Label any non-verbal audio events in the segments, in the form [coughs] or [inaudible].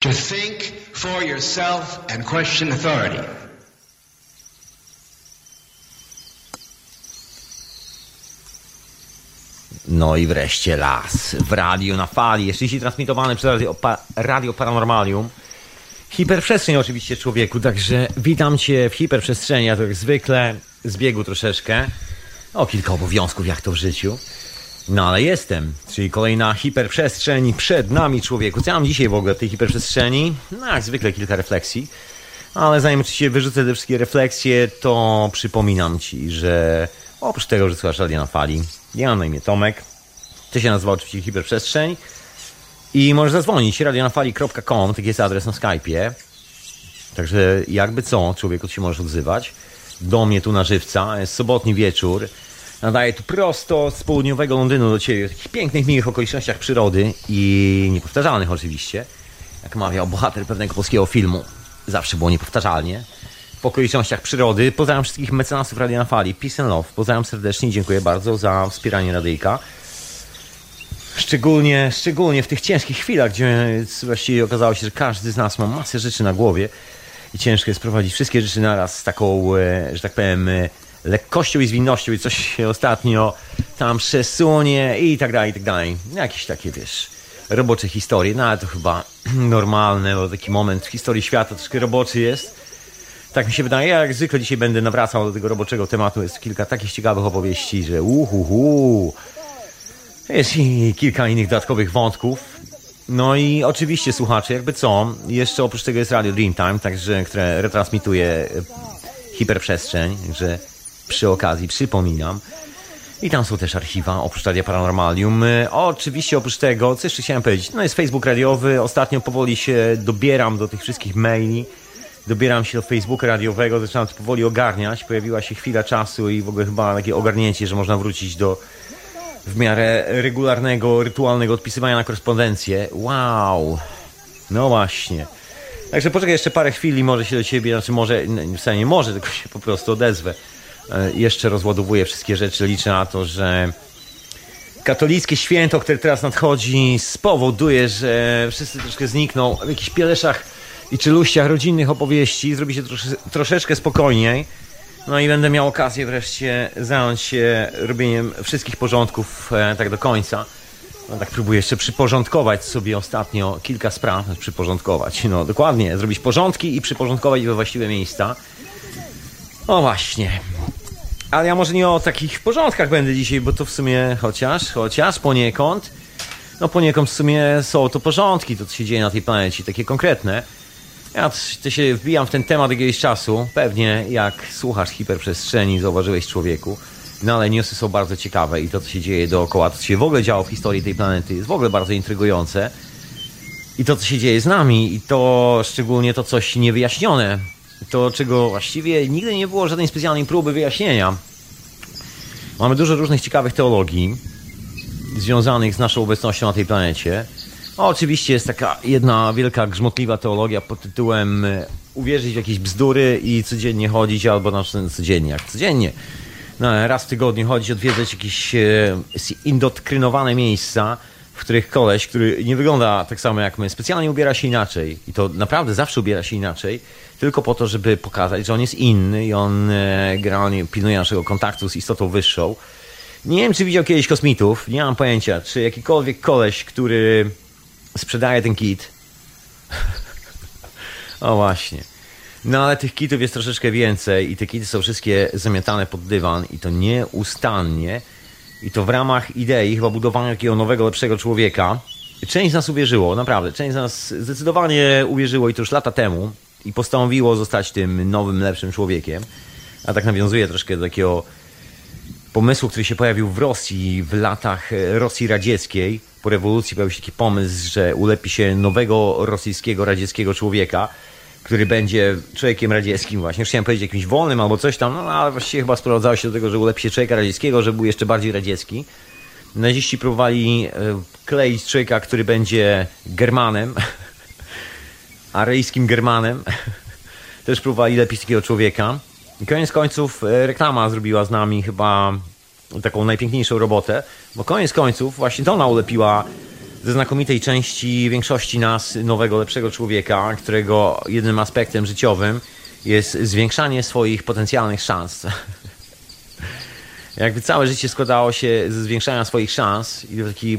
to think for yourself and question authority. No i wreszcie las w radiu na fali, jeszcze dzisiaj transmitowany przez radio, pa, radio Paranormalium. Hiperprzestrzeń oczywiście człowieku, także witam Cię w hiperprzestrzeni, ja to jak zwykle zbiegu troszeczkę. O, kilka obowiązków jak to w życiu. No ale jestem, czyli kolejna hiperprzestrzeń przed nami człowieku. Co ja mam dzisiaj w ogóle w tej hiperprzestrzeni? No jak zwykle kilka refleksji. Ale zanim oczywiście wyrzucę te wszystkie refleksje, to przypominam Ci, że oprócz tego, że słuchasz radia na fali, ja mam na imię Tomek. To się nazywa oczywiście hiperprzestrzeń. I możesz zadzwonić radionafali.com, taki jest adres na Skype'ie. Także jakby co, człowieku, się możesz odzywać. Do mnie tu na żywca, jest sobotni wieczór. Nadaję tu prosto z południowego Londynu do Ciebie, w takich pięknych, miłych okolicznościach przyrody i niepowtarzalnych oczywiście. Jak mawiał bohater pewnego polskiego filmu, zawsze było niepowtarzalnie. W okolicznościach przyrody. Pozdrawiam wszystkich mecenasów Radia na Fali. Peace and love. Pozdrawiam serdecznie dziękuję bardzo za wspieranie radyjka. Szczególnie, szczególnie w tych ciężkich chwilach, gdzie właściwie okazało się, że każdy z nas ma masę rzeczy na głowie i ciężko jest prowadzić wszystkie rzeczy naraz z taką, e, że tak powiem, e, lekkością i zwinnością i coś się ostatnio tam przesunie i tak dalej, i tak dalej. Jakieś takie, wiesz, robocze historie, no ale to chyba [clears throat] normalne, bo taki moment w historii świata troszkę roboczy jest. Tak mi się wydaje, ja jak zwykle dzisiaj będę nawracał do tego roboczego tematu. Jest kilka takich ciekawych opowieści, że uhuhu. Jest i kilka innych dodatkowych wątków. No i oczywiście słuchacze, jakby co, jeszcze oprócz tego jest Radio Dreamtime, także, które retransmituje e, hiperprzestrzeń, że przy okazji przypominam. I tam są też archiwa, oprócz Radia Paranormalium. E, Oczywiście oprócz tego, co jeszcze chciałem powiedzieć, no jest Facebook radiowy, ostatnio powoli się dobieram do tych wszystkich maili, dobieram się do Facebooka radiowego, zaczynam to powoli ogarniać, pojawiła się chwila czasu i w ogóle chyba takie ogarnięcie, że można wrócić do w miarę regularnego, rytualnego odpisywania na korespondencję. Wow! No właśnie. Także poczekaj jeszcze parę chwil i może się do ciebie, znaczy może, w sensie nie może, tylko się po prostu odezwę. E, Jeszcze rozładowuję wszystkie rzeczy, liczę na to, że katolickie święto, które teraz nadchodzi, spowoduje, że wszyscy troszkę znikną w jakichś pieleszach i czeluściach rodzinnych opowieści, zrobi się trosze, troszeczkę spokojniej. No i będę miał okazję wreszcie zająć się robieniem wszystkich porządków e, tak do końca. No tak próbuję jeszcze przyporządkować sobie ostatnio kilka spraw. Znaczy Przyporządkować, no dokładnie. Zrobić porządki i przyporządkować we właściwe miejsca. O właśnie. Ale ja może nie o takich porządkach będę dzisiaj, bo to w sumie chociaż, chociaż poniekąd, no poniekąd w sumie są to porządki, to co się dzieje na tej planecie, takie konkretne. Ja to się wbijam w ten temat jakiegoś czasu, pewnie jak słuchasz hiperprzestrzeni, zauważyłeś człowieku, no ale newsy są bardzo ciekawe i to, co się dzieje dookoła, to, co się w ogóle działo w historii tej planety, jest w ogóle bardzo intrygujące. I to, co się dzieje z nami, i to szczególnie to coś niewyjaśnione, to czego właściwie nigdy nie było żadnej specjalnej próby wyjaśnienia. Mamy dużo różnych ciekawych teologii związanych z naszą obecnością na tej planecie. Oczywiście jest taka jedna wielka grzmotliwa teologia pod tytułem e, uwierzyć w jakieś bzdury i codziennie chodzić, albo na przykład codziennie, jak codziennie. No, raz w tygodniu chodzić, odwiedzać jakieś e, indoktrynowane miejsca, w których koleś, który nie wygląda tak samo jak my, specjalnie ubiera się inaczej. I to naprawdę zawsze ubiera się inaczej, tylko po to, żeby pokazać, że on jest inny i on e, generalnie pilnuje naszego kontaktu z istotą wyższą. Nie wiem, czy widział kiedyś kosmitów, nie mam pojęcia, czy jakikolwiek koleś, który sprzedaje ten kit. [laughs] o właśnie. No ale tych kitów jest troszeczkę więcej i te kity są wszystkie zamiatane pod dywan i to nieustannie. I to w ramach idei chyba budowania takiego nowego, lepszego człowieka. Część z nas uwierzyło, naprawdę. Część z nas zdecydowanie uwierzyło i to już lata temu i postanowiło zostać tym nowym, lepszym człowiekiem. A tak nawiązuje troszkę do takiego pomysłu, który się pojawił w Rosji w latach e, Rosji radzieckiej. Po rewolucji pojawił się taki pomysł, że ulepi się nowego rosyjskiego, radzieckiego człowieka, który będzie człowiekiem radzieckim właśnie. Chciałem powiedzieć jakimś wolnym albo coś tam, no ale właściwie chyba sprowadzało się do tego, że ulepi się człowieka radzieckiego, żeby był jeszcze bardziej radziecki. Naziści próbowali e, kleić człowieka, który będzie Germanem, [laughs] aryjskim Germanem. [laughs] Też próbowali lepić takiego człowieka. I koniec końców e, reklama zrobiła z nami chyba taką najpiękniejszą robotę, bo koniec końców właśnie to ona ulepiła ze znakomitej części większości nas nowego, lepszego człowieka, którego jednym aspektem życiowym jest zwiększanie swoich potencjalnych szans. [laughs] Jakby całe życie składało się ze zwiększania swoich szans i w taki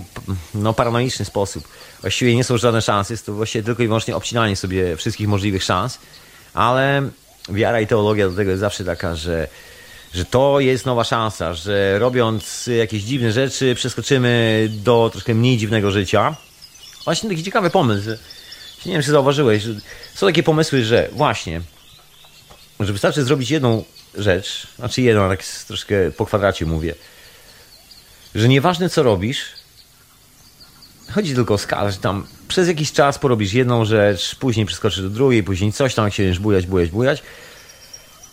no, paranoiczny sposób. Właściwie nie są żadne szanse, jest to właściwie tylko i wyłącznie obcinanie sobie wszystkich możliwych szans, ale wiara i teologia do tego jest zawsze taka, że że to jest nowa szansa, że robiąc jakieś dziwne rzeczy przeskoczymy do troszkę mniej dziwnego życia. Właśnie taki ciekawy pomysł. Nie wiem, czy zauważyłeś, że są takie pomysły, że właśnie, że wystarczy zrobić jedną rzecz, znaczy jedną, tak troszkę po kwadracie mówię, że nieważne co robisz, chodzi tylko o skalę, że tam przez jakiś czas porobisz jedną rzecz, później przeskoczysz do drugiej, później coś tam, jak się będziesz bujać, bujać, bujać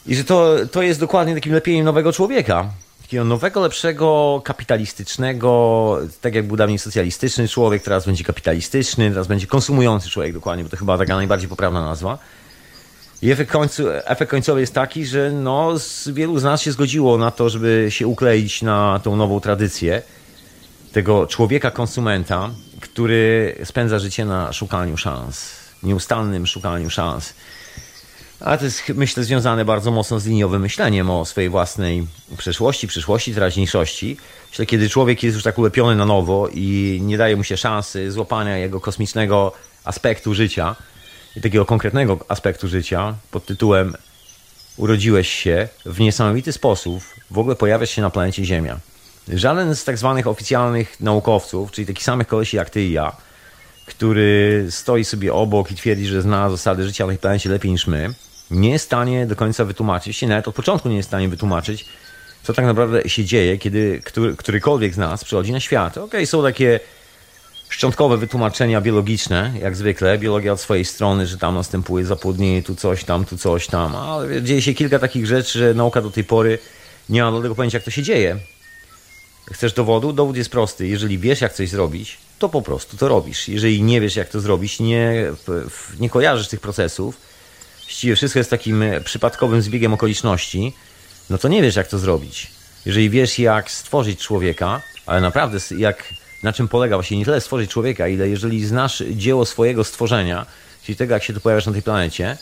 i że to, to jest dokładnie takim lepieniem nowego człowieka. Takiego nowego, lepszego, kapitalistycznego, tak jak był dawniej socjalistyczny człowiek, teraz będzie kapitalistyczny, teraz będzie konsumujący człowiek dokładnie, bo to chyba taka najbardziej poprawna nazwa. I efekt, końcu, efekt końcowy jest taki, że no, z, wielu z nas się zgodziło na to, żeby się ukleić na tą nową tradycję tego człowieka konsumenta, który spędza życie na szukaniu szans, nieustannym szukaniu szans. A to jest, myślę, związane bardzo mocno z liniowym myśleniem o swojej własnej przeszłości, przyszłości, teraźniejszości. Myślę, kiedy człowiek jest już tak ulepiony na nowo i nie daje mu się szansy złapania jego kosmicznego aspektu życia i takiego konkretnego aspektu życia pod tytułem urodziłeś się w niesamowity sposób, w ogóle pojawiasz się na planecie Ziemia. Żaden z tak zwanych oficjalnych naukowców, czyli takich samych kolesi jak ty i ja, który stoi sobie obok i twierdzi, że zna zasady życia na tej planecie lepiej niż my, nie jest w stanie do końca wytłumaczyć, nawet od początku nie jest w stanie wytłumaczyć, co tak naprawdę się dzieje, kiedy który, którykolwiek z nas przychodzi na świat. Okay, są takie szczątkowe wytłumaczenia biologiczne, jak zwykle, biologia od swojej strony, że tam następuje zapłodnienie, tu coś tam, tu coś tam, ale dzieje się kilka takich rzeczy, że nauka do tej pory nie ma do tego pojęcia, jak to się dzieje. Chcesz dowodu? Dowód jest prosty. Jeżeli wiesz, jak coś zrobić, to po prostu to robisz. Jeżeli nie wiesz, jak to zrobić, nie, nie kojarzysz tych procesów, właściwie wszystko jest takim e, przypadkowym zbiegiem okoliczności, no to nie wiesz, jak to zrobić. Jeżeli wiesz, jak stworzyć człowieka, ale naprawdę jak, na czym polega właśnie nie tyle stworzyć człowieka, ile jeżeli znasz dzieło swojego stworzenia, czyli tego, jak się tu pojawiasz na tej planecie,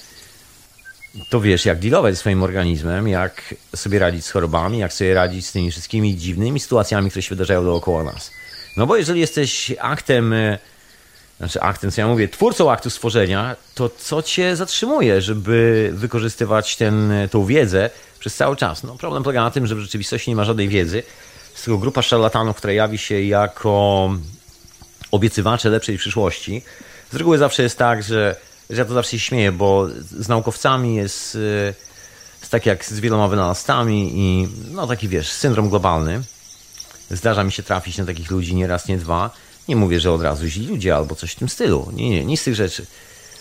to wiesz, jak dealować ze swoim organizmem, jak sobie radzić z chorobami, jak sobie radzić z tymi wszystkimi dziwnymi sytuacjami, które się wydarzają dookoła nas. No bo jeżeli jesteś aktem e, znaczy aktem, co ja mówię, twórcą aktu stworzenia, to co cię zatrzymuje, żeby wykorzystywać ten, tą wiedzę przez cały czas? No, problem polega na tym, że w rzeczywistości nie ma żadnej wiedzy. Z tego grupa szarlatanów, która jawi się jako obiecywacze lepszej przyszłości. Z reguły zawsze jest tak, że, że ja to zawsze się śmieję, bo z naukowcami jest, jest tak jak z wieloma wynalazcami i no taki wiesz, syndrom globalny. Zdarza mi się trafić na takich ludzi nie raz, nie dwa nie mówię, że od razu źli ludzie albo coś w tym stylu. Nie, nie, nic z tych rzeczy.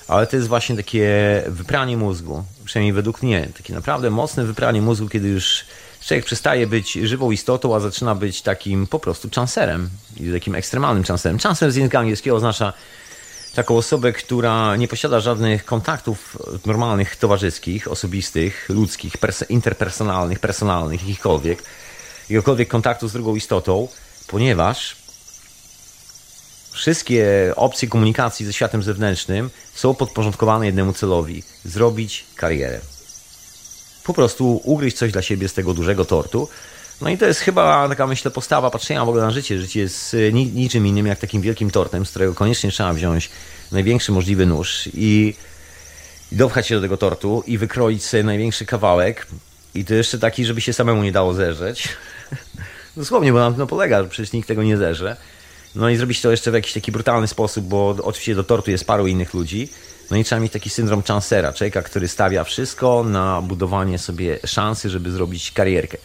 Ale to jest właśnie takie wypranie mózgu. Przynajmniej według mnie. Takie naprawdę mocne wypranie mózgu, kiedy już człowiek przestaje być żywą istotą, a zaczyna być takim po prostu chancerem. I takim ekstremalnym chancerem. Chancer z języka angielskiego oznacza taką osobę, która nie posiada żadnych kontaktów normalnych, towarzyskich, osobistych, ludzkich, interpersonalnych, personalnych, jakichkolwiek, jakiegokolwiek kontaktu z drugą istotą, ponieważ Wszystkie opcje komunikacji ze światem zewnętrznym są podporządkowane jednemu celowi zrobić karierę. Po prostu ugryźć coś dla siebie z tego dużego tortu. No i to jest chyba taka, myślę, postawa patrzenia w ogóle na życie. Życie jest y, niczym innym jak takim wielkim tortem, z którego koniecznie trzeba wziąć największy możliwy nóż i, dopchać się do tego tortu i wykroić sobie największy kawałek. I to jeszcze taki, żeby się samemu nie dało zerzeć. [laughs] Dosłownie, bo na tym polega, że przecież nikt tego nie zerze. No i zrobić to jeszcze w jakiś taki brutalny sposób, bo oczywiście do tortu jest paru innych ludzi. No i trzeba mieć taki syndrom chancera, człowieka, który stawia wszystko na budowanie sobie szansy, żeby zrobić karierkę.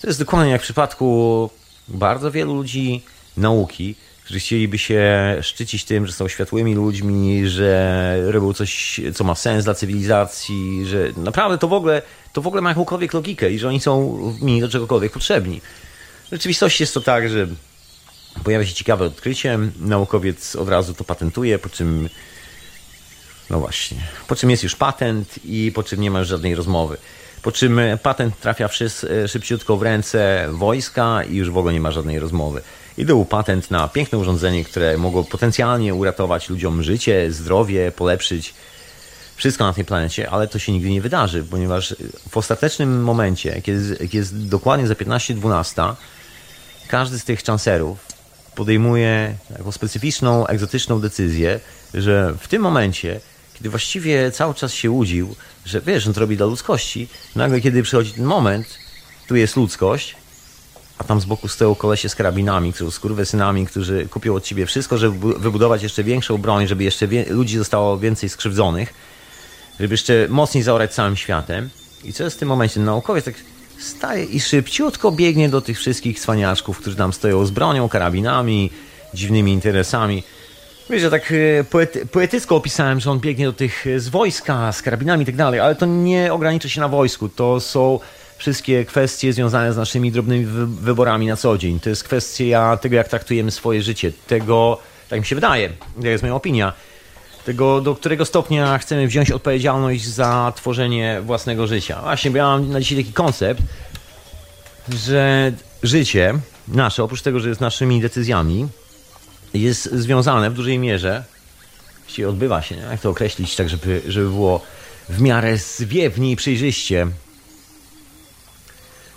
To jest dokładnie jak w przypadku bardzo wielu ludzi nauki, którzy chcieliby się szczycić tym, że są światłymi ludźmi, że robią coś, co ma sens dla cywilizacji, że naprawdę to w ogóle, to w ogóle ma jakąkolwiek logikę i że oni są mi do czegokolwiek potrzebni. W rzeczywistości jest to tak, że pojawia się ciekawe odkrycie, naukowiec od razu to patentuje, po czym no właśnie, po czym jest już patent i po czym nie ma już żadnej rozmowy. Po czym patent trafia szybciutko w ręce wojska i już w ogóle nie ma żadnej rozmowy. I był patent na piękne urządzenie, które mogło potencjalnie uratować ludziom życie, zdrowie, polepszyć wszystko na tej planecie, ale to się nigdy nie wydarzy, ponieważ w ostatecznym momencie, kiedy jest, jest dokładnie za 15-12, każdy z tych chancerów podejmuje taką specyficzną, egzotyczną decyzję, że w tym momencie, kiedy właściwie cały czas się łudził, że wiesz, on to robi dla ludzkości, nagle kiedy przychodzi ten moment, tu jest ludzkość, a tam z boku stoją kolesie z karabinami, którzy skurwesynami, którzy kupią od ciebie wszystko, żeby wybudować jeszcze większą broń, żeby jeszcze ludzi zostało więcej skrzywdzonych, żeby jeszcze mocniej zaorać całym światem. I co jest w tym momencie? Naukowiec tak staje i szybciutko biegnie do tych wszystkich cwaniaczków, którzy tam stoją z bronią, karabinami, dziwnymi interesami. Wiesz, tak e, poety, poetycko opisałem, że on biegnie do tych e, z wojska, z karabinami i tak dalej, ale to nie ogranicza się na wojsku. To są wszystkie kwestie związane z naszymi drobnymi wyborami na co dzień. To jest kwestia tego, jak traktujemy swoje życie. Tego, tak mi się wydaje, to jest moja opinia, tego, do którego stopnia chcemy wziąć odpowiedzialność za tworzenie własnego życia. Właśnie, bo ja mam na dzisiaj taki koncept, że życie nasze, oprócz tego, że jest naszymi decyzjami, jest związane w dużej mierze, jeśli odbywa się, jak to określić, tak żeby, żeby było w miarę zwiewnie i przejrzyście.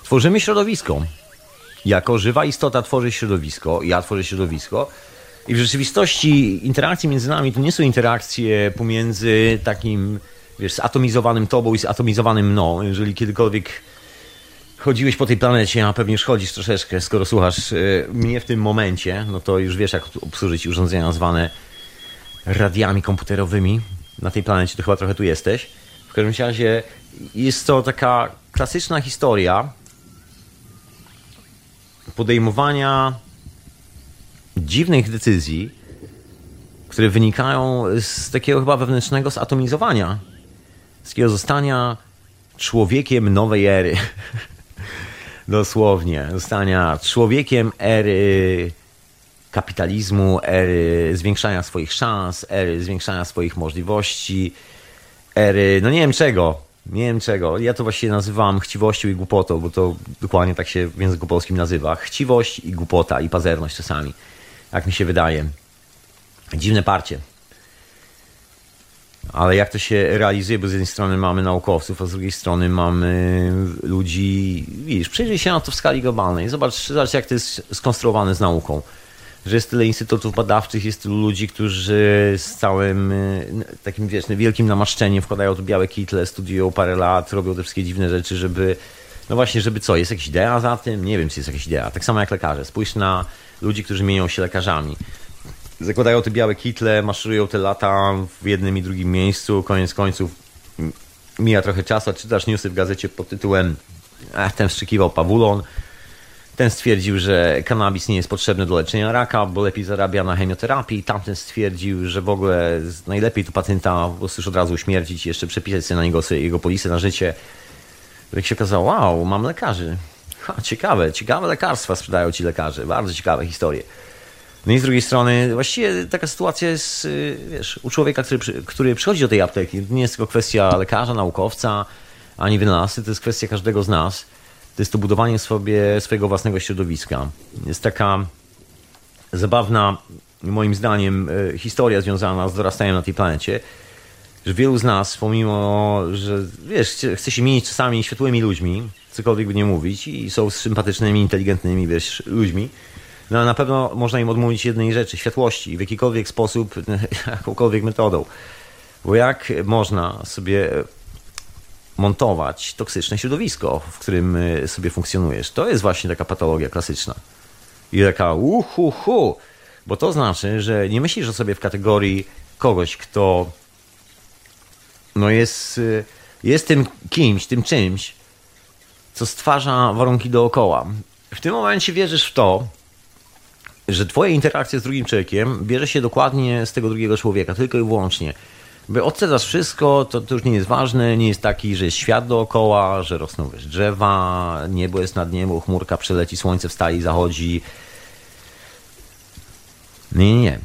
Tworzymy środowisko. Jako żywa istota tworzy środowisko, ja tworzę środowisko, i w rzeczywistości interakcje między nami to nie są interakcje pomiędzy takim, wiesz, zatomizowanym tobą i zatomizowanym mną. Jeżeli kiedykolwiek chodziłeś po tej planecie, a pewnie już chodzisz troszeczkę, skoro słuchasz y, mnie w tym momencie, no to już wiesz, jak obsłużyć urządzenia zwane radiami komputerowymi. Na tej planecie to chyba trochę tu jesteś. W każdym razie jest to taka klasyczna historia podejmowania dziwnych decyzji, które wynikają z takiego chyba wewnętrznego zatomizowania, z takiego zostania człowiekiem nowej ery. [laughs] Dosłownie, zostania człowiekiem ery kapitalizmu, ery zwiększania swoich szans, ery zwiększania swoich możliwości, ery, no nie wiem czego, nie wiem czego. Ja to właściwie nazywam chciwością i głupotą, bo to dokładnie tak się w języku polskim nazywa. Chciwość i głupota i pazerność czasami jak mi się wydaje. Dziwne parcie. Ale jak to się realizuje, bo z jednej strony mamy naukowców, a z drugiej strony mamy ludzi, widzisz, przyjrzyj się na to w skali globalnej. Zobacz, zobacz jak to jest skonstruowane z nauką. Że jest tyle instytutów badawczych, jest tylu ludzi, którzy z całym takim, wiesz, wielkim namaszczeniem wkładają tu białe kitle, studiują parę lat, robią te wszystkie dziwne rzeczy, żeby, no właśnie, żeby co, jest jakaś idea za tym? Nie wiem, czy jest jakaś idea. Tak samo jak lekarze. Spójrz na ludzi, którzy mienią się lekarzami. Zakładają te białe kitle, maszerują te lata w jednym i drugim miejscu, koniec końców mija trochę czasu, czytasz newsy w gazecie pod tytułem Ach, ten wstrzykiwał pawulon, ten stwierdził, że kanabis nie jest potrzebny do leczenia raka, bo lepiej zarabia na chemioterapii. Tamten stwierdził, że w ogóle najlepiej tu pacjenta po prostu już od razu uśmiercić, jeszcze przepisać sobie na niego jego polisę na życie. Jak się okazało, wow, mam lekarzy. Ha, ciekawe, ciekawe lekarstwa sprzedają ci lekarze. Bardzo ciekawe historie. No i z drugiej strony, właściwie taka sytuacja jest, y, wiesz, u człowieka, który, który przychodzi do tej apteki. Nie jest tylko kwestia lekarza, naukowca, ani wynalazcy, to jest kwestia każdego z nas. To jest to budowanie sobie swojego własnego środowiska. Jest taka zabawna, moim zdaniem, y, historia związana z dorastaniem na tej planecie, że wielu z nas, pomimo, że wiesz, chce się mieć czasami światłymi ludźmi, cokolwiek by nie mówić i są sympatycznymi, inteligentnymi wiesz, ludźmi, no na pewno można im odmówić jednej rzeczy, światłości w jakikolwiek sposób, [laughs] jakąkolwiek metodą. Bo jak można sobie montować toksyczne środowisko, w którym y, sobie funkcjonujesz? To jest właśnie taka patologia klasyczna. I taka uhuhu, bo to znaczy, że nie myślisz o sobie w kategorii kogoś, kto no jest, y, jest tym kimś, tym czymś, co stwarza warunki dookoła. W tym momencie wierzysz w to, że twoje interakcje z drugim człowiekiem bierze się dokładnie z tego drugiego człowieka, tylko i wyłącznie. By odcedasz wszystko, to, to już nie jest ważne, nie jest taki, że jest świat dookoła, że rosną wiesz, drzewa, niebo jest nad niebo, chmurka przeleci, słońce wstaje i zachodzi. Nie, nie, nie.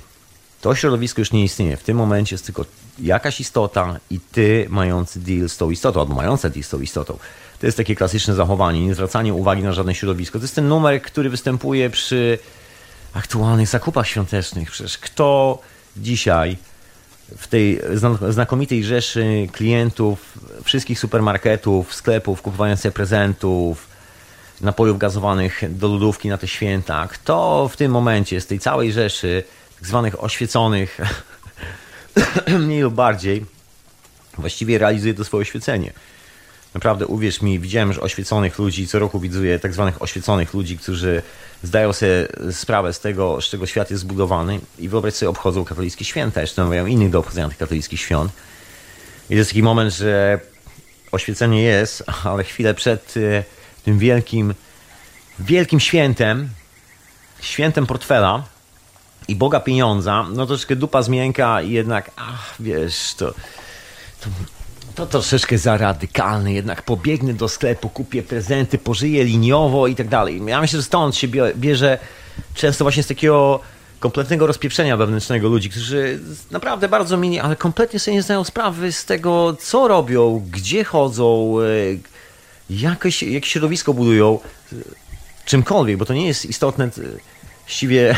To środowisko już nie istnieje. W tym momencie jest tylko jakaś istota i ty mający deal z tą istotą, albo mająca deal z tą istotą. To jest takie klasyczne zachowanie, nie zwracanie uwagi na żadne środowisko. To jest ten numer, który występuje przy aktualnych zakupach świątecznych. Przecież kto dzisiaj w tej znakomitej rzeszy klientów wszystkich supermarketów, sklepów, kupowania sobie prezentów, napojów gazowanych do lodówki na te święta, kto w tym momencie z tej całej rzeszy tak zwanych oświeconych [coughs] mniej lub bardziej właściwie realizuje to swoje oświecenie. Naprawdę, uwierz mi, widziałem już oświeconych ludzi, co roku widuję tak zwanych oświeconych ludzi, którzy zdają sobie sprawę z tego, z czego świat jest zbudowany i wyobraź sobie, obchodzą katolickie święta, jeszcze namawiają innych do obchodzenia tych katolickich świąt. I to jest taki moment, że oświecenie jest, [laughs] ale chwilę przed e, tym wielkim, wielkim świętem, świętem portfela i Boga pieniądza, no troszkę dupa zmięka i jednak, ach, wiesz, to, to to troszeczkę za radykalne, jednak pobiegnę do sklepu, kupię prezenty, pożyję liniowo i tak dalej. Ja myślę, że stąd się bierze często właśnie z takiego kompletnego rozpieprzenia wewnętrznego ludzi, którzy naprawdę bardzo mini, ale kompletnie sobie nie zdają sprawy z tego, co robią, gdzie chodzą, e, jakoś, jakie środowisko budują, czymkolwiek, bo to nie jest istotne właściwie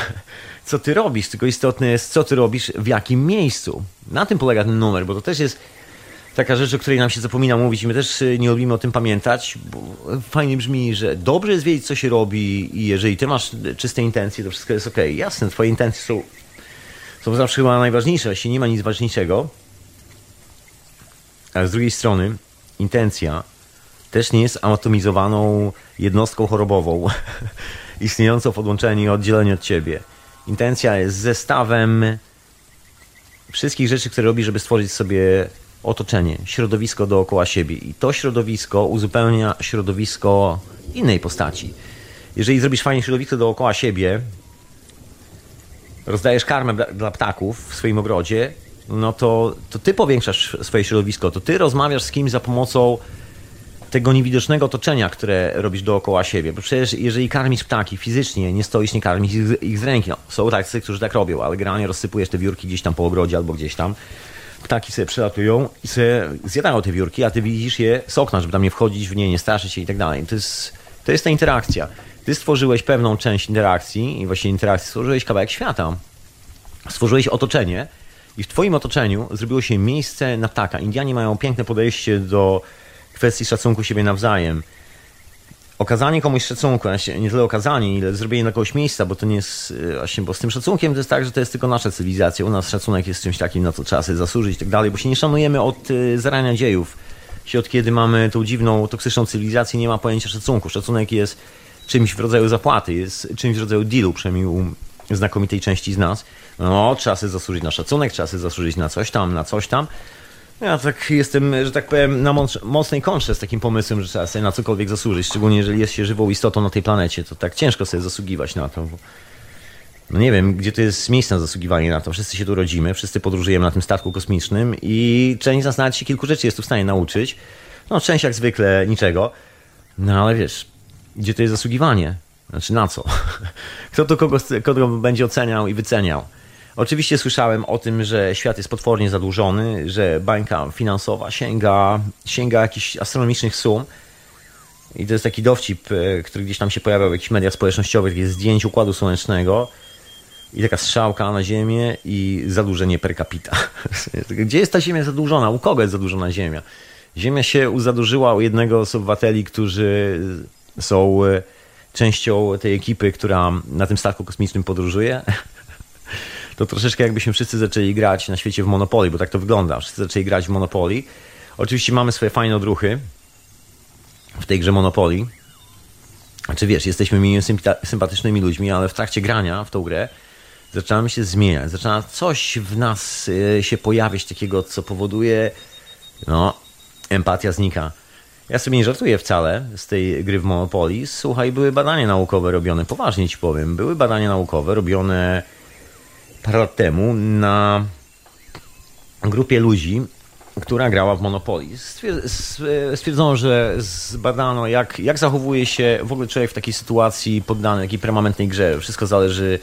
co ty robisz, tylko istotne jest, co ty robisz, w jakim miejscu. Na tym polega ten numer, bo to też jest taka rzecz, o której nam się zapomina mówić i my też y, nie lubimy o tym pamiętać, fajnie brzmi, że dobrze jest wiedzieć, co się robi i jeżeli ty masz czyste intencje, to wszystko jest ok. Jasne, twoje intencje są, są zawsze chyba najważniejsze, jeśli nie ma nic ważniejszego, ale z drugiej strony intencja też nie jest atomizowaną jednostką chorobową, [laughs] istniejącą w odłączeniu i oddzieleniu od ciebie. Intencja jest zestawem wszystkich rzeczy, które robi, żeby stworzyć sobie otoczenie, środowisko dookoła siebie. I to środowisko uzupełnia środowisko innej postaci. Jeżeli zrobisz fajnie środowisko dookoła siebie, rozdajesz karmę dla ptaków w swoim ogrodzie, no to, to ty powiększasz swoje środowisko, to ty rozmawiasz z kimś za pomocą tego niewidocznego otoczenia, które robisz dookoła siebie. Bo przecież jeżeli karmisz ptaki fizycznie, nie stoisz, nie karmisz ich, ich z ręki. No, są tacy, którzy tak robią, ale generalnie rozsypujesz te wiórki gdzieś tam po ogrodzie albo gdzieś tam ptaki sobie przelatują i sobie zjadają te wiórki, a ty widzisz je z okna, żeby tam nie wchodzić w nie, nie straszyć się i tak dalej. To jest, to jest ta interakcja. Ty stworzyłeś pewną część interakcji i właśnie interakcji stworzyłeś kawałek świata. Stworzyłeś otoczenie i w twoim otoczeniu zrobiło się miejsce na ptaka. Indianie mają piękne podejście do kwestii szacunku siebie nawzajem okazanie komuś szacunku, nie tyle okazanie, ile zrobienie dla kogoś miejsca, bo to nie jest e, właśnie, bo z tym szacunkiem to jest tak, że to jest tylko nasza cywilizacja. U nas szacunek jest czymś takim, na co trzeba sobie zasłużyć i tak dalej, bo się nie szanujemy od e, zarania dziejów. Się od kiedy mamy tą dziwną, toksyczną cywilizację, nie ma pojęcia szacunku. Szacunek jest czymś w rodzaju zapłaty, jest czymś w rodzaju dealu, przynajmniej u znakomitej części z nas. No, trzeba sobie zasłużyć na szacunek, trzeba sobie zasłużyć na coś tam, na coś tam. Ja tak jestem, że tak powiem, na mocnej kontrze z takim pomysłem, że trzeba sobie na cokolwiek zasłużyć, szczególnie jeżeli jest się żywą istotą na tej planecie, to tak ciężko sobie zasługiwać na to. Bo... No nie wiem, gdzie to jest miejsce na zasługiwanie na to. Wszyscy się tu rodzimy, wszyscy podróżujemy na tym statku kosmicznym i część z nas nawet się kilku rzeczy jest tu w stanie nauczyć. No, część jak zwykle niczego. No ale wiesz, gdzie to jest zasługiwanie? Znaczy na co? [laughs] Kto to kogo, kogo będzie oceniał i wyceniał? Oczywiście słyszałem o tym, że świat jest potwornie zadłużony, że bańka finansowa sięga, sięga jakichś astronomicznych sum. I to jest taki dowcip, e, który gdzieś tam się pojawiał w jakichś mediach społecznościowych, jest zdjęć Układu Słonecznego i taka strzałka na Ziemię i zadłużenie per capita. [laughs] Gdzie jest ta Ziemia zadłużona? U kogo jest zadłużona Ziemia? Ziemia się zadłużyła u jednego z obywateli, którzy są e, częścią tej ekipy, która na tym statku kosmicznym podróżuje. To troszeczkę jakbyśmy wszyscy zaczęli grać na świecie w Monopoly, bo tak to wygląda. Wszyscy zaczęli grać w Monopoly. Oczywiście mamy swoje fajne odruchy w tej grze Monopoly. Znaczy wiesz, jesteśmy mniej sympatycznymi ludźmi, ale w trakcie grania w tą grę zaczynamy się zmieniać. Zaczyna coś w nas e, się pojawiać takiego, co powoduje, no, empatia znika. Ja sobie nie żartuję wcale z tej gry w Monopoly. Słuchaj, były badania naukowe robione, poważnie ci powiem. Były badania naukowe robione parę lat temu na grupie ludzi, która grała w Monopoly. Stwierdzono, że zbadano, jak, jak zachowuje się w ogóle człowiek w takiej sytuacji poddany takiej permanentnej grze. Wszystko zależy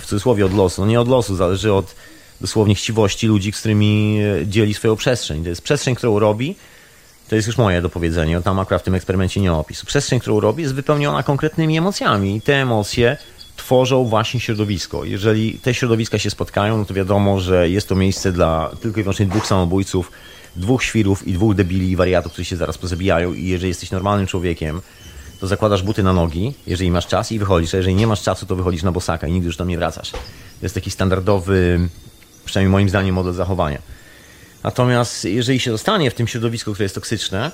w cudzysłowie od losu. No nie od losu, zależy od dosłownie chciwości ludzi, z którymi dzieli swoją przestrzeń. To jest przestrzeń, którą robi, to jest już moje dopowiedzenie, tam akurat w tym eksperymencie nie opisu. Przestrzeń, którą robi jest wypełniona konkretnymi emocjami i te emocje tworzą właśnie środowisko. Jeżeli te środowiska się spotkają, no to wiadomo, że jest to miejsce dla tylko i wyłącznie dwóch samobójców, dwóch świrów i dwóch debili i wariatów, którzy się zaraz pozabijają i jeżeli jesteś normalnym człowiekiem, to zakładasz buty na nogi, jeżeli masz czas i wychodzisz, a jeżeli nie masz czasu, to wychodzisz na bosaka i nigdy już tam nie wracasz. To jest taki standardowy, przynajmniej moim zdaniem, model zachowania. Natomiast jeżeli się zostanie w tym środowisku, które jest toksyczne,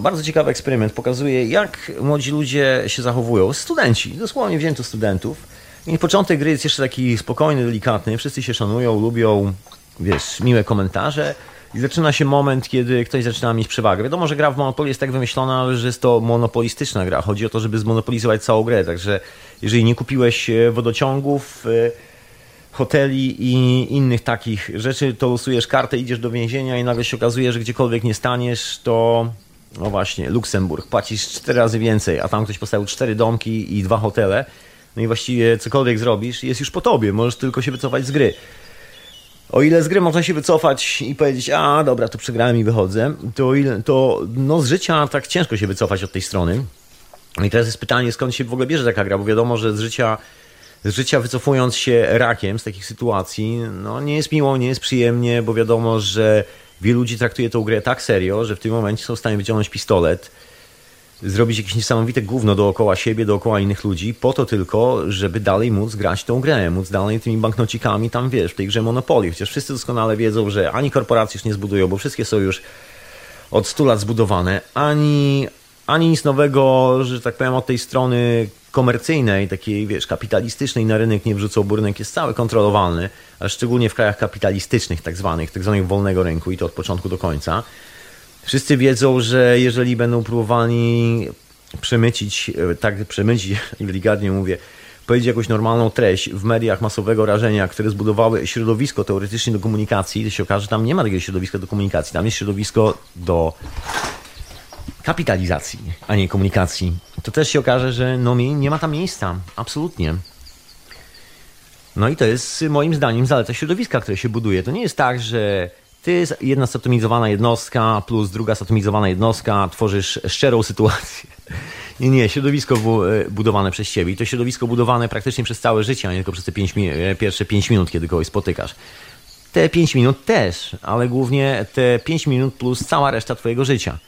bardzo ciekawy eksperyment pokazuje, jak młodzi ludzie się zachowują. Studenci, dosłownie wzięto studentów. I początek gry jest jeszcze taki spokojny, delikatny. Wszyscy się szanują, lubią, wiesz, miłe komentarze. I zaczyna się moment, kiedy ktoś zaczyna mieć przewagę. Wiadomo, że gra w Monopoly jest tak wymyślona, że jest to monopolistyczna gra. Chodzi o to, żeby zmonopolizować całą grę. Także jeżeli nie kupiłeś e, wodociągów, e, hoteli i innych takich rzeczy, to losujesz kartę, idziesz do więzienia i nagle się okazuje, że gdziekolwiek nie staniesz, to no właśnie, Luksemburg, płacisz cztery razy więcej, a tam ktoś postawił cztery domki i dwa hotele, no i właściwie cokolwiek zrobisz, jest już po tobie, możesz tylko się wycofać z gry. O ile z gry można się wycofać i powiedzieć, a dobra, to przegrałem i wychodzę, to, ile, to no, z życia tak ciężko się wycofać od tej strony. No I teraz jest pytanie, skąd się w ogóle bierze taka gra, bo wiadomo, że z życia, z życia wycofując się rakiem z takich sytuacji, no nie jest miło, nie jest przyjemnie, bo wiadomo, że wielu ludzi traktuje tę grę tak serio, że w tym momencie są w stanie wyciągnąć pistolet, zrobić jakieś niesamowite gówno dookoła siebie, dookoła innych ludzi, po to tylko, żeby dalej móc grać tą grę, móc dalej tymi banknocikami tam, wiesz, w tej grze Monopoly. Chociaż wszyscy doskonale wiedzą, że ani korporacje już nie zbudują, bo wszystkie są już od 100 lat zbudowane, ani, ani nic nowego, że tak powiem, od tej strony komercyjnej, takiej, wiesz, kapitalistycznej na rynek nie wrzucą, bo rynek jest cały kontrolowalny, a szczególnie w krajach kapitalistycznych, tak zwanych, tak zwanych wolnego rynku i to od początku do końca. Wszyscy wiedzą, że jeżeli będą próbowali przemycić, e, tak przemycić, [laughs] delikatnie mówię, powiedzieć jakąś normalną treść w mediach masowego rażenia, które zbudowały środowisko teoretycznie do komunikacji, to się okaże, że tam nie ma takiego środowiska do komunikacji. Tam jest środowisko do kapitalizacji, a nie komunikacji. To też się okaże, że no, nie ma tam miejsca. Absolutnie. No i to jest moim zdaniem zaleta środowiska, które się buduje. To nie jest tak, że ty, jedna zatomizowana jednostka plus druga zatomizowana jednostka, tworzysz szczerą sytuację. [laughs] Nie, nie, środowisko e, budowane przez ciebie i to środowisko budowane praktycznie przez całe życie, a nie tylko przez te pięć, e, pierwsze 5 minut, kiedy kogoś spotykasz. Te 5 minut też, ale głównie te 5 minut plus cała reszta twojego życia.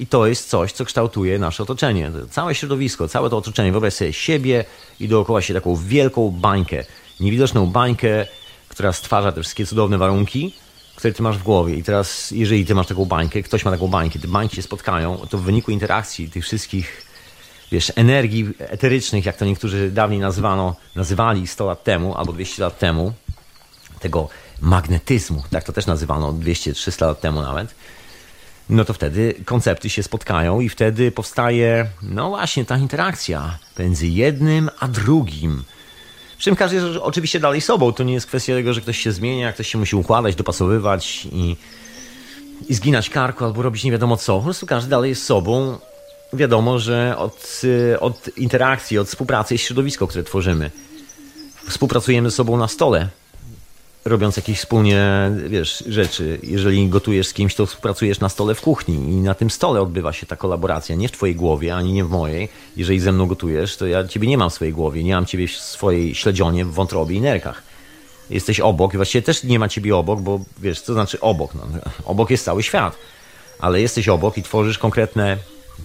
I to jest coś, co kształtuje nasze otoczenie. Całe środowisko, całe to otoczenie. Wyobraź sobie siebie i dookoła się taką wielką bańkę, niewidoczną bańkę, która stwarza te wszystkie cudowne warunki, które ty masz w głowie. I teraz, jeżeli ty masz taką bańkę, ktoś ma taką bańkę, te bańki się spotkają, to w wyniku interakcji tych wszystkich, wiesz, energii eterycznych, jak to niektórzy dawniej nazywano, nazywali 100 lat temu albo 200 lat temu, tego magnetyzmu, tak to też nazywano 200-300 lat temu nawet, no to wtedy koncepty się spotkają i wtedy powstaje, no właśnie, ta interakcja między jednym a drugim. Przy czym każdy jest oczywiście dalej sobą. To nie jest kwestia tego, że ktoś się zmienia, ktoś się musi układać, dopasowywać i, i zginać karku albo robić nie wiadomo co. Po prostu każdy dalej jest sobą. Wiadomo, że od, od interakcji, od współpracy jest środowisko, które tworzymy. Współpracujemy ze sobą na stole robiąc jakieś wspólnie, wiesz, rzeczy. Jeżeli gotujesz z kimś, to współpracujesz na stole w kuchni i na tym stole odbywa się ta kolaboracja, nie w twojej głowie, ani nie w mojej. Jeżeli ze mną gotujesz, to ja ciebie nie mam w swojej głowie, nie mam ciebie w swojej śledzionie, w wątrobie i nerkach. Jesteś obok i właściwie też nie ma ciebie obok, bo wiesz, co znaczy obok? No, obok jest cały świat, ale jesteś obok i tworzysz konkretne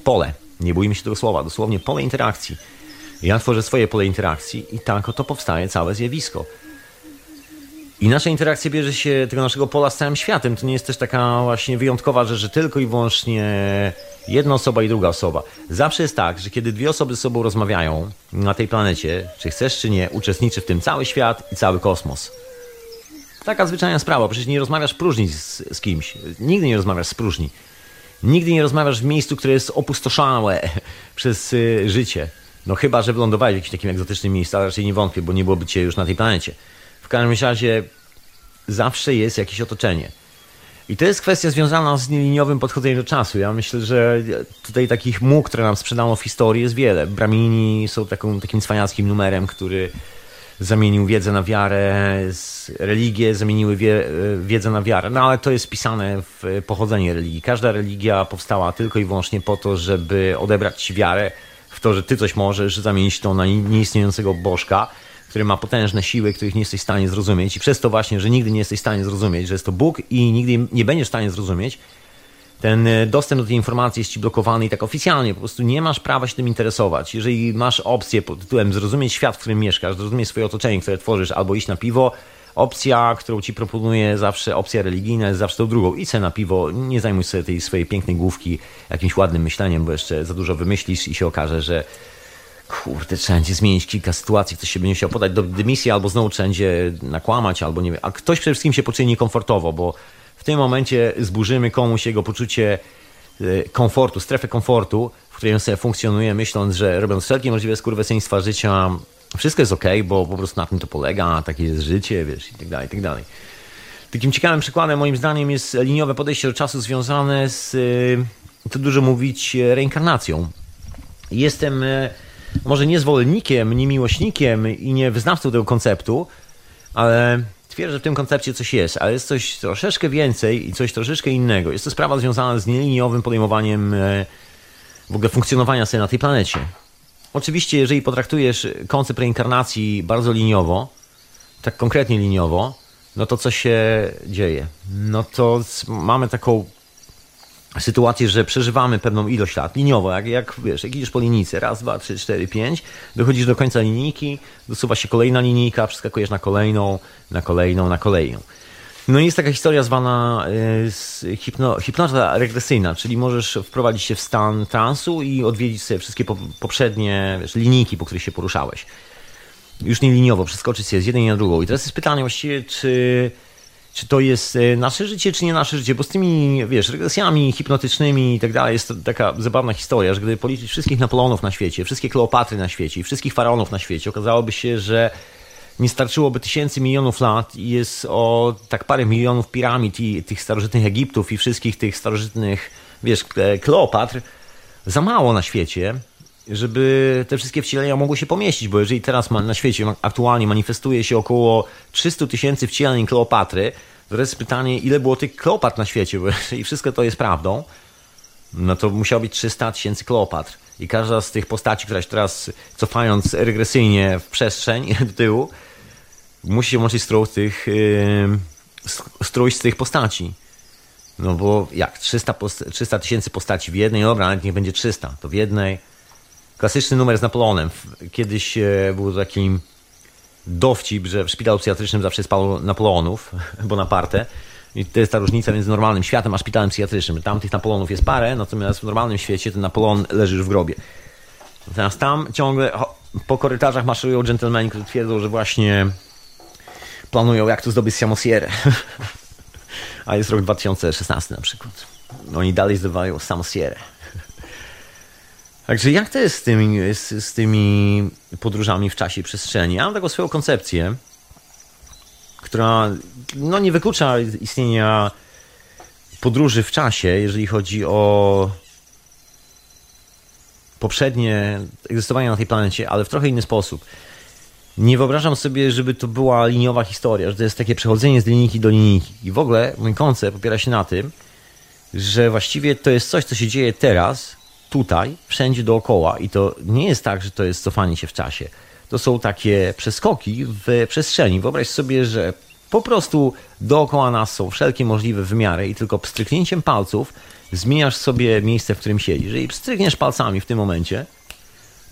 pole. Nie bójmy się tego słowa, dosłownie pole interakcji. Ja tworzę swoje pole interakcji i tak oto powstaje całe zjawisko. I nasza interakcja bierze się tego naszego pola z całym światem. To nie jest też taka właśnie wyjątkowa rzecz, że tylko i wyłącznie jedna osoba i druga osoba. Zawsze jest tak, że kiedy dwie osoby ze sobą rozmawiają na tej planecie, czy chcesz, czy nie, uczestniczy w tym cały świat i cały kosmos. Taka zwyczajna sprawa. Przecież nie rozmawiasz próżni z, z kimś. Nigdy nie rozmawiasz z próżni. Nigdy nie rozmawiasz w miejscu, które jest opustoszałe [laughs] przez y, życie. No chyba, że wylądowałeś w jakimś takim egzotycznym miejscu, ale raczej nie wątpię, bo nie byłoby cię już na tej planecie. W każdym razie zawsze jest jakieś otoczenie. I to jest kwestia związana z liniowym podchodzeniem do czasu. Ja myślę, że tutaj takich muł, które nam sprzedano w historii jest wiele. Bramini są taką, takim cwaniackim numerem, który zamienił wiedzę na wiarę, religię zamieniły wie, wiedzę na wiarę. No ale to jest wpisane w pochodzenie religii. Każda religia powstała tylko i wyłącznie po to, żeby odebrać wiarę w to, że ty coś możesz, zamienić to na nieistniejącego bożka, który ma potężne siły, których nie jesteś w stanie zrozumieć i przez to właśnie, że nigdy nie jesteś w stanie zrozumieć, że jest to Bóg i nigdy nie będziesz w stanie zrozumieć, ten e, dostęp do tej informacji jest ci blokowany i tak oficjalnie po prostu nie masz prawa się tym interesować. Jeżeli masz opcję pod tytułem zrozumieć świat, w którym mieszkasz, zrozumieć swoje otoczenie, które tworzysz, albo iść na piwo, opcja, którą ci proponuje zawsze, opcja religijna jest zawsze tą drugą. Idź na piwo, nie zajmuj sobie tej swojej pięknej główki jakimś ładnym myśleniem, bo jeszcze za dużo wymyślisz i się okaże, że kurde, trzeba będzie zmienić kilka sytuacji, ktoś się będzie chciał podać do dymisji, albo znowu trzeba będzie nakłamać, albo nie wiem. A ktoś przede wszystkim się poczuje niekomfortowo, bo w tym momencie zburzymy komuś jego poczucie e, komfortu, strefę komfortu, w której on sobie funkcjonuje, myśląc, że robiąc wszelkie możliwe skurwysyństwa życia, wszystko jest ok, bo po prostu na tym to polega, takie jest życie, wiesz, i tak dalej, i tak dalej. Takim ciekawym przykładem moim zdaniem jest liniowe podejście do czasu związane z, e, to dużo mówić, reinkarnacją. Jestem e, może nie zwolennikiem, nie miłośnikiem i nie wyznawcą tego konceptu, ale twierdzę, że w tym koncepcie coś jest, ale jest coś troszeczkę więcej i coś troszeczkę innego. Jest to sprawa związana z nieliniowym podejmowaniem e, w ogóle funkcjonowania sobie na tej planecie. Oczywiście, jeżeli potraktujesz koncept reinkarnacji bardzo liniowo, tak konkretnie liniowo, no to co się dzieje? No to mamy taką sytuację, że przeżywamy pewną ilość lat liniowo, jak, jak wiesz, jak idziesz po linijce, raz, dwa, trzy, cztery, pięć, dochodzisz do końca linijki, dosuwa się kolejna linijka, przeskakujesz na kolejną, na kolejną, na kolejną. No i jest taka historia zwana y, hipno, hipnoza regresyjna, czyli możesz wprowadzić się w stan transu i odwiedzić sobie wszystkie poprzednie wiesz, linijki, po których się poruszałeś. Już nie liniowo, przeskoczyć się z jednej na drugą. I teraz jest pytanie właściwie, czy czy to jest e, nasze życie, czy nie nasze życie, bo z tymi, wiesz, regresjami hipnotycznymi i tak dalej jest taka zabawna historia, że gdyby policzyć wszystkich Napoleonów na świecie, wszystkie Kleopatry na świecie i wszystkich faraonów na świecie, okazałoby się, że nie starczyłoby tysięcy milionów lat i jest o tak parę milionów piramid i tych starożytnych Egiptów i wszystkich tych starożytnych, wiesz, Kleopatr za mało na świecie, żeby te wszystkie wcielenia mogły się pomieścić, bo jeżeli teraz na świecie aktualnie manifestuje się około 300 tysięcy wcieleń Kleopatry, to jest pytanie, ile było tych Kleopatr na świecie, bo jeżeli wszystko to jest prawdą, no to musiało być 300 tysięcy Kleopatr. I każda z tych postaci, która się teraz, cofając regresyjnie w przestrzeń do tyłu, musi się łączyć z tych, yy, z tych postaci. No bo jak? 300 tysięcy postaci w jednej, dobra, nawet niech będzie 300, to w jednej klasyczny numer z Napoleonem. Kiedyś e, był taki dowcip, że w szpitalu psychiatrycznym zawsze spał Napoleonów [laughs] Bonaparte. I to jest ta różnica między normalnym światem a szpitalem psychiatrycznym. Tam tych Napoleonów jest parę, natomiast w normalnym świecie ten Napoleon leży w grobie. Natomiast tam ciągle po korytarzach maszerują dżentelmeni, którzy twierdzą, że właśnie planują jak tu zdobyć Samosierę. [laughs] a jest rok 2016 na przykład. Oni dalej zdobywają Samosierę. Także jak to jest z tymi, z, z tymi podróżami w czasie i przestrzeni? Ja mam taką swoją koncepcję, która no, nie wyklucza istnienia podróży w czasie, jeżeli chodzi o poprzednie egzystowanie na tej planecie, ale w trochę inny sposób. Nie wyobrażam sobie, żeby to była liniowa historia, że to jest takie przechodzenie z linijki do linijki. I w ogóle mój koncept opiera się na tym, że właściwie to jest coś, co się dzieje teraz, tutaj, wszędzie dookoła. I to nie jest tak, że to jest cofanie się w czasie. To są takie przeskoki w przestrzeni. Wyobraź sobie, że po prostu dookoła nas są wszelkie możliwe wymiary i tylko pstryknięciem palców zmieniasz sobie miejsce, w którym siedzisz. Jeżeli pstrykniesz palcami w tym momencie,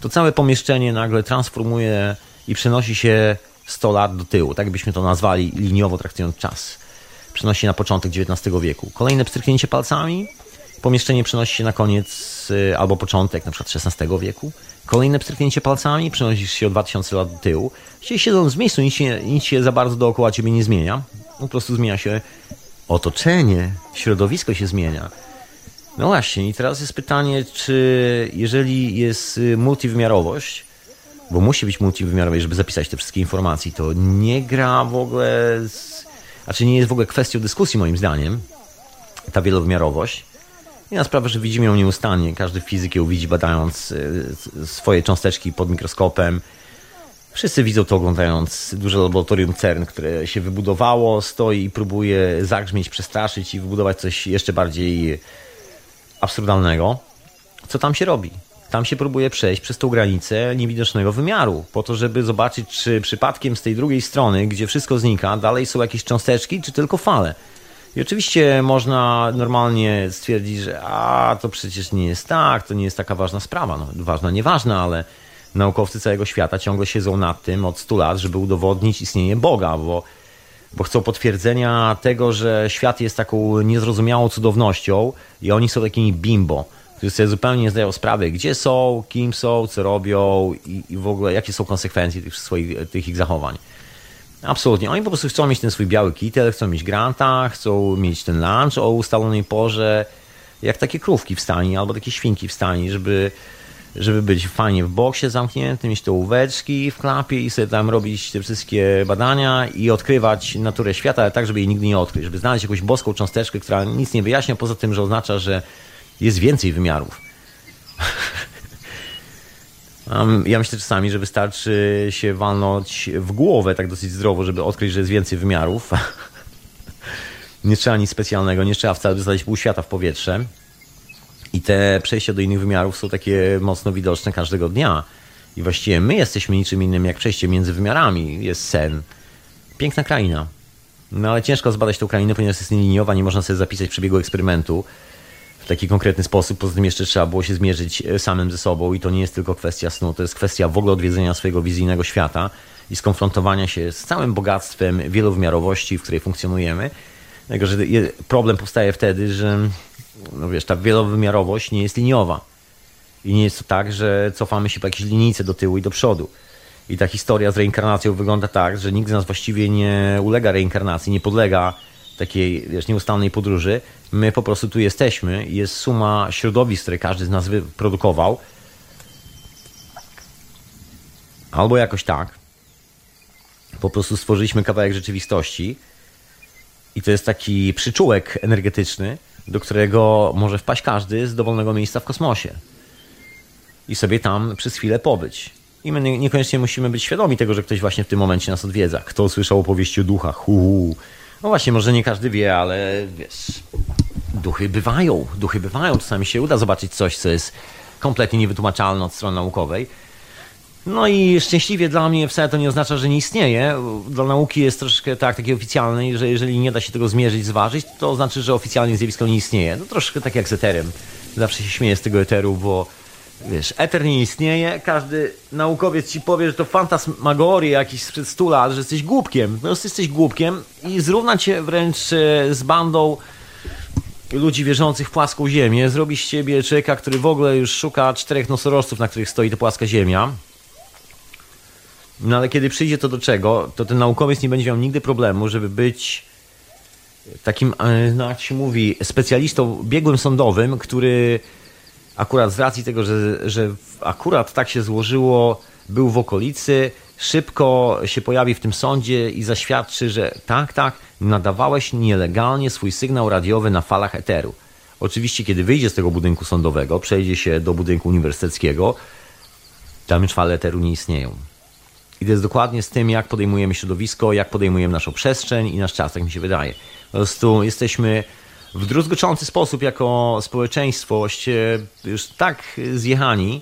to całe pomieszczenie nagle transformuje i przenosi się 100 lat do tyłu. Tak byśmy to nazwali liniowo traktując czas. Przenosi na początek XIX wieku. Kolejne pstryknięcie palcami Pomieszczenie przenosi się na koniec y, albo początek, na przykład XVI wieku. Kolejne pstryknięcie palcami przenosisz się o 2000 lat do tyłu. Czyli siedząc w miejscu, nic się, nic się za bardzo dookoła ciebie nie zmienia. Po prostu zmienia się otoczenie, środowisko się zmienia. No właśnie, i teraz jest pytanie, czy jeżeli jest y, multiwymiarowość, bo musi być multiwymiarowość, żeby zapisać te wszystkie informacje, to nie gra w ogóle, z, znaczy nie jest w ogóle kwestią dyskusji moim zdaniem, ta wielowymiarowość, i na sprawę, że widzimy ją nieustannie. Każdy fizyk ją widzi badając y, swoje cząsteczki pod mikroskopem. Wszyscy widzą to oglądając duże laboratorium CERN, które się wybudowało, stoi i próbuje zagrzmieć, przestraszyć i wybudować coś jeszcze bardziej absurdalnego. Co tam się robi? tam się próbuje przejść przez tą granicę niewidocznego wymiaru, po to, żeby zobaczyć, czy przypadkiem z tej drugiej strony, gdzie wszystko znika, dalej są jakieś cząsteczki, czy tylko fale. I oczywiście można normalnie stwierdzić, że a to przecież nie jest tak, to nie jest taka ważna sprawa. No, ważna, nieważna, ale naukowcy całego świata ciągle siedzą nad tym od 100 lat, żeby udowodnić istnienie Boga, bo, bo chcą potwierdzenia tego, że świat jest taką niezrozumiałą cudownością i oni są takimi bimbo, którzy sobie zupełnie nie zdają sprawy, gdzie są, kim są, co robią i, i w ogóle jakie są konsekwencje tych, swoich, tych ich zachowań. Absolutnie. Oni po prostu chcą mieć ten swój biały kitel, chcą mieć granta, chcą mieć ten lunch o ustalonej porze, jak takie krówki w stanie albo takie świnki w stanie, żeby, żeby być fajnie w boksie zamkniętym, mieć te łóweczki w klapie i sobie tam robić te wszystkie badania i odkrywać naturę świata, ale tak, żeby jej nigdy nie odkryć, żeby znaleźć jakąś boską cząsteczkę, która nic nie wyjaśnia, poza tym, że oznacza, że jest więcej wymiarów. Ja myślę czasami, że wystarczy się walnąć w głowę tak dosyć zdrowo, żeby odkryć, że jest więcej wymiarów. [laughs] nie trzeba nic specjalnego, nie trzeba wcale wysłać pół świata w powietrze. I te przejścia do innych wymiarów są takie mocno widoczne każdego dnia. I właściwie my jesteśmy niczym innym jak przejście między wymiarami. Jest sen. Piękna kraina. No ale ciężko zbadać tą krainę, ponieważ jest liniowa, nie można sobie zapisać przebiegu eksperymentu w taki konkretny sposób. Poza tym jeszcze trzeba było się zmierzyć e, samym ze sobą i to nie jest tylko kwestia snu, to jest kwestia w ogóle odwiedzenia swojego wizyjnego świata i skonfrontowania się z całym bogactwem wielowymiarowości, w której funkcjonujemy. Dlatego, że problem powstaje wtedy, że no wiesz, ta wielowymiarowość nie jest liniowa. I nie jest to tak, że cofamy się po jakiejś linijce do tyłu i do przodu. I ta historia z reinkarnacją wygląda tak, że nikt z nas właściwie nie ulega reinkarnacji, nie podlega takiej wiesz, nieustannej podróży. My po prostu tu jesteśmy. Jest suma środowisk, które każdy z nas wyprodukował. Albo jakoś tak. Po prostu stworzyliśmy kawałek rzeczywistości. I to jest taki przyczółek energetyczny, do którego może wpaść każdy z dowolnego miejsca w kosmosie. I sobie tam przez chwilę pobyć. I my niekoniecznie musimy być świadomi tego, że ktoś właśnie w tym momencie nas odwiedza. Kto słyszał opowieści o duchach? Uuu. No właśnie, może nie każdy wie, ale wiesz, duchy bywają, duchy bywają. Czasami się uda zobaczyć coś, co jest kompletnie niewytłumaczalne od strony naukowej. No i szczęśliwie dla mnie wcale to nie oznacza, że nie istnieje. Dla nauki jest troszkę tak, takiej oficjalnej, że jeżeli nie da się tego zmierzyć, zważyć, to znaczy, że oficjalnie zjawisko nie istnieje. No troszkę tak jak z eterem. Zawsze się śmieję z tego eteru, bo wiesz, eter nie istnieje, każdy naukowiec ci powie, że to fantasmagoria jakiś sprzed 100 lat, że jesteś głupkiem. Po prostu jesteś głupkiem i zrównać się wręcz e, z bandą ludzi wierzących w płaską ziemię, zrobić z ciebie człowieka, który w ogóle już szuka czterech nosorożców, na których stoi ta płaska ziemia. No ale kiedy przyjdzie to do czego, to ten naukowiec nie będzie miał nigdy problemu, żeby być takim, e, no jak się mówi, specjalistą biegłym sądowym, który akurat z racji tego, że, że akurat tak się złożyło, był w okolicy, szybko się pojawi w tym sądzie i zaświadczy, że tak, tak, nadawałeś nielegalnie swój sygnał radiowy na falach eteru. Oczywiście, kiedy wyjdzie z tego budynku sądowego, przejdzie się do budynku uniwersyteckiego, tam już fale eteru nie istnieją. I to jest dokładnie z tym, jak podejmujemy środowisko, jak podejmujemy naszą przestrzeń i nasz czas, tak mi się wydaje. Po prostu jesteśmy w druzgoczący sposób jako społeczeństwo właściwie już tak zjechani,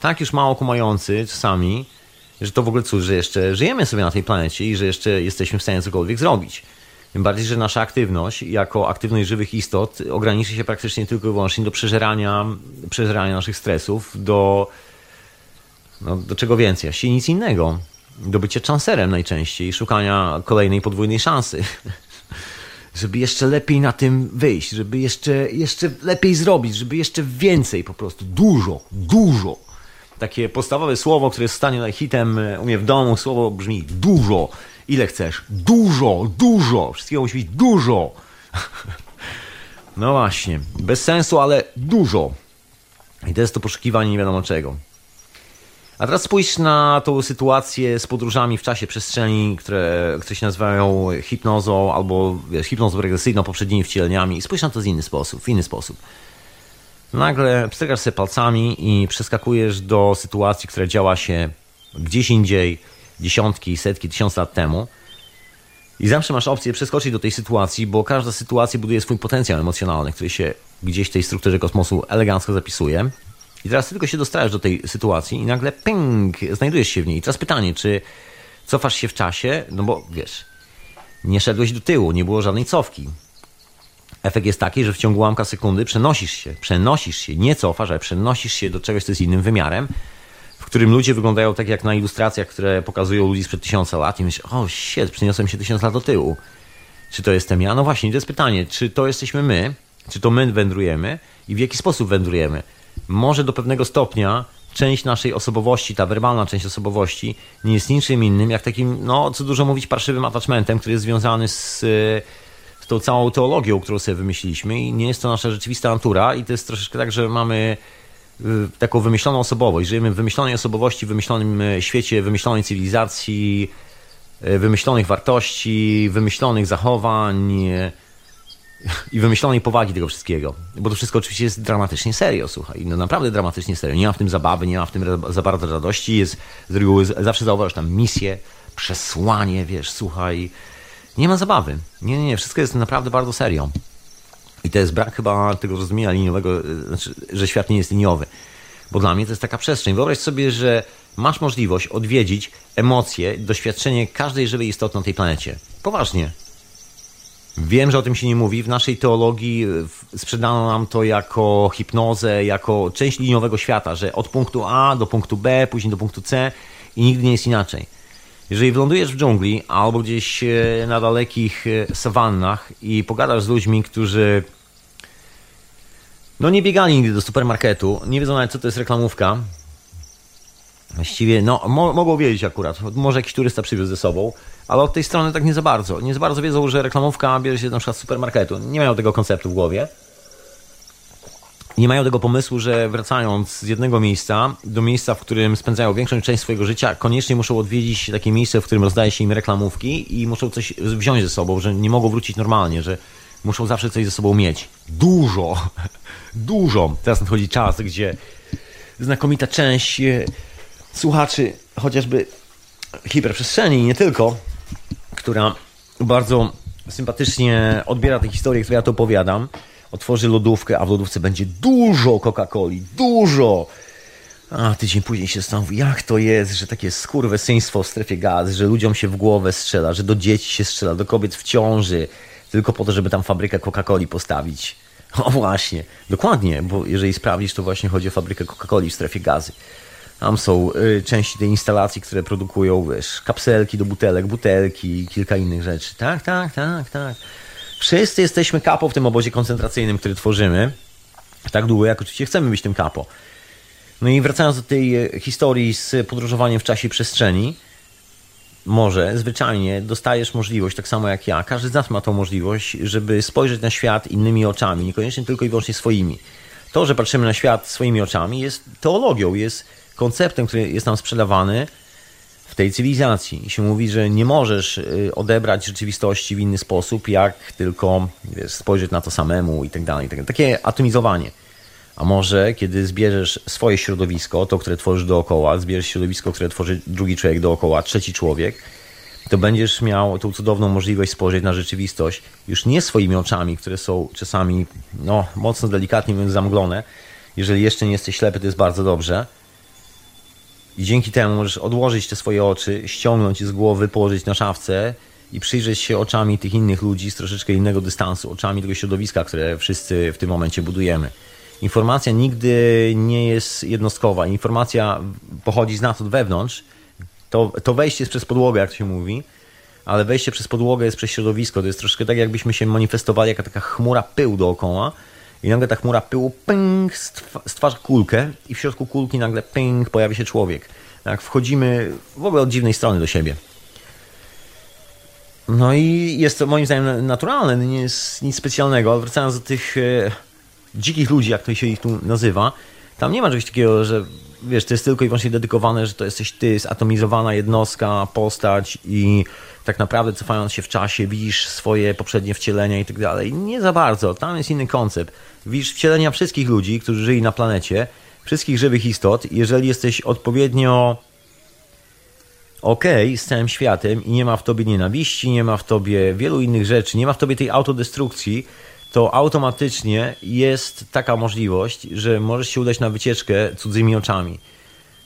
tak już mało kumający czasami, że to w ogóle cóż, że jeszcze żyjemy sobie na tej planecie i że jeszcze jesteśmy w stanie cokolwiek zrobić. Tym bardziej, że nasza aktywność jako aktywność żywych istot ograniczy się praktycznie tylko i wyłącznie do przeżerania, przeżerania naszych stresów, do, no, do czego więcej, właściwie nic innego. Do bycia chancerem najczęściej, szukania kolejnej podwójnej szansy. [laughs] żeby jeszcze lepiej na tym wyjść, żeby jeszcze, jeszcze lepiej zrobić, żeby jeszcze więcej po prostu, dużo, dużo. Takie podstawowe słowo, które stanie hitem u mnie w domu, słowo brzmi dużo. Ile chcesz? Dużo, dużo. Wszystkiego musi być dużo. [laughs] No właśnie, bez sensu, ale dużo. I to jest to poszukiwanie nie wiadomo czego. A teraz spójrz na tą sytuację z podróżami w czasie przestrzeni, które, które się nazywają hipnozą albo wiesz, hipnozą regresyjną, poprzednimi wcieleniami i spójrz na to z inny sposób, w inny sposób. Nagle pstrykasz sobie palcami i przeskakujesz do sytuacji, która działa się gdzieś indziej, dziesiątki, setki, tysiąc lat temu. I zawsze masz opcję przeskoczyć do tej sytuacji, bo każda sytuacja buduje swój potencjał emocjonalny, który się gdzieś w tej strukturze kosmosu elegancko zapisuje I teraz tylko się dostajesz do tej sytuacji i nagle ping, znajdujesz się w niej. I teraz pytanie, czy cofasz się w czasie, no bo wiesz, nie szedłeś do tyłu, nie było żadnej cofki. Efekt jest taki, że w ciągu łamka sekundy przenosisz się, przenosisz się, nie cofasz, ale przenosisz się do czegoś, co jest innym wymiarem, w którym ludzie wyglądają tak jak na ilustracjach, które pokazują ludzi sprzed tysiąca lat i myślisz, o shit, przeniosłem się tysiąc lat do tyłu. Czy to jestem ja? No właśnie, to jest pytanie, czy to jesteśmy my, czy to my wędrujemy i w jaki sposób wędrujemy? Może do pewnego stopnia część naszej osobowości, ta werbalna część osobowości nie jest niczym innym jak takim, no co dużo mówić, parszywym attachmentem, który jest związany z, z tą całą teologią, którą sobie wymyśliliśmy i nie jest to nasza rzeczywista natura i to jest troszeczkę tak, że mamy y, taką wymyśloną osobowość, żyjemy w wymyślonej osobowości, w wymyślonym y, świecie, wymyślonej cywilizacji, y, wymyślonych wartości, wymyślonych zachowań, i wymyślonej powagi tego wszystkiego. Bo to wszystko oczywiście jest dramatycznie serio, słuchaj. No naprawdę dramatycznie serio. Nie ma w tym zabawy, nie ma w tym za bardzo radości. Jest z reguły zawsze zauważasz tam misję, przesłanie, wiesz, słuchaj. Nie ma zabawy. Nie, nie, nie. Wszystko jest naprawdę bardzo serio. I to jest brak chyba tego rozumienia liniowego, znaczy, że świat nie jest liniowy. Bo dla mnie to jest taka przestrzeń. Wyobraź sobie, że masz możliwość odwiedzić emocje, doświadczenie każdej żywej istoty na tej planecie. Poważnie. Wiem, że o tym się nie mówi. W naszej teologii sprzedano nam to jako hipnozę, jako część liniowego świata, że od punktu A do punktu B, później do punktu C i nigdy nie jest inaczej. Jeżeli wylądujesz w dżungli albo gdzieś e, na dalekich e, sawannach i pogadasz z ludźmi, którzy no nie biegali nigdy do supermarketu, nie wiedzą nawet co to jest reklamówka, Właściwie, no, mo mogą wiedzieć akurat. Może jakiś turysta przywiózł ze sobą, ale od tej strony tak nie za bardzo. Nie za bardzo wiedzą, że reklamówka bierze się na przykład z supermarketu. Nie mają tego konceptu w głowie. Nie mają tego pomysłu, że wracając z jednego miejsca do miejsca, w którym spędzają większą część swojego życia, koniecznie muszą odwiedzić takie miejsce, w którym rozdaje się im reklamówki i muszą coś wziąć ze sobą, że nie mogą wrócić normalnie, że muszą zawsze coś ze sobą mieć. Dużo, [laughs] dużo. Teraz nadchodzi czas, gdzie znakomita część słuchaczy chociażby hiperprzestrzeni i nie tylko, która bardzo sympatycznie odbiera te historie, które ja tu opowiadam, otworzy lodówkę, a w lodówce będzie dużo Coca-Coli, dużo. A tydzień później się zastanowi, jak to jest, że takie skurwesyństwo w strefie gaz, że ludziom się w głowę strzela, że do dzieci się strzela, do kobiet w ciąży, tylko po to, żeby tam fabrykę Coca-Coli postawić. O właśnie, dokładnie, bo jeżeli sprawdzisz, to właśnie chodzi o fabrykę Coca-Coli w strefie gazy. Tam są y, części tej instalacji, które produkują, wiesz, kapselki do butelek, butelki i kilka innych rzeczy. Tak, tak, tak, tak. Wszyscy jesteśmy kapo w tym obozie koncentracyjnym, który tworzymy. Tak długo, jak oczywiście chcemy być tym kapo. No i wracając do tej y, historii z podróżowaniem w czasie i przestrzeni, może zwyczajnie dostajesz możliwość, tak samo jak ja, każdy z nas ma tą możliwość, żeby spojrzeć na świat innymi oczami, niekoniecznie tylko i wyłącznie swoimi. To, że patrzymy na świat swoimi oczami, jest teologią, jest konceptem, który jest nam sprzedawany w tej cywilizacji. I się mówi, że nie możesz y, odebrać rzeczywistości w inny sposób, jak tylko wiesz, spojrzeć na to samemu i tak dalej. Tak takie atomizowanie. A może kiedy zbierzesz swoje środowisko, to, które tworzysz dookoła, zbierzesz środowisko, które tworzy drugi człowiek dookoła, trzeci człowiek, to będziesz miał tą cudowną możliwość spojrzeć na rzeczywistość już nie swoimi oczami, które są czasami no, mocno delikatnie mówiąc zamglone. Jeżeli jeszcze nie jesteś ślepy, to jest bardzo dobrze i dzięki temu możesz odłożyć te swoje oczy, ściągnąć je z głowy, położyć na szafce i przyjrzeć się oczami tych innych ludzi z troszeczkę innego dystansu, oczami tego środowiska, które wszyscy w tym momencie budujemy. Informacja nigdy nie jest jednostkowa. Informacja pochodzi z nas od wewnątrz. To, to wejście jest przez podłogę, jak to się mówi, ale wejście przez podłogę jest przez środowisko. To jest troszkę tak, jakbyśmy się manifestowali jako taka chmura pył dookoła i nagle ta chmura pyłu ping, stwarza kulkę i w środku kulki nagle ping, pojawia się człowiek. Tak, wchodzimy w ogóle od dziwnej strony do siebie. No i jest to moim zdaniem naturalne, nie jest nic specjalnego, ale wracając do tych e, dzikich ludzi, jak to się ich tu nazywa, tam nie ma czegoś takiego, że wiesz, to jest tylko i wyłącznie dedykowane, że to jesteś ty, zatomizowana jednostka, postać i tak naprawdę cofając się w czasie, widzisz swoje poprzednie wcielenia i tak dalej. Nie za bardzo, tam jest inny koncept. Widzisz wcielenia wszystkich ludzi, którzy żyli na planecie, wszystkich żywych istot. Jeżeli jesteś odpowiednio ok z całym światem i nie ma w tobie nienawiści, nie ma w tobie wielu innych rzeczy, nie ma w tobie tej autodestrukcji, to automatycznie jest taka możliwość, że możesz się udać na wycieczkę cudzymi oczami.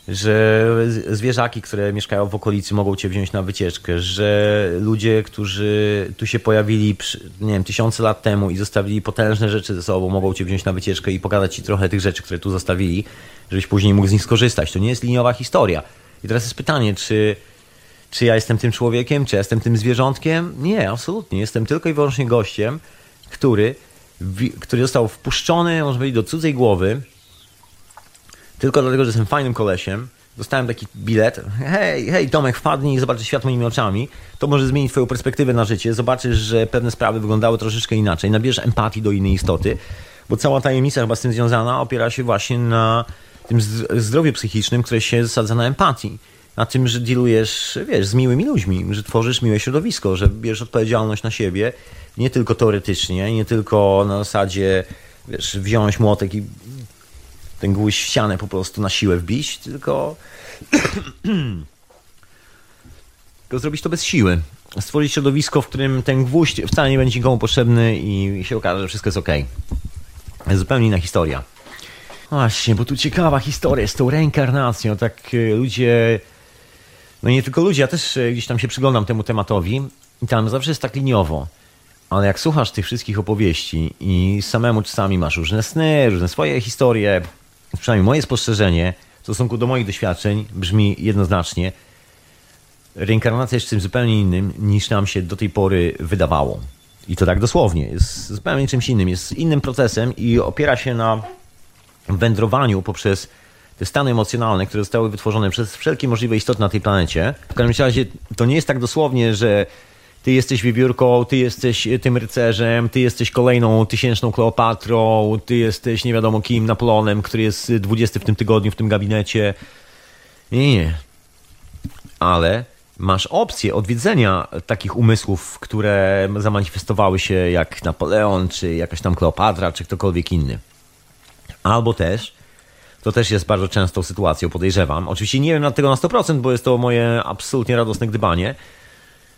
Że zwierzaki, które mieszkają w okolicy, mogą cię wziąć na wycieczkę, że ludzie, którzy tu się pojawili, nie wiem, tysiące lat temu i zostawili potężne rzeczy ze sobą, mogą cię wziąć na wycieczkę i pokazać ci trochę tych rzeczy, które tu zostawili, żebyś później mógł z nich skorzystać. To nie jest liniowa historia. I teraz jest pytanie, czy, czy ja jestem tym człowiekiem, czy ja jestem tym zwierzątkiem? Nie, absolutnie. Jestem tylko i wyłącznie gościem, który, który został wpuszczony, może powiedzieć, do cudzej głowy, tylko dlatego, że jestem fajnym kolesiem. Dostałem taki bilet. Hej, hej, Tomek, wpadnij i zobaczysz świat moimi oczami. To może zmienić Twoją perspektywę na życie. Zobaczysz, że pewne sprawy wyglądały troszeczkę inaczej. Nabierzesz empatii do innej istoty, bo cała tajemnica chyba z tym związana opiera się właśnie na tym zdrowiu psychicznym, które się zasadza na empatii. Na tym, że dealujesz, wiesz, z miłymi ludźmi, że tworzysz miłe środowisko, że bierzesz odpowiedzialność na siebie, nie tylko teoretycznie, nie tylko na zasadzie, wiesz, wziąć młotek i ten gwóźdź w ścianę po prostu na siłę wbić, tylko [clears throat] tylko zrobić to bez siły. Stworzyć środowisko, w którym ten gwóźdź wcale nie będzie nikomu potrzebny i się okaże, że wszystko jest ok. Zupełnie inna historia. Właśnie, bo tu ciekawa historia z tą reinkarnacją. Tak e, ludzie, no nie tylko ludzie, ja też e, gdzieś tam się przyglądam temu tematowi i tam zawsze jest tak liniowo. Ale jak słuchasz tych wszystkich opowieści i samemu czasami masz różne sny, różne swoje historie, przynajmniej moje spostrzeżenie w stosunku do moich doświadczeń brzmi jednoznacznie. Reinkarnacja jest czymś zupełnie innym niż nam się do tej pory wydawało. I to tak dosłownie. Jest zupełnie czymś innym. Jest innym procesem i opiera się na wędrowaniu poprzez te stany emocjonalne, które zostały wytworzone przez wszelkie możliwe istoty na tej planecie. W każdym razie to nie jest tak dosłownie, że ty jesteś wiewiórką, ty jesteś tym rycerzem, ty jesteś kolejną tysięczną Kleopatrą, ty jesteś nie wiadomo kim Napoleonem, który jest 20 w tym tygodniu w tym gabinecie. Nie, nie. Ale masz opcję odwiedzenia takich umysłów, które zamanifestowały się jak Napoleon, czy jakaś tam Kleopatra, czy ktokolwiek inny. Albo też, to też jest bardzo częstą sytuacją, podejrzewam. Oczywiście nie wiem na tego na 100%, bo jest to moje absolutnie radosne gdybanie,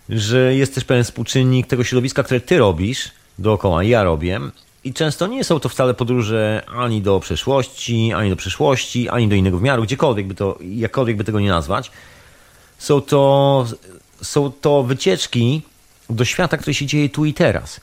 że jest też pewien współczynnik tego środowiska, które ty robisz dookoła, ja robię. I często nie są to wcale podróże ani do przeszłości, ani do przyszłości, ani do innego wymiaru, gdziekolwiek by to, jakkolwiek by tego nie nazwać. Są to, są to wycieczki do świata, który się dzieje tu i teraz.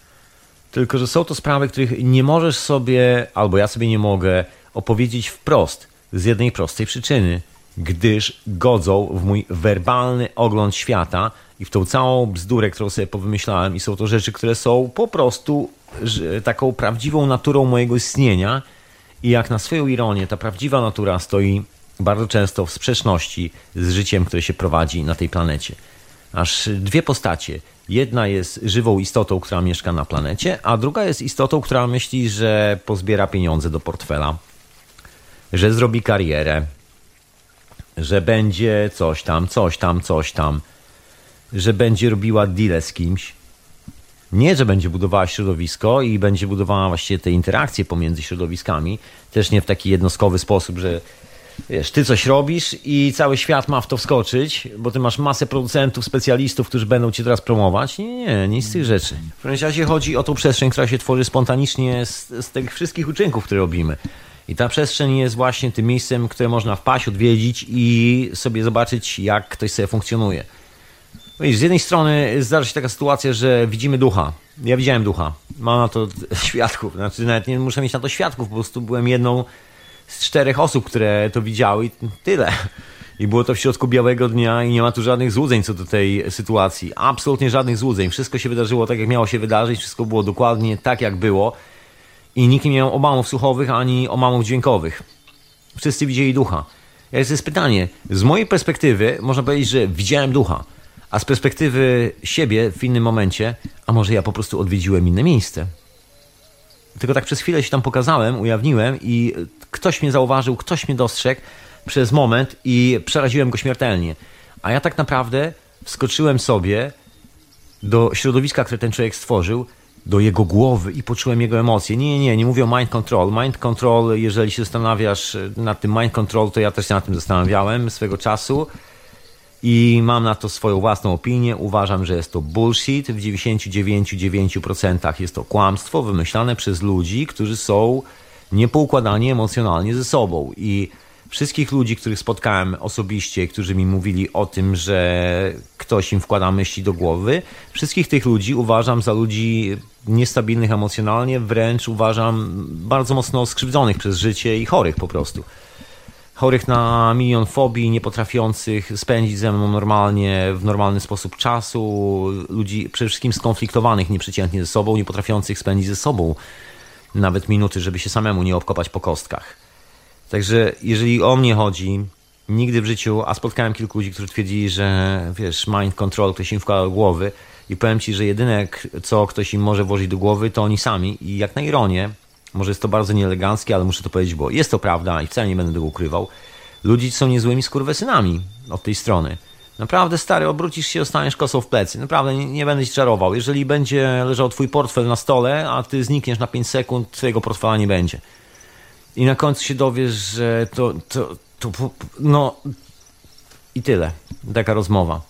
Tylko, że są to sprawy, których nie możesz sobie, albo ja sobie nie mogę opowiedzieć wprost, z jednej prostej przyczyny, gdyż godzą w mój werbalny ogląd świata i w tą całą bzdurę, którą sobie powymyślałem, i są to rzeczy, które są po prostu taką prawdziwą naturą mojego istnienia. I jak na swoją ironię, ta prawdziwa natura stoi bardzo często w sprzeczności z życiem, które się prowadzi na tej planecie. Aż dwie postacie Jedna jest żywą istotą, która mieszka na planecie, a druga jest istotą, która myśli, że pozbiera pieniądze do portfela, że zrobi karierę, że będzie coś tam, coś tam, coś tam, że będzie robiła deal z kimś. Nie, że będzie budowała środowisko i będzie budowała właściwie te interakcje pomiędzy środowiskami, też nie w taki jednostkowy sposób, że wiesz, ty coś robisz i cały świat ma w to wskoczyć, bo ty masz masę producentów, specjalistów, którzy będą cię teraz promować. Nie, nie, nic z tych rzeczy. W każdym razie chodzi o tą przestrzeń, która się tworzy spontanicznie z, z tych wszystkich uczynków, które robimy. I ta przestrzeń jest właśnie tym miejscem, które można wpaść, odwiedzić i sobie zobaczyć, jak ktoś sobie funkcjonuje. z jednej strony zdarza się taka sytuacja, że widzimy ducha. Ja widziałem ducha. Mam na to [laughs] świadków. Znaczy, nawet nie muszę mieć na to świadków, po prostu byłem jedną z czterech osób, które to widziały i tyle. I było to w środku białego dnia i nie ma tu żadnych złudzeń co do tej sytuacji. Absolutnie żadnych złudzeń. Wszystko się wydarzyło tak, jak miało się wydarzyć. Wszystko było dokładnie tak, jak było. I nikt nie miał omamów słuchowych ani omamów dźwiękowych. Wszyscy widzieli ducha. Jest, jest pytanie. Z mojej perspektywy można powiedzieć, że widziałem ducha. A z perspektywy siebie w innym momencie, a może ja po prostu odwiedziłem inne miejsce. Tylko tak przez chwilę się tam pokazałem, ujawniłem i ktoś mnie zauważył, ktoś mnie dostrzegł przez moment i przeraziłem go śmiertelnie. A ja tak naprawdę wskoczyłem sobie do środowiska, które ten człowiek stworzył, do jego głowy i poczułem jego emocje. Nie, nie, nie mówię o mind control. Mind control, jeżeli się zastanawiasz nad tym mind control, to ja też się nad tym zastanawiałem swego czasu. i mam na to swoją własną opinię. Uważam, że jest to bullshit. W 99,9% jest to kłamstwo wymyślane przez ludzi, którzy są niepoukładani emocjonalnie ze sobą. I wszystkich ludzi, których spotkałem osobiście, którzy mi mówili o tym, że ktoś im wkłada myśli do głowy, wszystkich tych ludzi uważam za ludzi niestabilnych emocjonalnie, wręcz uważam bardzo mocno skrzywdzonych przez życie i chorych po prostu chorych na milion fobii, nie potrafiących spędzić ze mną normalnie, w normalny sposób czasu, ludzi przede wszystkim skonfliktowanych nieprzeciętnie ze sobą, nie potrafiących spędzić ze sobą nawet minuty, żeby się samemu nie obkopać po kostkach. Także jeżeli o mnie chodzi, nigdy w życiu, a spotkałem kilku ludzi, którzy twierdzili, że wiesz, mind control ktoś im wkłada do głowy i powiem ci, że jedyne co ktoś im może włożyć do głowy to oni sami i jak na ironię, może jest to bardzo nieeleganckie, ale muszę to powiedzieć, bo jest to prawda i wcale nie będę tego ukrywał. Ludzie są niezłymi skurwesynami od tej strony. Naprawdę, stary, obrócisz się, dostaniesz kosą w plecy. Naprawdę, nie, nie będę ci czarował. Jeżeli będzie leżał twój portfel na stole, a ty znikniesz na 5 sekund, twojego portfela nie będzie. I na końcu się dowiesz, że to, to, to no i tyle. Taka rozmowa.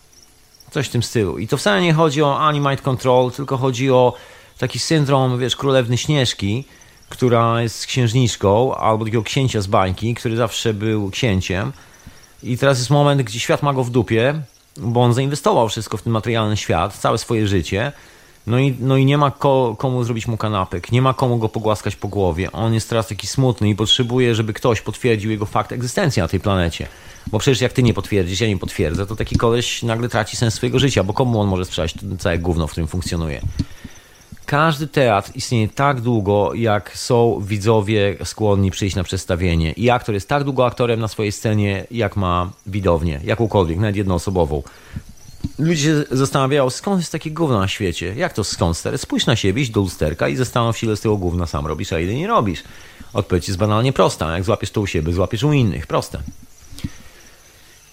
Coś w tym stylu. I to wcale nie chodzi o ani mind control, tylko chodzi o taki syndrom, wiesz, królewny Śnieżki, która jest księżniczką, albo takiego księcia z bańki, który zawsze był księciem. I teraz jest moment, gdzie świat ma go w dupie, bo on zainwestował wszystko w ten materialny świat, całe swoje życie. No i, no i nie ma ko, komu zrobić mu kanapek, nie ma komu go pogłaskać po głowie. On jest teraz taki smutny i potrzebuje, żeby ktoś potwierdził jego fakt egzystencji na tej planecie. Bo przecież jak ty nie potwierdzisz, ja nie potwierdzę, to taki koleś nagle traci sens swojego życia, bo komu on może sprzedać całe gówno, w którym funkcjonuje. Każdy teatr istnieje tak długo, jak są widzowie skłonni przyjść na przedstawienie. I aktor jest tak długo aktorem na swojej scenie, jak ma widownię, jakąkolwiek, nawet jednoosobową. Ludzie się zastanawiają, skąd jest takie gówno na świecie? Jak to skąd? Stary? Spójrz na siebie, idź do lusterka i zastanów się, ile z tego gówna sam robisz, a ile nie robisz. Odpowiedź jest banalnie prosta. Jak złapiesz to u siebie, złapiesz u innych. Proste.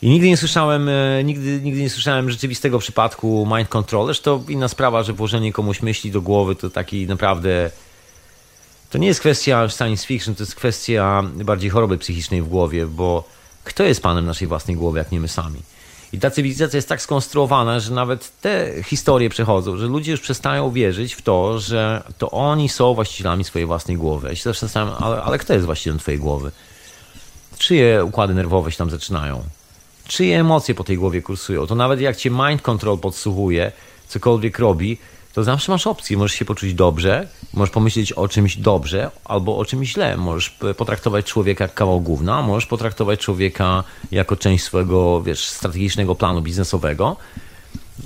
I nigdy nie słyszałem, e, nigdy, nigdy nie słyszałem rzeczywistego przypadku mind control. Zresztą inna sprawa, że włożenie komuś myśli do głowy to taki naprawdę. To nie jest kwestia science fiction, to jest kwestia bardziej choroby psychicznej w głowie, bo kto jest panem naszej własnej głowy, jak nie my sami? I ta cywilizacja jest tak skonstruowana, że nawet te historie przechodzą, że ludzie już przestają wierzyć w to, że to oni są właścicielami swojej własnej głowy. Ja się zawsze zastanawiam, ale, ale kto jest właścicielem twojej głowy? Czyje układy nerwowe się tam zaczynają? czyje emocje po tej głowie kursują. To nawet jak cię mind control podsłuchuje, cokolwiek robi, to zawsze masz opcję. Możesz się poczuć dobrze, możesz pomyśleć o czymś dobrze albo o czymś źle. Możesz potraktować człowieka jak kawał gówna, możesz potraktować człowieka jako część swojego, wiesz, strategicznego planu biznesowego.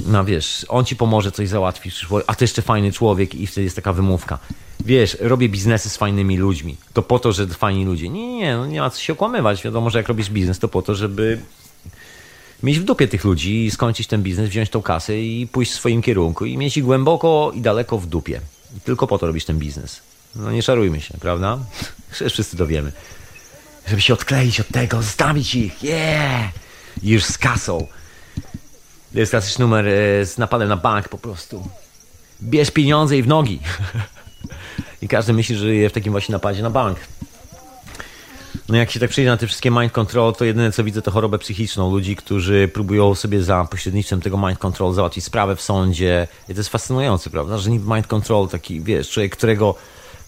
No wiesz, on ci pomoże coś załatwić, a to jeszcze fajny człowiek i wtedy jest taka wymówka. Wiesz, robię biznesy z fajnymi ludźmi. To po to, że fajni ludzie. Nie, nie, nie, no nie ma co się okłamywać. Wiadomo, że jak robisz biznes, to po to, żeby mieć w dupie tych ludzi skończyć ten biznes, wziąć tą kasę i pójść w swoim kierunku i mieć ich głęboko i daleko w dupie. I tylko po to robisz ten biznes. No nie szarujmy się, prawda? [laughs] Wszyscy to wiemy. Żeby się odkleić od tego, zostawić ich, yeah! I już z kasą. To jest klasyczny numer e, z napadem na bank po prostu. Bierz pieniądze i w nogi. [laughs] I każdy myśli, że żyje w takim właśnie napadzie na bank. No jak się tak przyjdzie na te wszystkie mind control, to jedyne co widzę to chorobę psychiczną ludzi, którzy próbują sobie za pośrednictwem tego mind control załatwić sprawę w sądzie. I to jest fascynujące, prawda? Że mind control taki, wiesz, człowiek, którego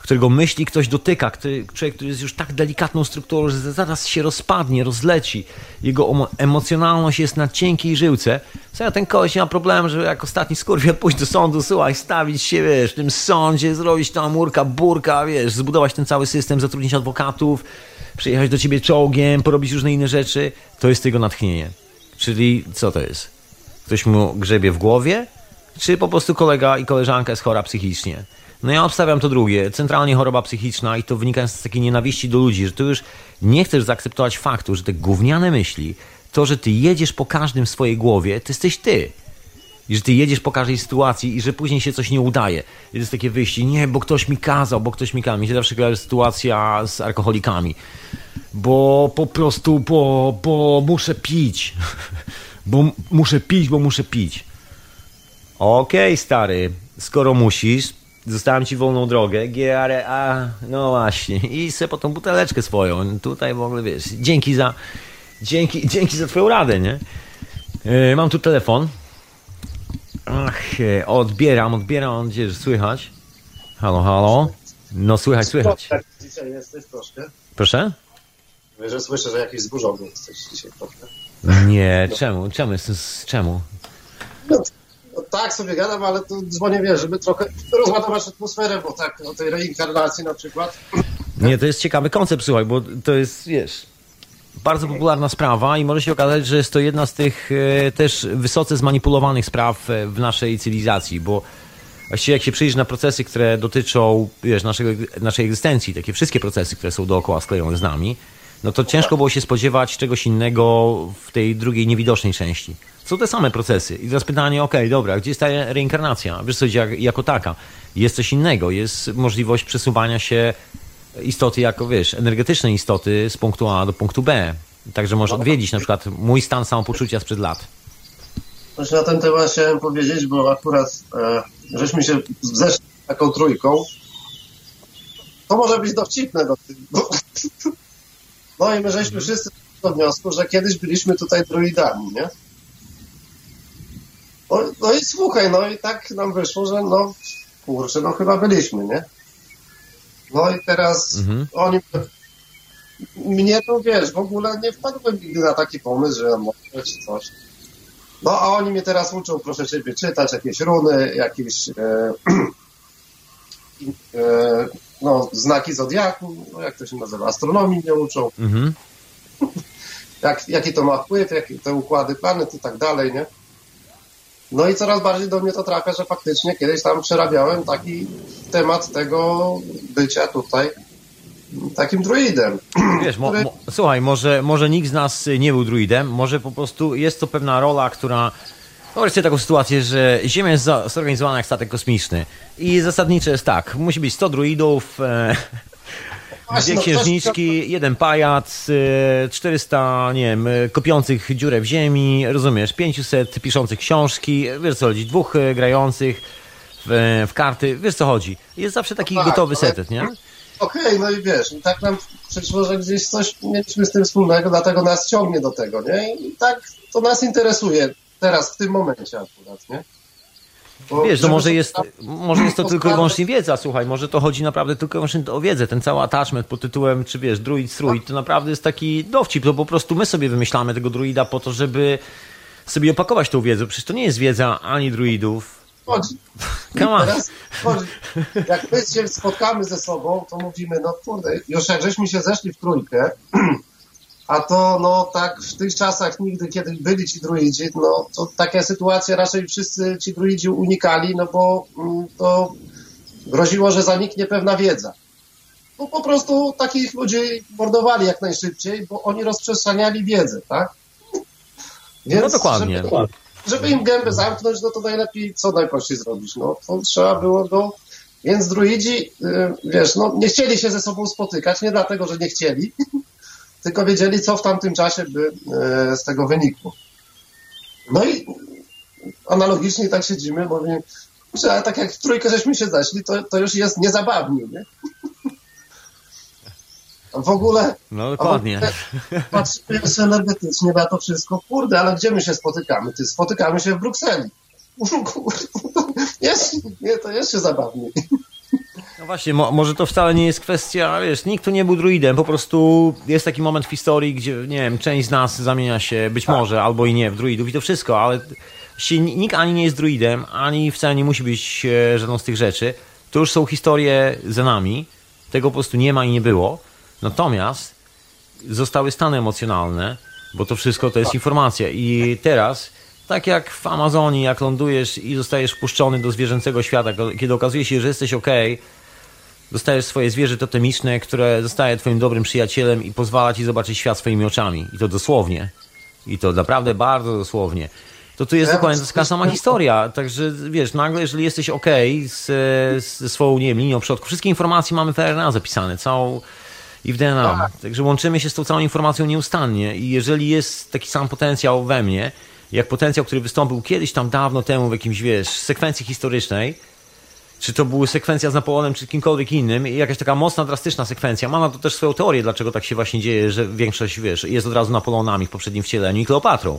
którego myśli ktoś dotyka, który, człowiek, który jest już tak delikatną strukturą, że zaraz się rozpadnie, rozleci. Jego emocjonalność jest na cienkiej żyłce. Ja ten koleś nie ma problemu, że jak ostatni skurwiel pójść do sądu, słuchaj, stawić się, wiesz, w tym sądzie, zrobić tam murka, burka, wiesz, zbudować ten cały system, zatrudnić adwokatów, przyjechać do ciebie czołgiem, porobić różne inne rzeczy, to jest jego natchnienie. Czyli co to jest? Ktoś mu grzebie w głowie? Czy po prostu kolega i koleżanka jest chora psychicznie? No ja obstawiam to drugie. Centralnie choroba psychiczna i to wynika z takiej nienawiści do ludzi, że ty już nie chcesz zaakceptować faktu, że te gówniane myśli, to, że ty jedziesz po każdym w swojej głowie, to jesteś ty. I że ty jedziesz po każdej sytuacji i że później się coś nie udaje. I jest takie wyjście, nie, bo ktoś mi kazał, bo ktoś mi kazał. Mi się zawsze kojarzy sytuacja z alkoholikami. Bo po prostu, bo, bo muszę pić. [laughs] bo muszę pić, bo muszę pić. Okej, okay, stary, skoro musisz, zostałem ci wolną drogę, GRA, no właśnie, i sobie po tą buteleczkę swoją. Tutaj w ogóle wiesz, dzięki za, dzięki, dzięki za twoją radę, nie? E, Mam tu telefon. Ach, e, odbieram, odbieram, mam nadzieję, że słychać. Halo, halo. No słychać, słychać. Tak, dzisiaj jesteś troszkę. Proszę? Mówię, że słyszę, że jakiś zburzony jesteś dzisiaj trochę. Nie, czemu, czemu, czemu? No, no tak sobie gadam, ale to dzwonię, wiesz, żeby trochę rozładować atmosferę, bo tak o tej reinkarnacji na przykład. Nie, to jest ciekawy koncept, słuchaj, bo to jest, wiesz, bardzo popularna sprawa i może się okazać, że jest to jedna z tych e, też wysoce zmanipulowanych spraw e, w naszej cywilizacji, bo właściwie jak się przyjrzy na procesy, które dotyczą, wiesz, naszego, naszej egzystencji, takie wszystkie procesy, które są dookoła sklejone z nami, no to ciężko było się spodziewać czegoś innego w tej drugiej niewidocznej części. Są te same procesy. I teraz pytanie, okej, dobra, gdzie jest ta reinkarnacja? Wiesz co, jak, jako taka. Jest coś innego, jest możliwość przesuwania się istoty jako, wiesz, energetyczne istoty z punktu A do punktu B. Także możesz odwiedzić na przykład mój stan samopoczucia sprzed lat. Właśnie na ten temat chciałem powiedzieć, bo akurat e, żeśmy się zeszli taką trójką. To może być dowcipne. Do, bo, no i my żeśmy wszyscy do wniosku, że kiedyś byliśmy tutaj druidami, nie? No, no i słuchaj, no i tak nam wyszło, że no kurczę, no chyba byliśmy, nie? No i teraz Mhm. oni mnie to wiesz, w ogóle nie wpadłem nigdy na taki pomysł, że może czy coś. No a oni mnie teraz uczą, proszę ciebie, czytać jakieś runy, jakieś e, [clears throat] e, no, znaki zodiaku, no, jak to się nazywa, astronomii mnie uczą, Mhm. [laughs] jak, jaki to ma wpływ, jakie te układy planet i tak dalej, nie? No i coraz bardziej do mnie to trafia, że faktycznie kiedyś tam przerabiałem taki temat tego bycia tutaj takim druidem. [clears throat] Wiesz, mo, mo, słuchaj, może, może nikt z nas nie był druidem, może po prostu jest to pewna rola, która... Wyobraź sobie taką sytuację, że Ziemia jest zorganizowana jak statek kosmiczny i zasadniczo jest tak, musi być 100 druidów, e, Właśnie, dwie no, księżniczki, jeden pajac, e, 400, nie wiem, e, kopiących dziurę w ziemi, rozumiesz, 500 piszących książki, wiesz co chodzi, dwóch e, grających w, w karty, wiesz co chodzi. Jest zawsze taki No tak, gotowy ale- setet, nie? Okej, no i wiesz, i tak nam przyszło, że gdzieś coś mieliśmy z tym wspólnego, dlatego nas ciągnie do tego, nie? I tak to nas interesuje teraz, w tym momencie akurat, nie? Bo Wiesz, to żeby może jest, może jest to [laughs] tylko i wyłącznie wiedza, słuchaj, może to chodzi naprawdę tylko i wyłącznie o wiedzę. Ten cały attachment pod tytułem, czy wiesz, druid, strój, to naprawdę jest taki dowcip, to po prostu my sobie wymyślamy tego druida po to, żeby sobie opakować tą wiedzę. Przecież to nie jest wiedza ani druidów. chodzi. [laughs] Come on. Teraz chodzi. Jak my się spotkamy ze sobą, to mówimy, no kurde, już jak żeśmy się zeszli w trójkę, [clears throat] a to no tak w tych czasach nigdy, kiedy byli ci druidzi, no to takie sytuacje raczej wszyscy ci druidzi unikali, no bo mm, to groziło, że zaniknie pewna wiedza. No po prostu takich ludzi mordowali jak najszybciej, bo oni rozprzestrzeniali wiedzę, tak? No dokładnie. Żeby, żeby im gębę zamknąć, no to najlepiej co najprościej zrobić. No to trzeba było go. Więc druidzi, y, wiesz, no nie chcieli się ze sobą spotykać, nie dlatego, że nie chcieli, [laughs] tylko wiedzieli, co w tamtym czasie by y, z tego wynikło. No i analogicznie tak siedzimy, mówimy, ale tak jak w trójkę żeśmy się zeszli, to, to już jest niezabawnie, nie? W ogóle No dokładnie. patrzymy jeszcze energetycznie na to wszystko. Kurde, ale gdzie my się spotykamy? Ty, spotykamy się w Brukseli. Kurde, [laughs] jest, nie, to jeszcze zabawniej. No właśnie, mo, może to wcale nie jest kwestia, wiesz, nikt tu nie był druidem, po prostu jest taki moment w historii, gdzie, nie wiem, część z nas zamienia się, być może, albo i nie, w druidów i to wszystko, ale nikt ani nie jest druidem, ani wcale nie musi być e, żadną z tych rzeczy. To już są historie za nami, tego po prostu nie ma i nie było. Natomiast zostały stany emocjonalne, bo to wszystko to jest informacja. I teraz, tak jak w Amazonii, jak lądujesz i zostajesz wpuszczony do zwierzęcego świata, kiedy okazuje się, że jesteś ok, dostajesz swoje zwierzę totemiczne, które zostaje twoim dobrym przyjacielem i pozwala ci zobaczyć świat swoimi oczami. I to dosłownie. I to naprawdę bardzo dosłownie. To tu jest Ja dokładnie taka sama historia. Także wiesz, nagle, jeżeli jesteś ok z, z swoją nie wiem, linią przodku, wszystkie informacje mamy w RNA zapisane, całą i w DNA. Tak. Także łączymy się z tą całą informacją nieustannie. I jeżeli jest taki sam potencjał we mnie, jak potencjał, który wystąpił kiedyś tam dawno temu w jakimś, wiesz, sekwencji historycznej, czy to były sekwencja z Napoleonem, czy kimkolwiek innym, i jakaś taka mocna, drastyczna sekwencja. Ma na to też swoją teorię, dlaczego tak się właśnie dzieje, że większość, wiesz, jest od razu Napoleonami w poprzednim wcieleniu i Kleopatrą.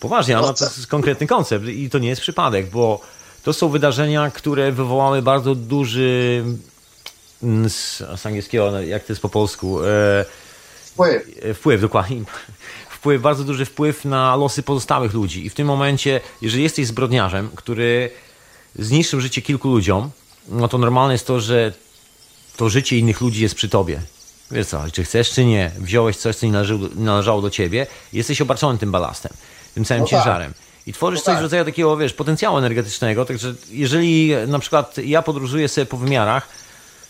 Poważnie, no to jest konkretny koncept i to nie jest przypadek, bo to są wydarzenia, które wywołały bardzo duży z, z angielskiego, no, jak to jest po polsku? E, Wpływ. e, wpływ, dokładnie. Wpływ, bardzo duży wpływ na losy pozostałych ludzi. I w tym momencie, jeżeli jesteś zbrodniarzem, który zniszczył życie kilku ludziom, no to normalne jest to, że to życie innych ludzi jest przy tobie. Wiesz co, czy chcesz, czy nie, wziąłeś coś, co nie należało, nie należało do ciebie, jesteś obarczony tym balastem, tym całym No tak. ciężarem. I tworzysz No coś w tak. rodzaju takiego, wiesz, potencjału energetycznego. Także jeżeli na przykład ja podróżuję sobie po wymiarach,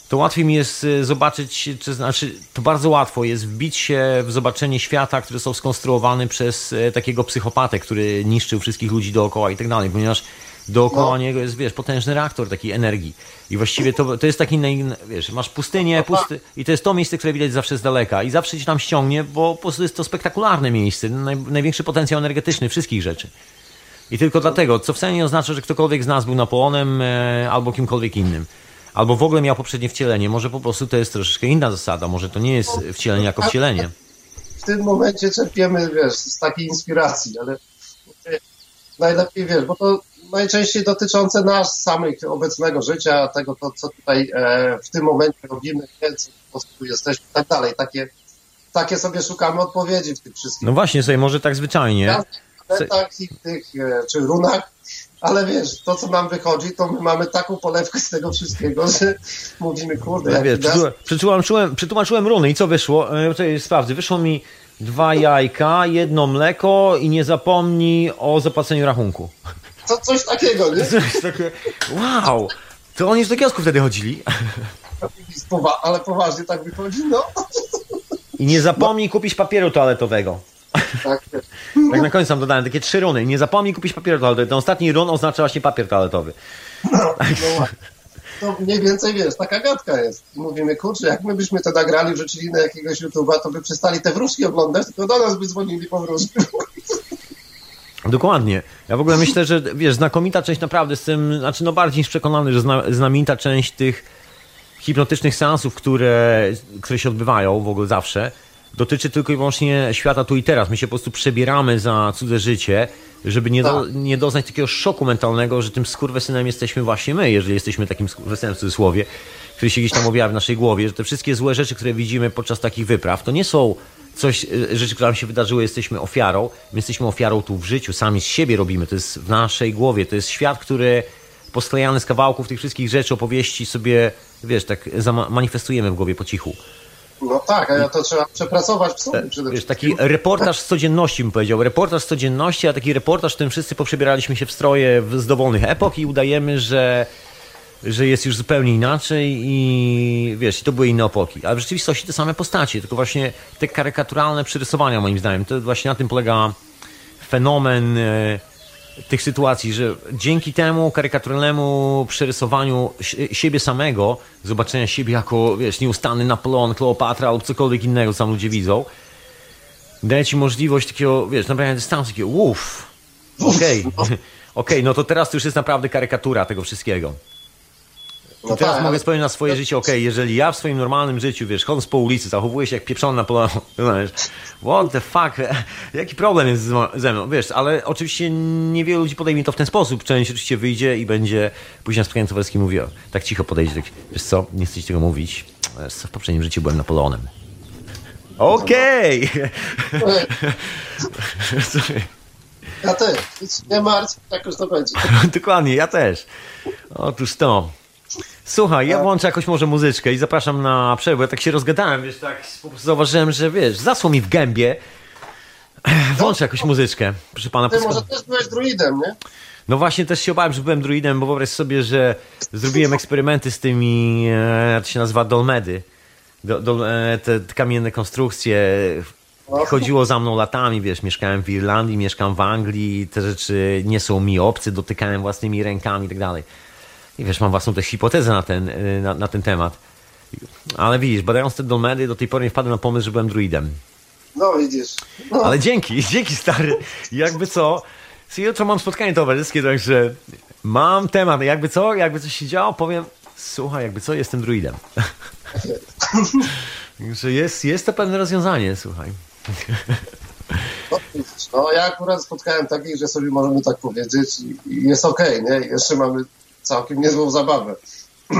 to łatwiej mi jest y, zobaczyć, czy znaczy, to bardzo łatwo jest wbić się w zobaczenie świata, który są skonstruowany przez e, takiego psychopatę, który niszczył wszystkich ludzi dookoła i tak dalej, ponieważ dookoła No. niego jest, wiesz, potężny reaktor takiej energii. I właściwie to, to jest taki, wiesz, masz pustynię, pusty, i to jest to miejsce, które widać zawsze z daleka i zawsze ci tam ściągnie, bo po prostu jest to spektakularne miejsce, naj, największy potencjał energetyczny wszystkich rzeczy. I tylko dlatego, co wcale nie oznacza, że ktokolwiek z nas był Napoleonem e, albo kimkolwiek innym. Albo w ogóle miał poprzednie wcielenie. Może po prostu to jest troszeczkę inna zasada. Może to nie jest wcielenie jako wcielenie. w tym momencie czerpiemy, wiesz, z takiej inspiracji, ale najlepiej, wiesz, bo to najczęściej dotyczące nas samych obecnego życia, tego, to, co tutaj e, w tym momencie robimy, co po prostu jesteśmy i tak dalej. Takie, takie sobie szukamy odpowiedzi w tych wszystkich No właśnie sobie, może tak zwyczajnie. gwiazdach i tych, e, czy runach, ale wiesz, to co nam wychodzi, to my mamy taką polewkę z tego wszystkiego, że mówimy, kurde, No jak wiesz, przetłumaczyłem, przetłumaczyłem runy i co wyszło? E, Czekaj, sprawdzę. Wyszło mi dwa jajka, jedno mleko i nie zapomnij o zapłaceniu rachunku. To coś takiego, nie? [laughs] Jest takie, wow! To oni już do kiosku wtedy chodzili. Ale poważnie tak wychodzi, no. I nie zapomnij kupić papieru toaletowego. Tak, Tak na końcu tam dodałem takie trzy runy. Nie zapomnij kupić papieru toaletowego. Ten ostatni run oznacza właśnie papier toaletowy. no, no, to mniej więcej wiesz, taka gadka jest. I mówimy, kurczę, jak my byśmy to nagrali, wrzucili na jakiegoś YouTube'a, to by przestali te wróżki oglądać, tylko do nas by dzwonili po wróżki. Dokładnie. Ja w ogóle myślę, że wiesz, znakomita część naprawdę z tym, znaczy no bardziej niż przekonany, że zna, znamienita część tych hipnotycznych seansów, które, które się odbywają w ogóle zawsze, dotyczy tylko i wyłącznie świata tu i teraz. My się po prostu przebieramy za cudze życie, żeby nie, do, Tak. nie doznać takiego szoku mentalnego, że tym skurwysynem jesteśmy właśnie my, jeżeli jesteśmy takim skurwysynem w cudzysłowie, który się gdzieś tam objawia w naszej głowie, że te wszystkie złe rzeczy, które widzimy podczas takich wypraw, to nie są coś, e, rzeczy, które nam się wydarzyły, jesteśmy ofiarą. My jesteśmy ofiarą tu w życiu, sami z siebie robimy. To jest w naszej głowie. To jest świat, który posklejany z kawałków tych wszystkich rzeczy, opowieści sobie, wiesz, tak manifestujemy w głowie po cichu. No tak, a to trzeba przepracować w sobie przede Wiesz, taki reportaż z codzienności bym powiedział. Reportaż z codzienności, a taki reportaż, w którym wszyscy poprzebieraliśmy się w stroje z dowolnych epok i udajemy, że, że jest już zupełnie inaczej i wiesz, i to były inne epoki. Ale w rzeczywistości te same postacie, tylko właśnie te karykaturalne przyrysowania moim zdaniem. To właśnie na tym polega fenomen e, tych sytuacji, że dzięki temu karykaturalnemu przerysowaniu si- siebie samego, zobaczenia siebie jako, wiesz, nieustanny Napoleon, Kleopatra lub cokolwiek innego, co tam ludzie widzą, daje ci możliwość takiego, wiesz, nabrania dystansu, takiego uff, okej, [laughs] okej, no to teraz to już jest naprawdę karykatura tego wszystkiego. I No teraz tak, mogę ale- spojrzeć na swoje życie, okej, jeżeli ja w swoim normalnym życiu, wiesz, chodząc po ulicy, zachowuję się jak pieprzony Napoleon, [laughs] znasz, what the fuck, [laughs] jaki problem jest ze mną, wiesz, ale oczywiście niewielu ludzi podejmie to w ten sposób, część oczywiście wyjdzie i będzie później na spotkaniu towarzyskim mówił, tak cicho podejdzie, tak, wiesz co, nie chcę ci tego mówić, wiesz w poprzednim życiu byłem Napoleonem. Okej! Słuchaj, Ja też, nic nie martw, tak już to będzie. [laughs] Dokładnie, ja też. Otóż to. Słuchaj, ja włączę jakąś może muzyczkę i zapraszam na przerwę. Ja tak się rozgadałem, wiesz, tak zauważyłem, że wiesz, zasło mi w gębie. Włączę jakąś muzyczkę. Proszę pana, Ty posłuchaj. może też byłeś druidem, nie? No właśnie też się obawiam, że byłem druidem, bo wyobraź sobie, że zrobiłem eksperymenty z tymi, e, jak to się nazywa, dolmedy. Do, dol, e, te, te kamienne konstrukcje. No. Chodziło za mną latami, wiesz, mieszkałem w Irlandii, mieszkam w Anglii, te rzeczy nie są mi obce, dotykałem własnymi rękami i tak dalej. I wiesz, mam własną też hipotezę na ten, e, na, na ten temat. Ale widzisz, badając te dolmedy, do tej pory nie wpadłem na pomysł, że byłem druidem. No widzisz. No, Ale dzięki, [laughs] dzięki stary. Jakby co, jutro mam spotkanie towarzyskie, także mam temat. Jakby co, jakby coś się działo, powiem, słuchaj, jakby co, jestem druidem. [laughs] Także jest, jest to pewne rozwiązanie, słuchaj. no, no ja akurat spotkałem takich, że sobie możemy tak powiedzieć i, jest okej, nie? I jeszcze mamy całkiem niezłą zabawę. [clears throat]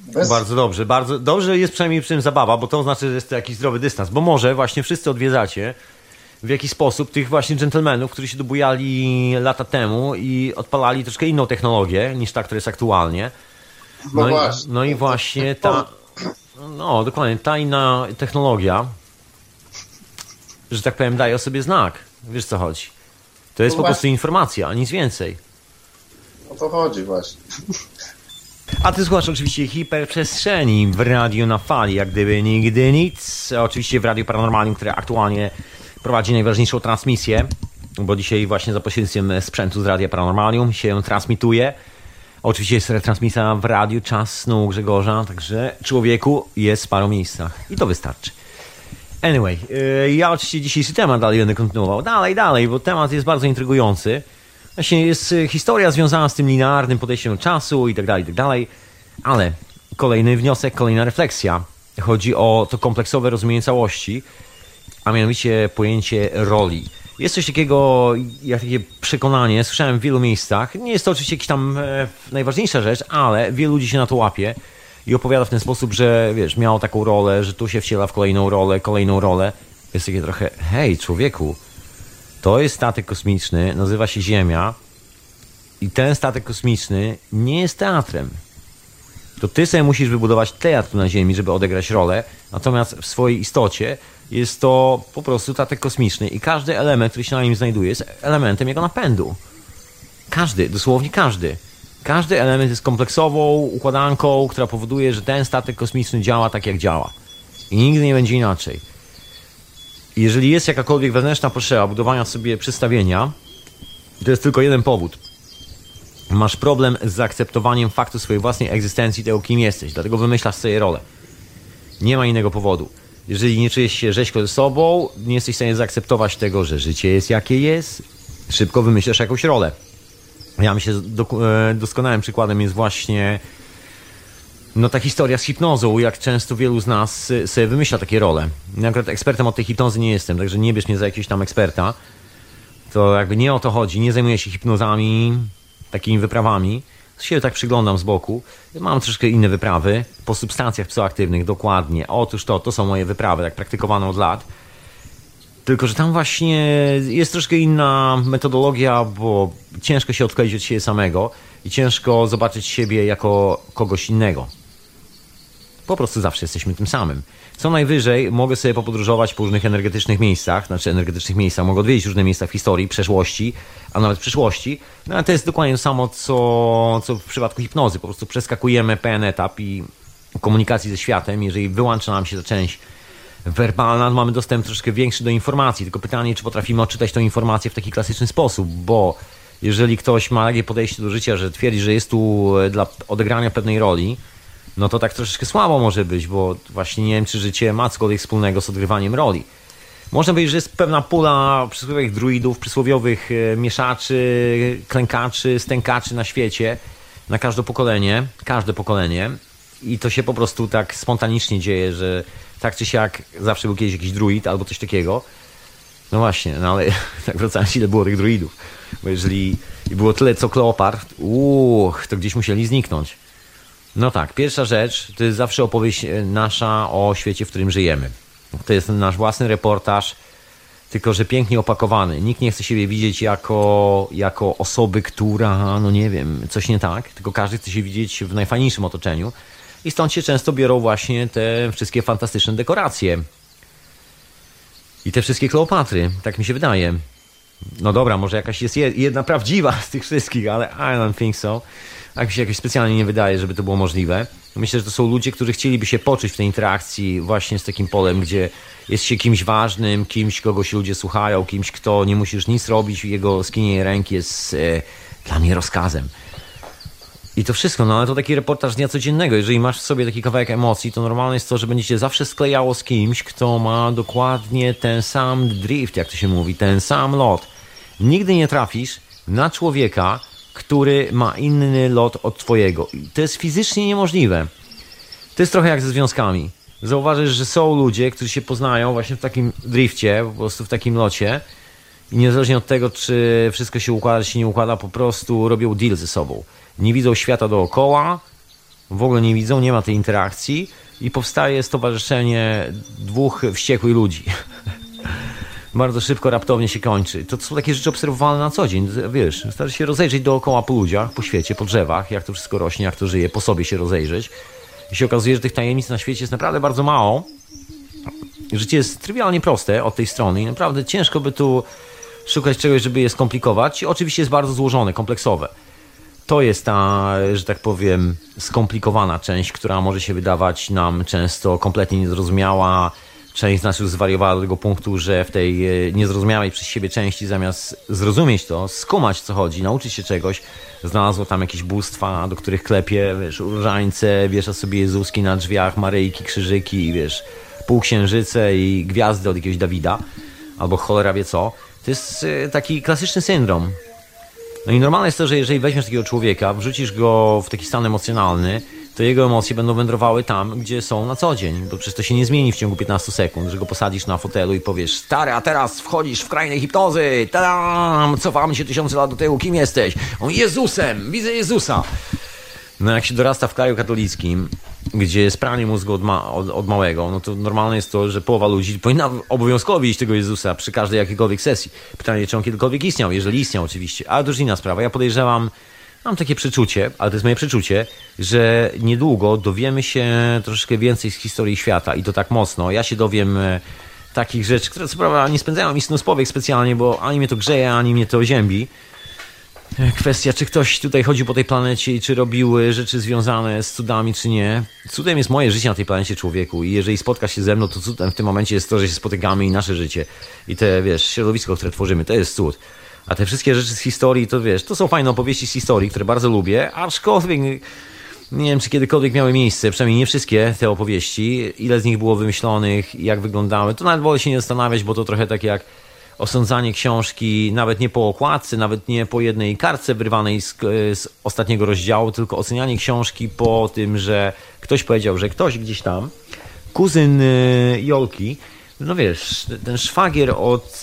Bez... Bardzo dobrze, bardzo dobrze jest przynajmniej przy tym zabawa, bo to oznacza, że jest to jakiś zdrowy dystans, bo może właśnie wszyscy odwiedzacie w jakiś sposób tych właśnie dżentelmenów, którzy się dobujali lata temu i odpalali troszkę inną technologię niż ta, która jest aktualnie. No, no, właśnie. I, no i właśnie ta, no dokładnie, ta inna technologia, że tak powiem, daje o sobie znak. Wiesz co chodzi? To jest No po prostu informacja, a nic więcej. O to chodzi właśnie. A ty słuchasz oczywiście hiperprzestrzeni w radiu na fali, jak gdyby nigdy nic. Oczywiście w Radiu Paranormalium, które aktualnie prowadzi najważniejszą transmisję, bo dzisiaj właśnie za pośrednictwem sprzętu z Radia Paranormalium się transmituje. Oczywiście jest retransmisja w radiu Czas Snu Grzegorza, także człowieku jest w paru miejscach i to wystarczy. Anyway, yy, ja oczywiście dzisiejszy temat dalej będę kontynuował. Dalej, dalej, bo temat jest bardzo intrygujący. Właśnie jest y, historia związana z tym linearnym podejściem do czasu i tak dalej, i tak dalej. Ale kolejny wniosek, kolejna refleksja. Chodzi o to kompleksowe rozumienie całości, a mianowicie pojęcie roli. Jest coś takiego, jak takie przekonanie, słyszałem w wielu miejscach. Nie jest to oczywiście jakaś tam e, najważniejsza rzecz, ale wielu ludzi się na to łapie i opowiada w ten sposób, że wiesz, miał taką rolę, że tu się wciela w kolejną rolę, kolejną rolę. Jest takie trochę, hej, człowieku, to jest statek kosmiczny, nazywa się Ziemia i ten statek kosmiczny nie jest teatrem. To ty sobie musisz wybudować teatr na Ziemi, żeby odegrać rolę, natomiast w swojej istocie jest to po prostu statek kosmiczny i każdy element, który się na nim znajduje, jest elementem jego napędu. Każdy, dosłownie każdy. Każdy element jest kompleksową układanką, która powoduje, że ten statek kosmiczny działa tak, jak działa. I nigdy nie będzie inaczej. Jeżeli jest jakakolwiek wewnętrzna potrzeba budowania sobie przedstawienia, to jest tylko jeden powód. Masz problem z zaakceptowaniem faktu swojej własnej egzystencji, tego kim jesteś, dlatego wymyślasz sobie rolę. Nie ma innego powodu. Jeżeli nie czujesz się rzeźko ze sobą, nie jesteś w stanie zaakceptować tego, że życie jest jakie jest, szybko wymyślasz jakąś rolę. Ja myślę, e, doskonałym przykładem jest właśnie no ta historia z hipnozą, jak często wielu z nas y, sobie wymyśla takie role. Ja akurat ekspertem od tej hipnozy nie jestem, także nie bierz mnie za jakiegoś tam eksperta. To jakby nie o to chodzi, nie zajmuję się hipnozami, takimi wyprawami. Się tak przyglądam z boku. Mam troszkę inne wyprawy po substancjach psychoaktywnych, dokładnie. Otóż to, to są moje wyprawy, tak praktykowane od lat. Tylko, że tam właśnie jest troszkę inna metodologia, bo ciężko się odkleić od siebie samego i ciężko zobaczyć siebie jako kogoś innego. Po prostu zawsze jesteśmy tym samym. Co najwyżej mogę sobie popodróżować po różnych energetycznych miejscach, znaczy energetycznych miejscach, mogę odwiedzić różne miejsca w historii, przeszłości, a nawet przyszłości. No ale to jest dokładnie to samo, co, co w przypadku hipnozy. Po prostu przeskakujemy pewien etap i komunikacji ze światem, jeżeli wyłącza nam się ta część werbalna, mamy dostęp troszkę większy do informacji. Tylko pytanie, czy potrafimy odczytać tę informację w taki klasyczny sposób, bo jeżeli ktoś ma takie podejście do życia, że twierdzi, że jest tu e, dla odegrania pewnej roli, no to tak troszeczkę słabo może być, bo właśnie nie wiem, czy życie ma cokolwiek wspólnego z odgrywaniem roli. Można powiedzieć, że jest pewna pula przysłowiowych druidów, przysłowiowych e, mieszaczy, klękaczy, stękaczy na świecie, na każde pokolenie, każde pokolenie. I to się po prostu tak spontanicznie dzieje, że tak czy siak zawsze był kiedyś jakiś druid albo coś takiego. No właśnie, no ale [laughs] tak wracając, ile było tych druidów? Bo jeżeli było tyle co Kleopart, uch, to gdzieś musieli zniknąć. No tak, pierwsza rzecz to jest zawsze opowieść e, nasza o świecie, w którym żyjemy. To jest nasz własny reportaż, tylko że pięknie opakowany. Nikt nie chce siebie widzieć jako, jako osoby, która, no nie wiem, coś nie tak, tylko każdy chce się widzieć w najfajniejszym otoczeniu. I stąd się często biorą właśnie te wszystkie fantastyczne dekoracje. I te wszystkie Kleopatry, tak mi się wydaje. No dobra, może jakaś jest je- jedna prawdziwa z tych wszystkich, ale I don't think so. Tak mi się jakoś specjalnie nie wydaje, żeby to było możliwe. Myślę, że to są ludzie, którzy chcieliby się poczuć w tej interakcji właśnie z takim polem, gdzie jest się kimś ważnym, kimś, kogo się ludzie słuchają, kimś, kto nie musisz nic robić, jego skinienie ręki jest e, dla mnie rozkazem. I to wszystko, no ale to taki reportaż dnia codziennego. Jeżeli masz w sobie taki kawałek emocji, to normalne jest to, że będzie cię zawsze sklejało z kimś, kto ma dokładnie ten sam drift, jak to się mówi, ten sam lot. Nigdy nie trafisz na człowieka, który ma inny lot od twojego. I to jest fizycznie niemożliwe. To jest trochę jak ze związkami. Zauważysz, że są ludzie, którzy się poznają właśnie w takim drifcie, po prostu w takim locie i niezależnie od tego, czy wszystko się układa, czy się nie układa, po prostu robią deal ze sobą. Nie widzą świata dookoła, w ogóle nie widzą, nie ma tej interakcji i powstaje stowarzyszenie dwóch wściekłych ludzi. [laughs] Bardzo szybko, raptownie się kończy. To są takie rzeczy obserwowane na co dzień. Wiesz, starczy się rozejrzeć dookoła po ludziach, po świecie, po drzewach, jak to wszystko rośnie, jak to żyje, po sobie się rozejrzeć. I się okazuje, że tych tajemnic na świecie jest naprawdę bardzo mało. Życie jest trywialnie proste od tej strony i naprawdę ciężko by tu szukać czegoś, żeby je skomplikować. Oczywiście jest bardzo złożone, kompleksowe. To jest ta, że tak powiem, skomplikowana część, która może się wydawać nam często kompletnie niezrozumiała. Część z nas już zwariowała do tego punktu, że w tej e, niezrozumiałej przez siebie części zamiast zrozumieć to, skumać co chodzi, nauczyć się czegoś, znalazło tam jakieś bóstwa, do których klepie, wiesz, różańce, wiesza sobie Jezuski na drzwiach, Maryjki, krzyżyki, wiesz, półksiężyce i gwiazdy od jakiegoś Dawida, albo cholera wie co. To jest e, taki klasyczny syndrom. No i normalne jest to, że jeżeli weźmiesz takiego człowieka, wrzucisz go w taki stan emocjonalny, to jego emocje będą wędrowały tam, gdzie są na co dzień, bo przecież to się nie zmieni w ciągu 15 sekund, że go posadzisz na fotelu i powiesz stary, a teraz wchodzisz w krainę hipnozy, tam, cofamy się tysiące lat do tyłu, kim jesteś? On Jezusem, widzę Jezusa. No jak się dorasta w kraju katolickim, gdzie jest pranie mózgu od, ma, od, od, małego, no to normalne jest to, że połowa ludzi powinna obowiązkowo widzieć tego Jezusa przy każdej jakiejkolwiek sesji. Pytanie, czy on kiedykolwiek istniał, jeżeli istniał oczywiście. Ale to już inna sprawa. Ja podejrzewam, mam takie przeczucie, ale to jest moje przeczucie, że niedługo dowiemy się troszeczkę więcej z historii świata i to tak mocno. Ja się dowiem e, takich rzeczy, które co prawda nie spędzają mi snus powiek specjalnie, bo ani mnie to grzeje, ani mnie to ziębi kwestia, czy ktoś tutaj chodził po tej planecie i czy robiły rzeczy związane z cudami, czy nie. Cudem jest moje życie na tej planecie człowieku i jeżeli spotka się ze mną, to cudem w tym momencie jest to, że się spotykamy i nasze życie i te, wiesz, środowisko, które tworzymy, to jest cud. A te wszystkie rzeczy z historii, to wiesz, to są fajne opowieści z historii, które bardzo lubię, aczkolwiek nie wiem, czy kiedykolwiek miały miejsce, przynajmniej nie wszystkie te opowieści, ile z nich było wymyślonych, jak wyglądały, to nawet wolę się nie zastanawiać, bo to trochę tak jak osądzanie książki nawet nie po okładce, nawet nie po jednej kartce wyrwanej z, z, ostatniego rozdziału, tylko ocenianie książki po tym, że ktoś powiedział, że ktoś gdzieś tam, kuzyn y, Jolki, no wiesz, ten szwagier od,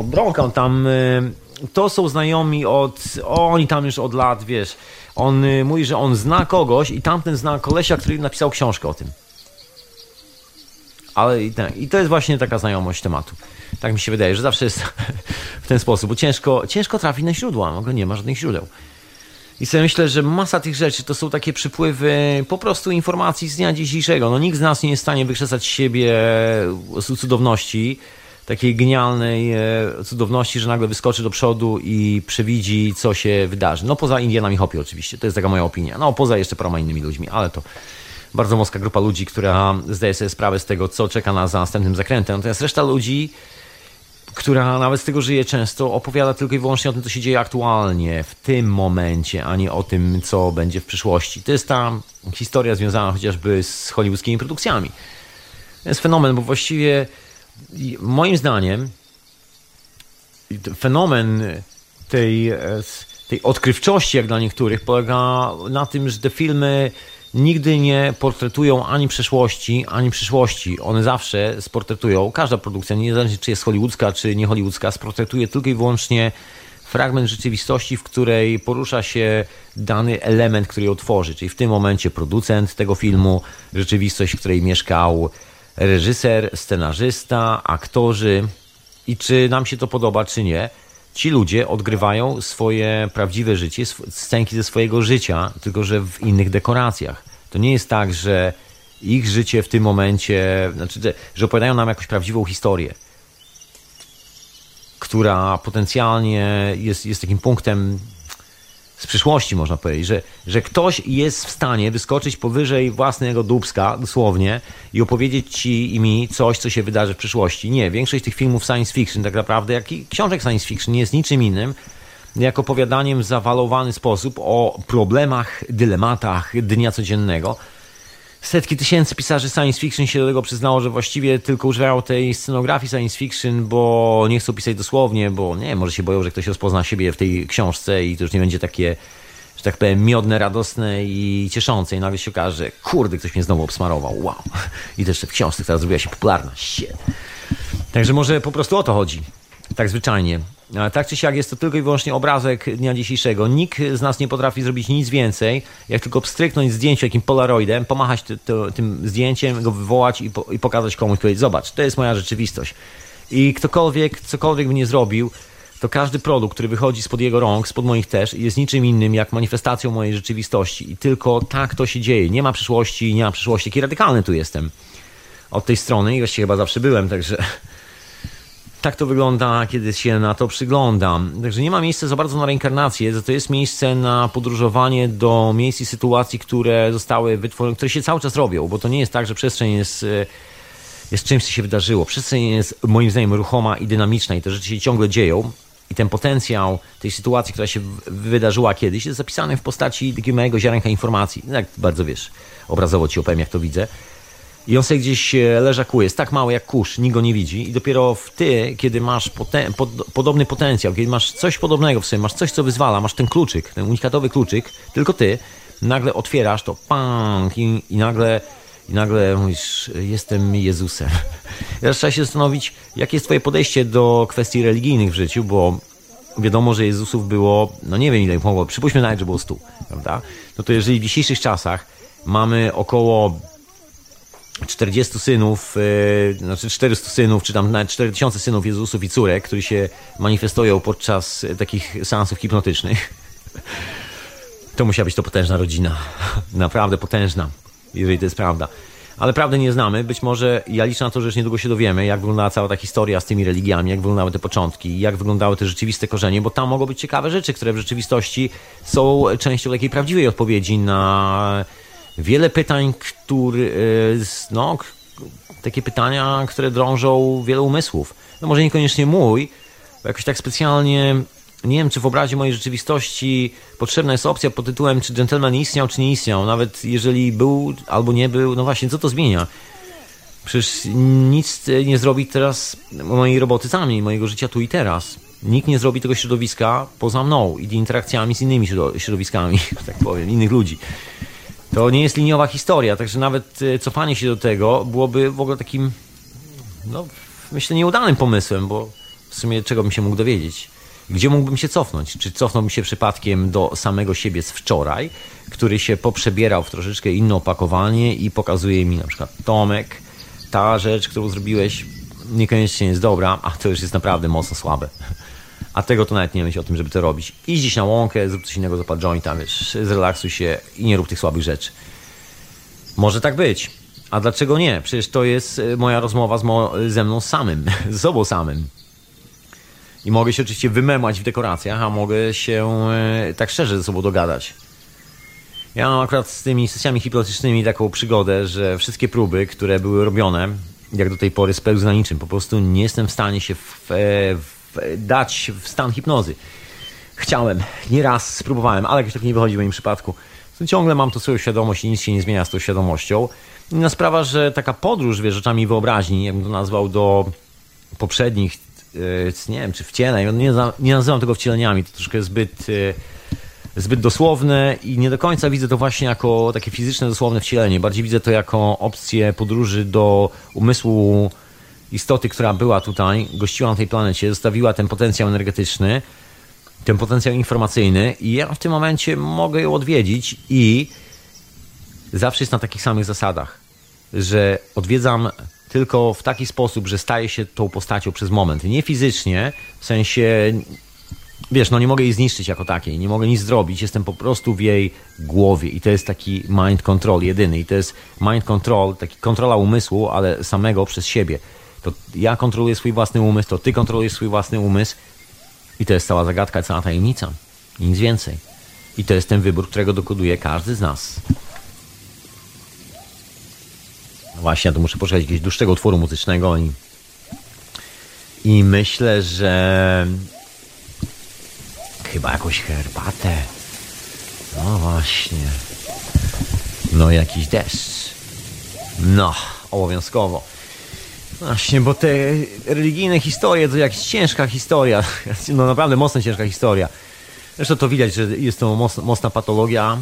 y, Bronka, tam y, to są znajomi od, oni tam już od lat, wiesz, on mówi, że on zna kogoś i tamten zna kolesia, który napisał książkę o tym. Ale i, ten, i to jest właśnie taka znajomość tematu. Tak mi się wydaje, że zawsze jest [laughs] w ten sposób, bo ciężko, ciężko trafić na źródła, ogóle nie ma żadnych źródeł. I sobie myślę, że masa tych rzeczy to są takie przypływy po prostu informacji z dnia dzisiejszego. No nikt z nas nie jest w stanie wykrzesać siebie z cudowności, takiej genialnej e, cudowności, że nagle wyskoczy do przodu i przewidzi, co się wydarzy. No poza Indianami Hopi oczywiście, to jest taka moja opinia. No poza jeszcze paroma innymi ludźmi, ale to bardzo wąska grupa ludzi, która zdaje sobie sprawę z tego, co czeka nas za następnym zakrętem. Natomiast reszta ludzi która nawet z tego żyje często, opowiada tylko i wyłącznie o tym, co się dzieje aktualnie, w tym momencie, a nie o tym, co będzie w przyszłości. To jest ta historia związana chociażby z hollywoodzkimi produkcjami. To jest fenomen, bo właściwie moim zdaniem fenomen tej, tej odkrywczości, jak dla niektórych, polega na tym, że te filmy nigdy nie portretują ani przeszłości, ani przyszłości. One zawsze sportretują, każda produkcja, niezależnie czy jest hollywoodzka, czy nie hollywoodzka, sportretuje tylko i wyłącznie fragment rzeczywistości, w której porusza się dany element, który ją tworzy. Czyli w tym momencie producent tego filmu, rzeczywistość, w której mieszkał reżyser, scenarzysta, aktorzy. I czy nam się to podoba, czy nie, ci ludzie odgrywają swoje prawdziwe życie, scenki ze swojego życia, tylko że w innych dekoracjach. To nie jest tak, że ich życie w tym momencie, znaczy, że opowiadają nam jakąś prawdziwą historię, która potencjalnie jest, jest takim punktem z przyszłości, można powiedzieć, że, że ktoś jest w stanie wyskoczyć powyżej własnego dubska, dosłownie, i opowiedzieć ci i mi coś, co się wydarzy w przyszłości. Nie, większość tych filmów science fiction, tak naprawdę, jak i książek science fiction, nie jest niczym innym, jak opowiadaniem w zawalowany sposób o problemach, dylematach dnia codziennego. Setki tysięcy pisarzy science fiction się do tego przyznało, że właściwie tylko używają tej scenografii science fiction, bo nie chcą pisać dosłownie, bo nie może się boją, że ktoś rozpozna siebie w tej książce i to już nie będzie takie, że tak powiem, miodne, radosne i cieszące. I nagle się okaże, że kurde, ktoś mnie znowu obsmarował. Wow. I też w książce, która zrobiła się popularna. Shit. Także może po prostu o to chodzi. Tak zwyczajnie. Tak czy siak jest to tylko i wyłącznie obrazek dnia dzisiejszego. Nikt z nas nie potrafi zrobić nic więcej, jak tylko pstryknąć zdjęcie jakim polaroidem, pomachać ty, ty, tym zdjęciem, go wywołać i, po, i pokazać komuś, powiedzieć, zobacz, to jest moja rzeczywistość. I ktokolwiek, cokolwiek by nie zrobił, to każdy produkt, który wychodzi spod jego rąk, spod moich też, jest niczym innym jak manifestacją mojej rzeczywistości. I tylko tak to się dzieje. Nie ma przyszłości, nie ma przyszłości. Jaki radykalny tu jestem od tej strony i właściwie chyba zawsze byłem, także tak to wygląda, kiedy się na to przyglądam. Także nie ma miejsca za bardzo na reinkarnację, to jest miejsce na podróżowanie do miejsc i sytuacji, które zostały wytworzone, które się cały czas robią, bo to nie jest tak, że przestrzeń jest, e, jest czymś, co się wydarzyło. Przestrzeń jest moim zdaniem ruchoma i dynamiczna i te rzeczy się ciągle dzieją. I ten potencjał tej sytuacji, która się wydarzyła kiedyś, jest zapisany w postaci takiego małego ziarenka informacji. Jak bardzo wiesz, obrazowo ci opowiem, jak to widzę i on sobie gdzieś e, leżakuje. Jest tak mały jak kurz, nikt go nie widzi. I dopiero w ty, kiedy masz poten pod, podobny potencjał, kiedy masz coś podobnego w sobie, masz coś, co wyzwala, masz ten kluczyk, ten unikatowy kluczyk, tylko ty, nagle otwierasz to, pang, i, i nagle i nagle mówisz, jestem Jezusem. [laughs] Teraz trzeba się zastanowić, jakie jest twoje podejście do kwestii religijnych w życiu, bo wiadomo, że Jezusów było, no nie wiem ile mogło, przypuśćmy nawet, że było stu, prawda? No to jeżeli w dzisiejszych czasach mamy około 40 synów, yy, znaczy 400 synów, czy tam nawet 4000 synów Jezusów i córek, którzy się manifestują podczas takich seansów hipnotycznych. To musiała być to potężna rodzina. [laughs] Naprawdę potężna, jeżeli to jest prawda. Ale prawdy nie znamy. Być może ja liczę na to, że już niedługo się dowiemy, jak wyglądała cała ta historia z tymi religiami, jak wyglądały te początki, jak wyglądały te rzeczywiste korzenie, bo tam mogą być ciekawe rzeczy, które w rzeczywistości są częścią takiej prawdziwej odpowiedzi na wiele pytań, które, no, takie pytania, które drążą wiele umysłów. No może niekoniecznie mój, bo jakoś tak specjalnie nie wiem, czy w obrazie mojej rzeczywistości potrzebna jest opcja pod tytułem, czy gentleman istniał, czy nie istniał. Nawet jeżeli był albo nie był, no właśnie, co to zmienia? Przecież nic nie zrobi teraz mojej roboty sami, mojego życia tu i teraz. Nikt nie zrobi tego środowiska poza mną i interakcjami z innymi środowiskami, [laughs] tak powiem, innych ludzi. To nie jest liniowa historia, także nawet e, cofanie się do tego byłoby w ogóle takim, no, myślę, nieudanym pomysłem, bo w sumie czego bym się mógł dowiedzieć? Gdzie mógłbym się cofnąć? Czy cofnąłbym się przypadkiem do samego siebie z wczoraj, który się poprzebierał w troszeczkę inne opakowanie i pokazuje mi na przykład Tomek, ta rzecz, którą zrobiłeś, niekoniecznie jest dobra, a to już jest naprawdę mocno słabe. A tego to nawet nie myśl o tym, żeby to robić. Idź dziś na łąkę, zrób coś innego, zapal jointa, wiesz, zrelaksuj się i nie rób tych słabych rzeczy. Może tak być. A dlaczego nie? Przecież to jest e, moja rozmowa z mo ze mną samym, [laughs] z sobą samym. I mogę się oczywiście wymemłać w dekoracjach, a mogę się e, tak szczerze ze sobą dogadać. Ja mam akurat z tymi sesjami hipnotycznymi taką przygodę, że wszystkie próby, które były robione, jak do tej pory spełzły na niczym. Po prostu nie jestem w stanie się w, e, w dać w stan hipnozy. Chciałem, nieraz spróbowałem, ale jakoś tak nie wychodzi w moim przypadku. Ciągle mam to swoją świadomość i nic się nie zmienia z tą świadomością. Inna sprawa, że taka podróż, wiesz, rzeczami wyobraźni, jakbym to nazwał, do poprzednich, e, nie wiem, czy wcieleń, nie, nie nazywam tego wcieleniami, to troszkę zbyt, e, zbyt dosłowne i nie do końca widzę to właśnie jako takie fizyczne, dosłowne wcielenie. Bardziej widzę to jako opcję podróży do umysłu istoty, która była tutaj, gościła na tej planecie, zostawiła ten potencjał energetyczny, ten potencjał informacyjny i ja w tym momencie mogę ją odwiedzić i zawsze jest na takich samych zasadach, że odwiedzam tylko w taki sposób, że staję się tą postacią przez moment. Nie fizycznie, w sensie, wiesz, no nie mogę jej zniszczyć jako takiej, nie mogę nic zrobić, jestem po prostu w jej głowie i to jest taki mind control jedyny i to jest mind control, taki kontrola umysłu, ale samego przez siebie to ja kontroluję swój własny umysł, to ty kontrolujesz swój własny umysł i to jest cała zagadka, cała tajemnica. Nic więcej. I to jest ten wybór, którego dokonuje każdy z nas. No właśnie, ja tu muszę poszukać jakiegoś dłuższego utworu muzycznego i, i myślę, że chyba jakąś herbatę. No właśnie. No jakiś deszcz. No, obowiązkowo. Właśnie, bo te religijne historie to jakaś ciężka historia. [laughs] No naprawdę mocno ciężka historia. Zresztą to widać, że jest to mocna patologia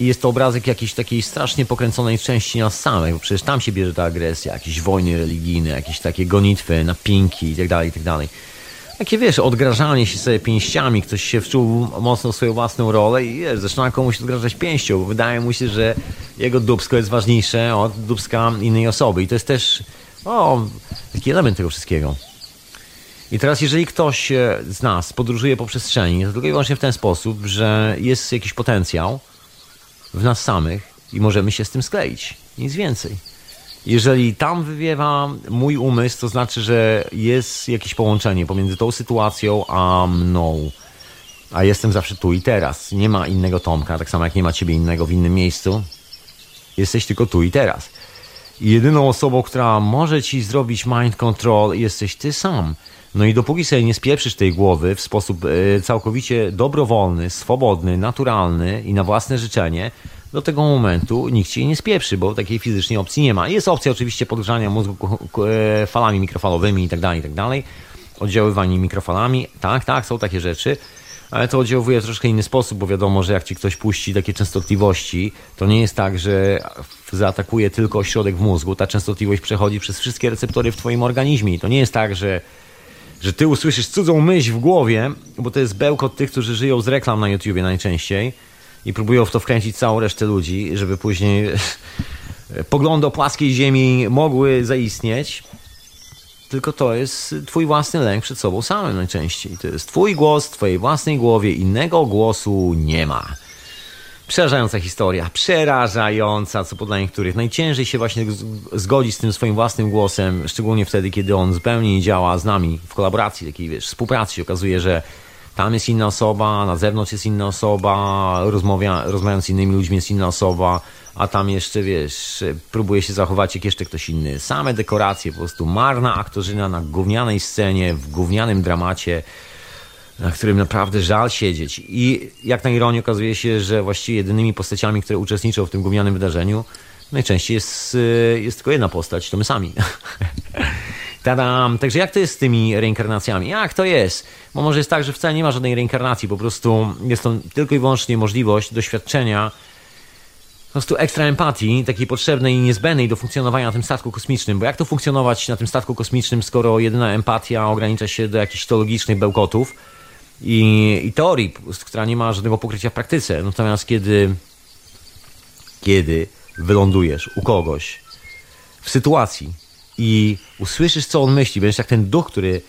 i jest to obrazek jakiejś takiej strasznie pokręconej części nas samych, bo przecież tam się bierze ta agresja, jakieś wojny religijne, jakieś takie gonitwy na pinki itd., tak itd. Tak takie wiesz, odgrażanie się sobie pięściami, ktoś się wczuł mocno w swoją własną rolę i wiesz, zaczyna komuś odgrażać pięścią, wydaje mu się, że jego dubsko jest ważniejsze od dubska innej osoby i to jest też o, taki element tego wszystkiego. I teraz, jeżeli ktoś e, z nas podróżuje po przestrzeni, to tylko i wyłącznie w ten sposób, że jest jakiś potencjał w nas samych i możemy się z tym skleić. Nic więcej. Jeżeli tam wywiewa mój umysł, to znaczy, że jest jakieś połączenie pomiędzy tą sytuacją a mną. A jestem zawsze tu i teraz. Nie ma innego Tomka, tak samo jak nie ma ciebie innego w innym miejscu. Jesteś tylko tu i teraz. Jedyną osobą, która może ci zrobić mind control, jesteś ty sam. No i dopóki sobie nie spieprzysz tej głowy w sposób e, całkowicie dobrowolny, swobodny, naturalny i na własne życzenie, do tego momentu nikt ci nie spieprzy, bo takiej fizycznej opcji nie ma. Jest opcja oczywiście podgrzania mózgu e, falami mikrofalowymi i tak dalej, i tak. Oddziaływanie mikrofalami, tak, tak, są takie rzeczy, ale to oddziałuje w troszkę inny sposób, bo wiadomo, że jak ci ktoś puści takie częstotliwości, to nie jest tak, że zaatakuje tylko ośrodek w mózgu. Ta częstotliwość przechodzi przez wszystkie receptory w twoim organizmie to nie jest tak, że że ty usłyszysz cudzą myśl w głowie, bo to jest bełkot tych, którzy żyją z reklam na YouTubie najczęściej i próbują w to wkręcić całą resztę ludzi, żeby później [laughs] poglądy o płaskiej ziemi mogły zaistnieć. Tylko to jest twój własny lęk przed sobą samym najczęściej. To jest twój głos w twojej własnej głowie, innego głosu nie ma. Przerażająca historia, przerażająca, co dla niektórych. Najciężej się właśnie zgodzić z tym swoim własmym głosem, szczególnie wtedy, kiedy on zupełnie nie działa z nami w kolaboracji, takiej wiesz, współpracy. Okazuje, że tam jest inna osoba, na zewnątrz jest inna osoba, rozmawia, rozmawiając z innymi ludźmi jest inna osoba, a tam jeszcze, wiesz, próbuje się zachować jak jeszcze ktoś inny. Same dekoracje, po prostu marna aktorzyna na gównianej scenie, w gównianym dramacie na którym naprawdę żal siedzieć. I jak na ironię okazuje się, że właściwie jedynymi postaciami, które uczestniczą w tym gównianym wydarzeniu, najczęściej jest, y, jest tylko jedna postać, to my sami. [laughs] Tadam. Także jak to jest z tymi reinkarnacjami? Jak to jest? Bo może jest tak, że wcale nie ma żadnej reinkarnacji, po prostu jest to tylko i wyłącznie możliwość doświadczenia po prostu ekstra empatii, takiej potrzebnej i niezbędnej do funkcjonowania na tym statku kosmicznym. Bo jak to funkcjonować na tym statku kosmicznym, skoro jedyna empatia ogranicza się do jakichś teologicznych bełkotów, i, i teorii, która nie ma żadnego pokrycia w praktyce. Natomiast kiedy, kiedy wylądujesz u kogoś w sytuacji i usłyszysz, co on myśli, będziesz jak ten duch, który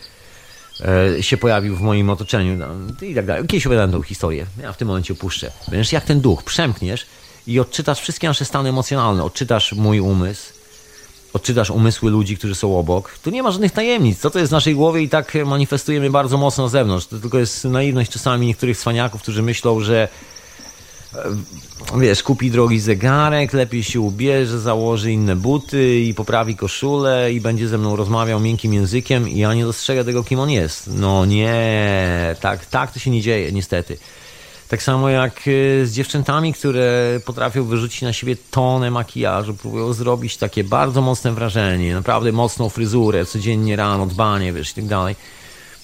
e, się pojawił w moim otoczeniu no, i tak dalej. Kiedyś opowiadałem tą historię, ja w tym momencie opuszczę. Będziesz jak ten duch, przemkniesz i odczytasz wszystkie nasze stany emocjonalne, odczytasz mój umysł, odczytasz umysły ludzi, którzy są obok, tu nie ma żadnych tajemnic. Co to jest w naszej głowie i tak manifestujemy bardzo mocno na zewnątrz. To tylko jest naiwność czasami niektórych cwaniaków, którzy myślą, że wiesz, kupi drogi zegarek, lepiej się ubierze, założy inne buty i poprawi koszulę i będzie ze mną rozmawiał miękkim językiem i ja nie dostrzegę tego, kim on jest. No nie, tak, tak to się nie dzieje, niestety. Tak samo jak e, z dziewczętami, które potrafią wyrzucić na siebie tonę makijażu, próbują zrobić takie bardzo mocne wrażenie, naprawdę mocną fryzurę, codziennie rano, dbanie, wiesz, i tak dalej.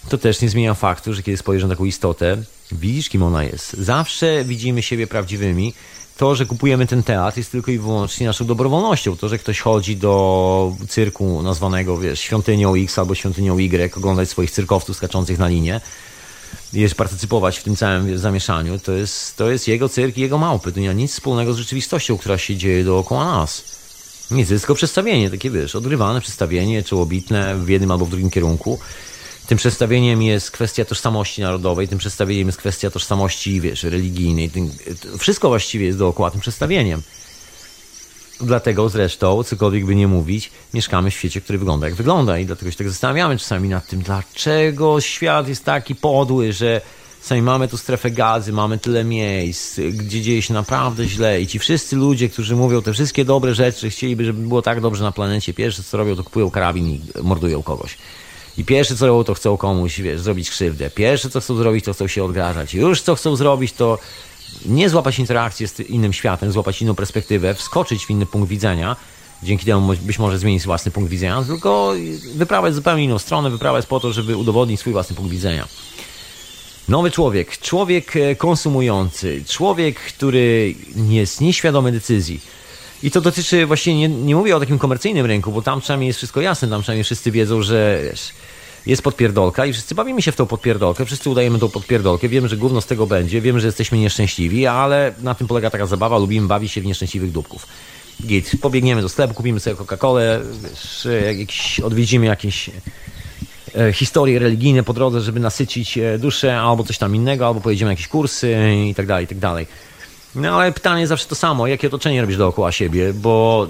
To też nie zmienia faktu, że kiedy spojrzysz na taką istotę, widzisz, kim ona jest. Zawsze widzimy siebie prawdziwymi. To, że kupujemy ten teatr jest tylko i wyłącznie naszą dobrowolnością. To, że ktoś chodzi do cyrku nazwanego, wiesz, świątynią X albo świątynią Y, oglądać swoich cyrkowców skaczących na linię, jest partycypować w tym całym zamieszaniu, to jest, to jest jego cyrk i jego małpy. To nie ma nic wspólnego z rzeczywistością, która się dzieje dookoła nas. Nic, jest tylko przedstawienie, takie wiesz, odrywane przedstawienie, czołobitne w jednym albo w drugim kierunku. Tym przedstawieniem jest kwestia tożsamości narodowej, tym przedstawieniem jest kwestia tożsamości, wiesz, religijnej. Tym, wszystko właściwie jest dookoła tym przedstawieniem. Dlatego zresztą, cokolwiek by nie mówić, mieszkamy w świecie, który wygląda jak wygląda i dlatego się tak zastanawiamy czasami nad tym, dlaczego świat jest taki podły, że sami mamy tu strefę gazy, mamy tyle miejsc, gdzie dzieje się naprawdę źle i ci wszyscy ludzie, którzy mówią te wszystkie dobre rzeczy, chcieliby, żeby było tak dobrze na planecie, pierwsze co robią, to kupują karabin i mordują kogoś. I pierwsze co robią, to chcą komuś, wiesz, zrobić krzywdę. Pierwsze co chcą zrobić, to chcą się odgrażać. Już co chcą zrobić, to nie złapać interakcję z innym światem, złapać inną perspektywę, wskoczyć w inny punkt widzenia, dzięki temu być może zmienić własny punkt widzenia, tylko wyprawać zupełnie inną stronę, wyprawać po to, żeby udowodnić swój własny punkt widzenia. Nowy człowiek, człowiek e, konsumujący, człowiek, który jest nieświadomy decyzji. I to dotyczy właśnie, nie, nie mówię o takim komercyjnym rynku, bo tam przynajmniej jest wszystko jasne, tam przynajmniej wszyscy wiedzą, że wiesz, jest podpierdolka i wszyscy bawimy się w tą podpierdolkę, wszyscy udajemy tą podpierdolkę, wiemy, że gówno z tego będzie, wiemy, że jesteśmy nieszczęśliwi, ale na tym polega taka zabawa, lubimy bawić się w nieszczęśliwych dupków. Git, pobiegniemy do sklepu, kupimy sobie Coca-Colę, odwiedzimy jakieś e, historie religijne po drodze, żeby nasycić e, duszę, albo coś tam innego, albo pojedziemy na jakieś kursy i tak dalej, i tak dalej. No ale pytanie jest zawsze to samo, jakie otoczenie robisz dookoła siebie, bo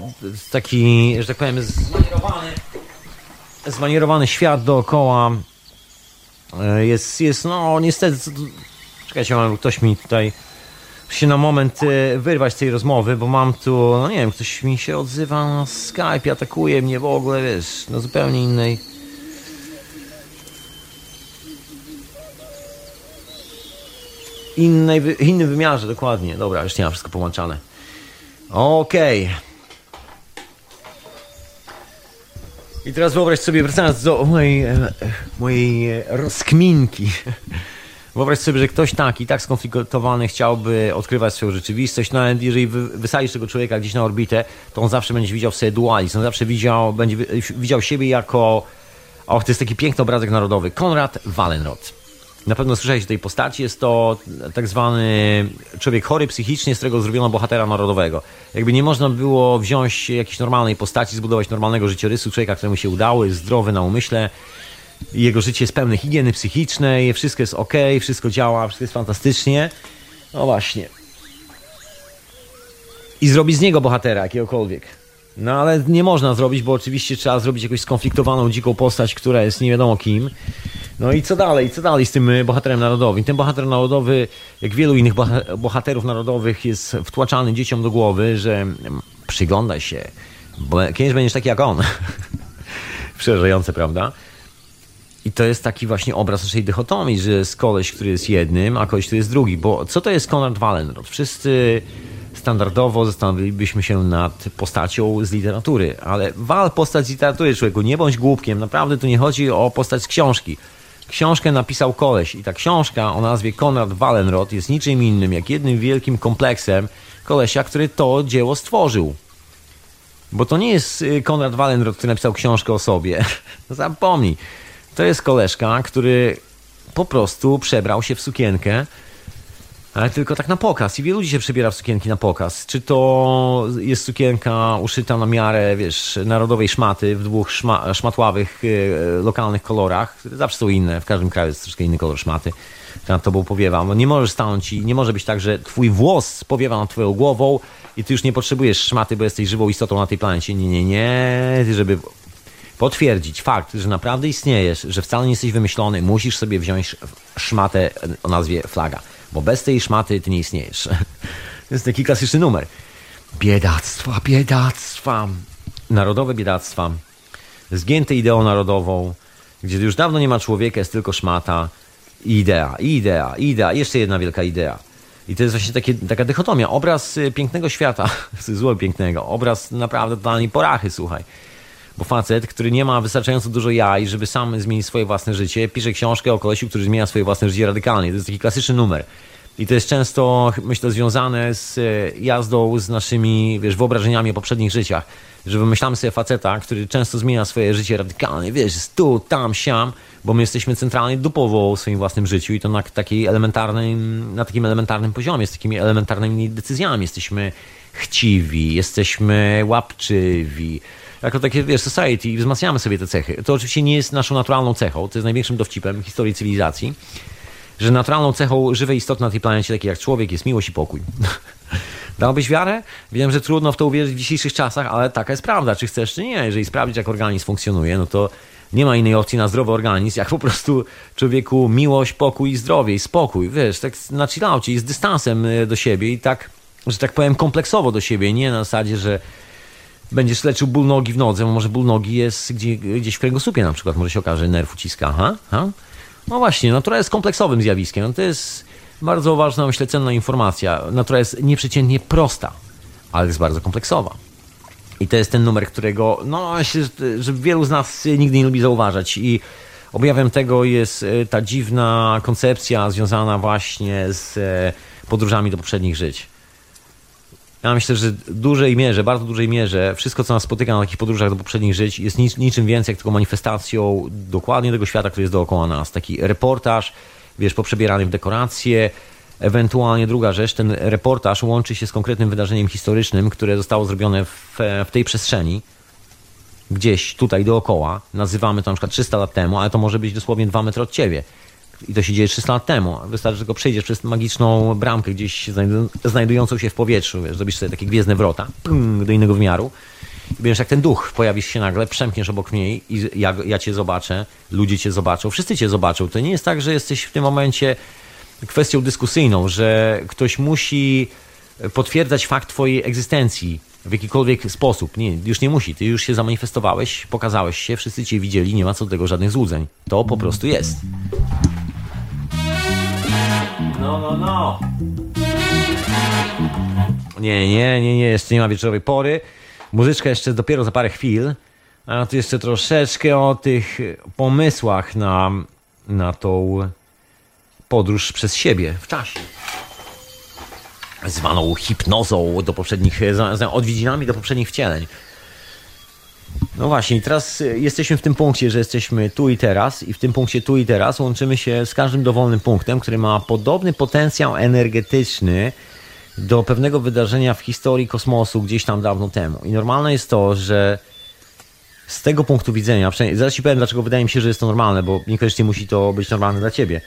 taki, że tak powiem, zmanierowany, zmanierowany świat dookoła e, jest, jest no niestety, czekajcie, mam, ktoś mi tutaj się na moment e, wyrwać z tej rozmowy, bo mam tu, no nie wiem, ktoś mi się odzywa na Skype, atakuje mnie w ogóle, wiesz, na zupełnie innej innej, innym wymiarze, dokładnie. Dobra, już nie mam wszystko połączone. Okej. Okay. I teraz wyobraź sobie, wracając do mojej, e, mojej rozkminki. [laughs] Wyobraź sobie, że ktoś taki, tak skonfliktowany chciałby odkrywać swoją rzeczywistość, no nawet jeżeli wysadzisz tego człowieka gdzieś na orbitę, to on zawsze będzie widział w sobie dualizm, on zawsze widział, będzie widział siebie jako, och, to jest taki piękny obrazek narodowy, Konrad Wallenrod. Na pewno słyszałeś o tej postaci. Jest to tak zwany człowiek chory psychicznie, z którego zrobiono bohatera narodowego. Jakby nie można było wziąć jakiejś normalnej postaci, zbudować normalnego życiorysu człowieka, któremu się udało, jest zdrowy na umyśle, jego życie jest pełne higieny psychicznej, wszystko jest ok, wszystko działa, wszystko jest fantastycznie. No właśnie. I zrobić z niego bohatera jakiegokolwiek. No ale nie można zrobić, bo oczywiście trzeba zrobić jakąś skonfliktowaną, dziką postać, która jest nie wiadomo kim. No i co dalej? Co dalej z tym e, bohaterem narodowym? Ten bohater narodowy, jak wielu innych bohaterów narodowych, jest wtłaczany dzieciom do głowy, że mm, przyglądaj się, bo kiedyś będziesz taki jak on. [laughs] Przerażające, prawda? I to jest taki właśnie obraz naszej dychotomii, że jest koleś, który jest jednym, a koleś, który jest drugi. Bo co to jest Konrad Wallenrod? Wszyscy standardowo zastanowilibyśmy się nad postacią z literatury, ale wal postać z literatury, człowieku, nie bądź głupkiem. Naprawdę tu nie chodzi o postać z książki. Książkę napisał koleś i ta książka o nazwie Konrad Wallenrod jest niczym innym jak jednym wielkim kompleksem kolesia, który to dzieło stworzył. Bo to nie jest y, Konrad Wallenrod, który napisał książkę o sobie. [laughs] Zapomnij. To jest koleżka, który po prostu przebrał się w sukienkę, ale tylko tak na pokaz. I wielu ludzi się przebiera w sukienki na pokaz. Czy to jest sukienka uszyta na miarę, wiesz, narodowej szmaty w dwóch szma szmatławych, e, lokalnych kolorach, zawsze są inne. W każdym kraju jest troszkę inny kolor szmaty. Nad tobą powiewa. No nie możesz stanąć i nie może być tak, że twój włos powiewa nad twoją głową i ty już nie potrzebujesz szmaty, bo jesteś żywą istotą na tej planecie. Nie, nie, nie. Żeby potwierdzić fakt, że naprawdę istniejesz, że wcale nie jesteś wymyślony, musisz sobie wziąć szmatę o nazwie flaga bo bez tej szmaty ty nie istniejesz. To [laughs] jest taki klasyczny numer. Biedactwa, biedactwa. Narodowe biedactwa. Zgięte ideą narodową, gdzie już dawno nie ma człowieka, jest tylko szmata. I idea, i idea, i idea. Jeszcze jedna wielka idea. I to jest właśnie takie, taka dychotomia. Obraz y, pięknego świata, [laughs] zło pięknego. Obraz naprawdę totalnej porachy, słuchaj. Bo facet, który nie ma wystarczająco dużo jaj, żeby sam zmienić swoje własne życie, pisze książkę o kolesiu, który zmienia swoje własne życie radykalnie. To jest taki klasyczny numer. I to jest często, myślę, związane z e, jazdą z naszymi, wiesz, wyobrażeniami o poprzednich życiach. Że wymyślamy sobie faceta, który często zmienia swoje życie radykalnie, wiesz, tu, tam, siam, bo my jesteśmy centralnie dupowo w swoim własnym życiu i to na takiej elementarnym, na takim elementarnym poziomie, z takimi elementarnymi decyzjami. Jesteśmy chciwi, jesteśmy łapczywi, jako takie, wiesz, society i wzmacniamy sobie te cechy. To oczywiście nie jest naszą naturalną cechą, to jest największym dowcipem historii cywilizacji, że naturalną cechą żywej istoty na tej planecie, takiej jak człowiek, jest miłość i pokój. [laughs] Dałbyś wiarę? Wiem, że trudno w to uwierzyć w dzisiejszych czasach, ale taka jest prawda, czy chcesz, czy nie. Jeżeli sprawdzić, jak organizm funkcjonuje, no to nie ma innej opcji na zdrowy organizm, jak po prostu człowieku miłość, pokój i zdrowie i spokój. Wiesz, tak na chillaucie i z dystansem e, do siebie i tak, że tak powiem, kompleksowo do siebie, nie na zasadzie, że będziesz leczył ból nogi w nodze, może ból nogi jest gdzie, gdzieś w kręgosłupie na przykład, może się okaże, nerw uciska, ha? ha? No właśnie, natura jest kompleksowym zjawiskiem, no to jest bardzo ważna, myślę, cenna informacja. Natura jest nieprzeciętnie prosta, ale jest bardzo kompleksowa. I to jest ten numer, którego, no, że wielu z nas nigdy nie lubi zauważać i objawem tego jest e, ta dziwna koncepcja związana właśnie z e, podróżami do poprzednich żyć Ja myślę, że w dużej mierze, bardzo dużej mierze, wszystko, co nas spotyka na takich podróżach do poprzednich żyć, jest nic, niczym więcej jak tylko manifestacją dokładnie tego świata, który jest dookoła nas. Taki reportaż, wiesz, poprzebierany w dekoracje, Ewentualnie druga rzecz, ten reportaż łączy się z konkretnym wydarzeniem historycznym, które zostało zrobione w, w tej przestrzeni, gdzieś tutaj dookoła. Nazywamy to na przykład 300 lat temu, ale to może być dosłownie 2 metry od ciebie. I to się dzieje 300 lat temu. Wystarczy, że tylko przejdziesz przez magiczną bramkę gdzieś znajdującą się w powietrzu. Wiesz, zrobisz sobie takie gwiezdne wrota do innego wymiaru. I będziesz jak ten duch, pojawisz się nagle, przemkniesz obok mnie i ja, ja cię zobaczę, ludzie cię zobaczą, wszyscy cię zobaczą. To nie jest tak, że jesteś w tym momencie kwestią dyskusyjną, że ktoś musi potwierdzać fakt twojej egzystencji w jakikolwiek sposób. Nie, już nie musi. Ty już się zamanifestowałeś, pokazałeś się, wszyscy cię widzieli, nie ma co do tego żadnych złudzeń. To po prostu jest. No, no, no. Nie, nie, nie, nie, jeszcze nie ma wieczorowej pory. Muzyczka jeszcze dopiero za parę chwil. A tu jeszcze troszeczkę o tych pomysłach na, na tą podróż przez siebie w czasie. Zwaną hipnozą do poprzednich, odwiedzinami do poprzednich wcieleń. No właśnie, teraz jesteśmy w tym punkcie, że jesteśmy tu i teraz, i w tym punkcie tu i teraz łączymy się z każdym dowolnym punktem, który ma podobny potencjał energetyczny do pewnego wydarzenia w historii kosmosu gdzieś tam dawno temu. I normalne jest to, że z tego punktu widzenia, zaraz ci powiem, dlaczego wydaje mi się, że jest to normalne, bo niekoniecznie musi to być normalne dla ciebie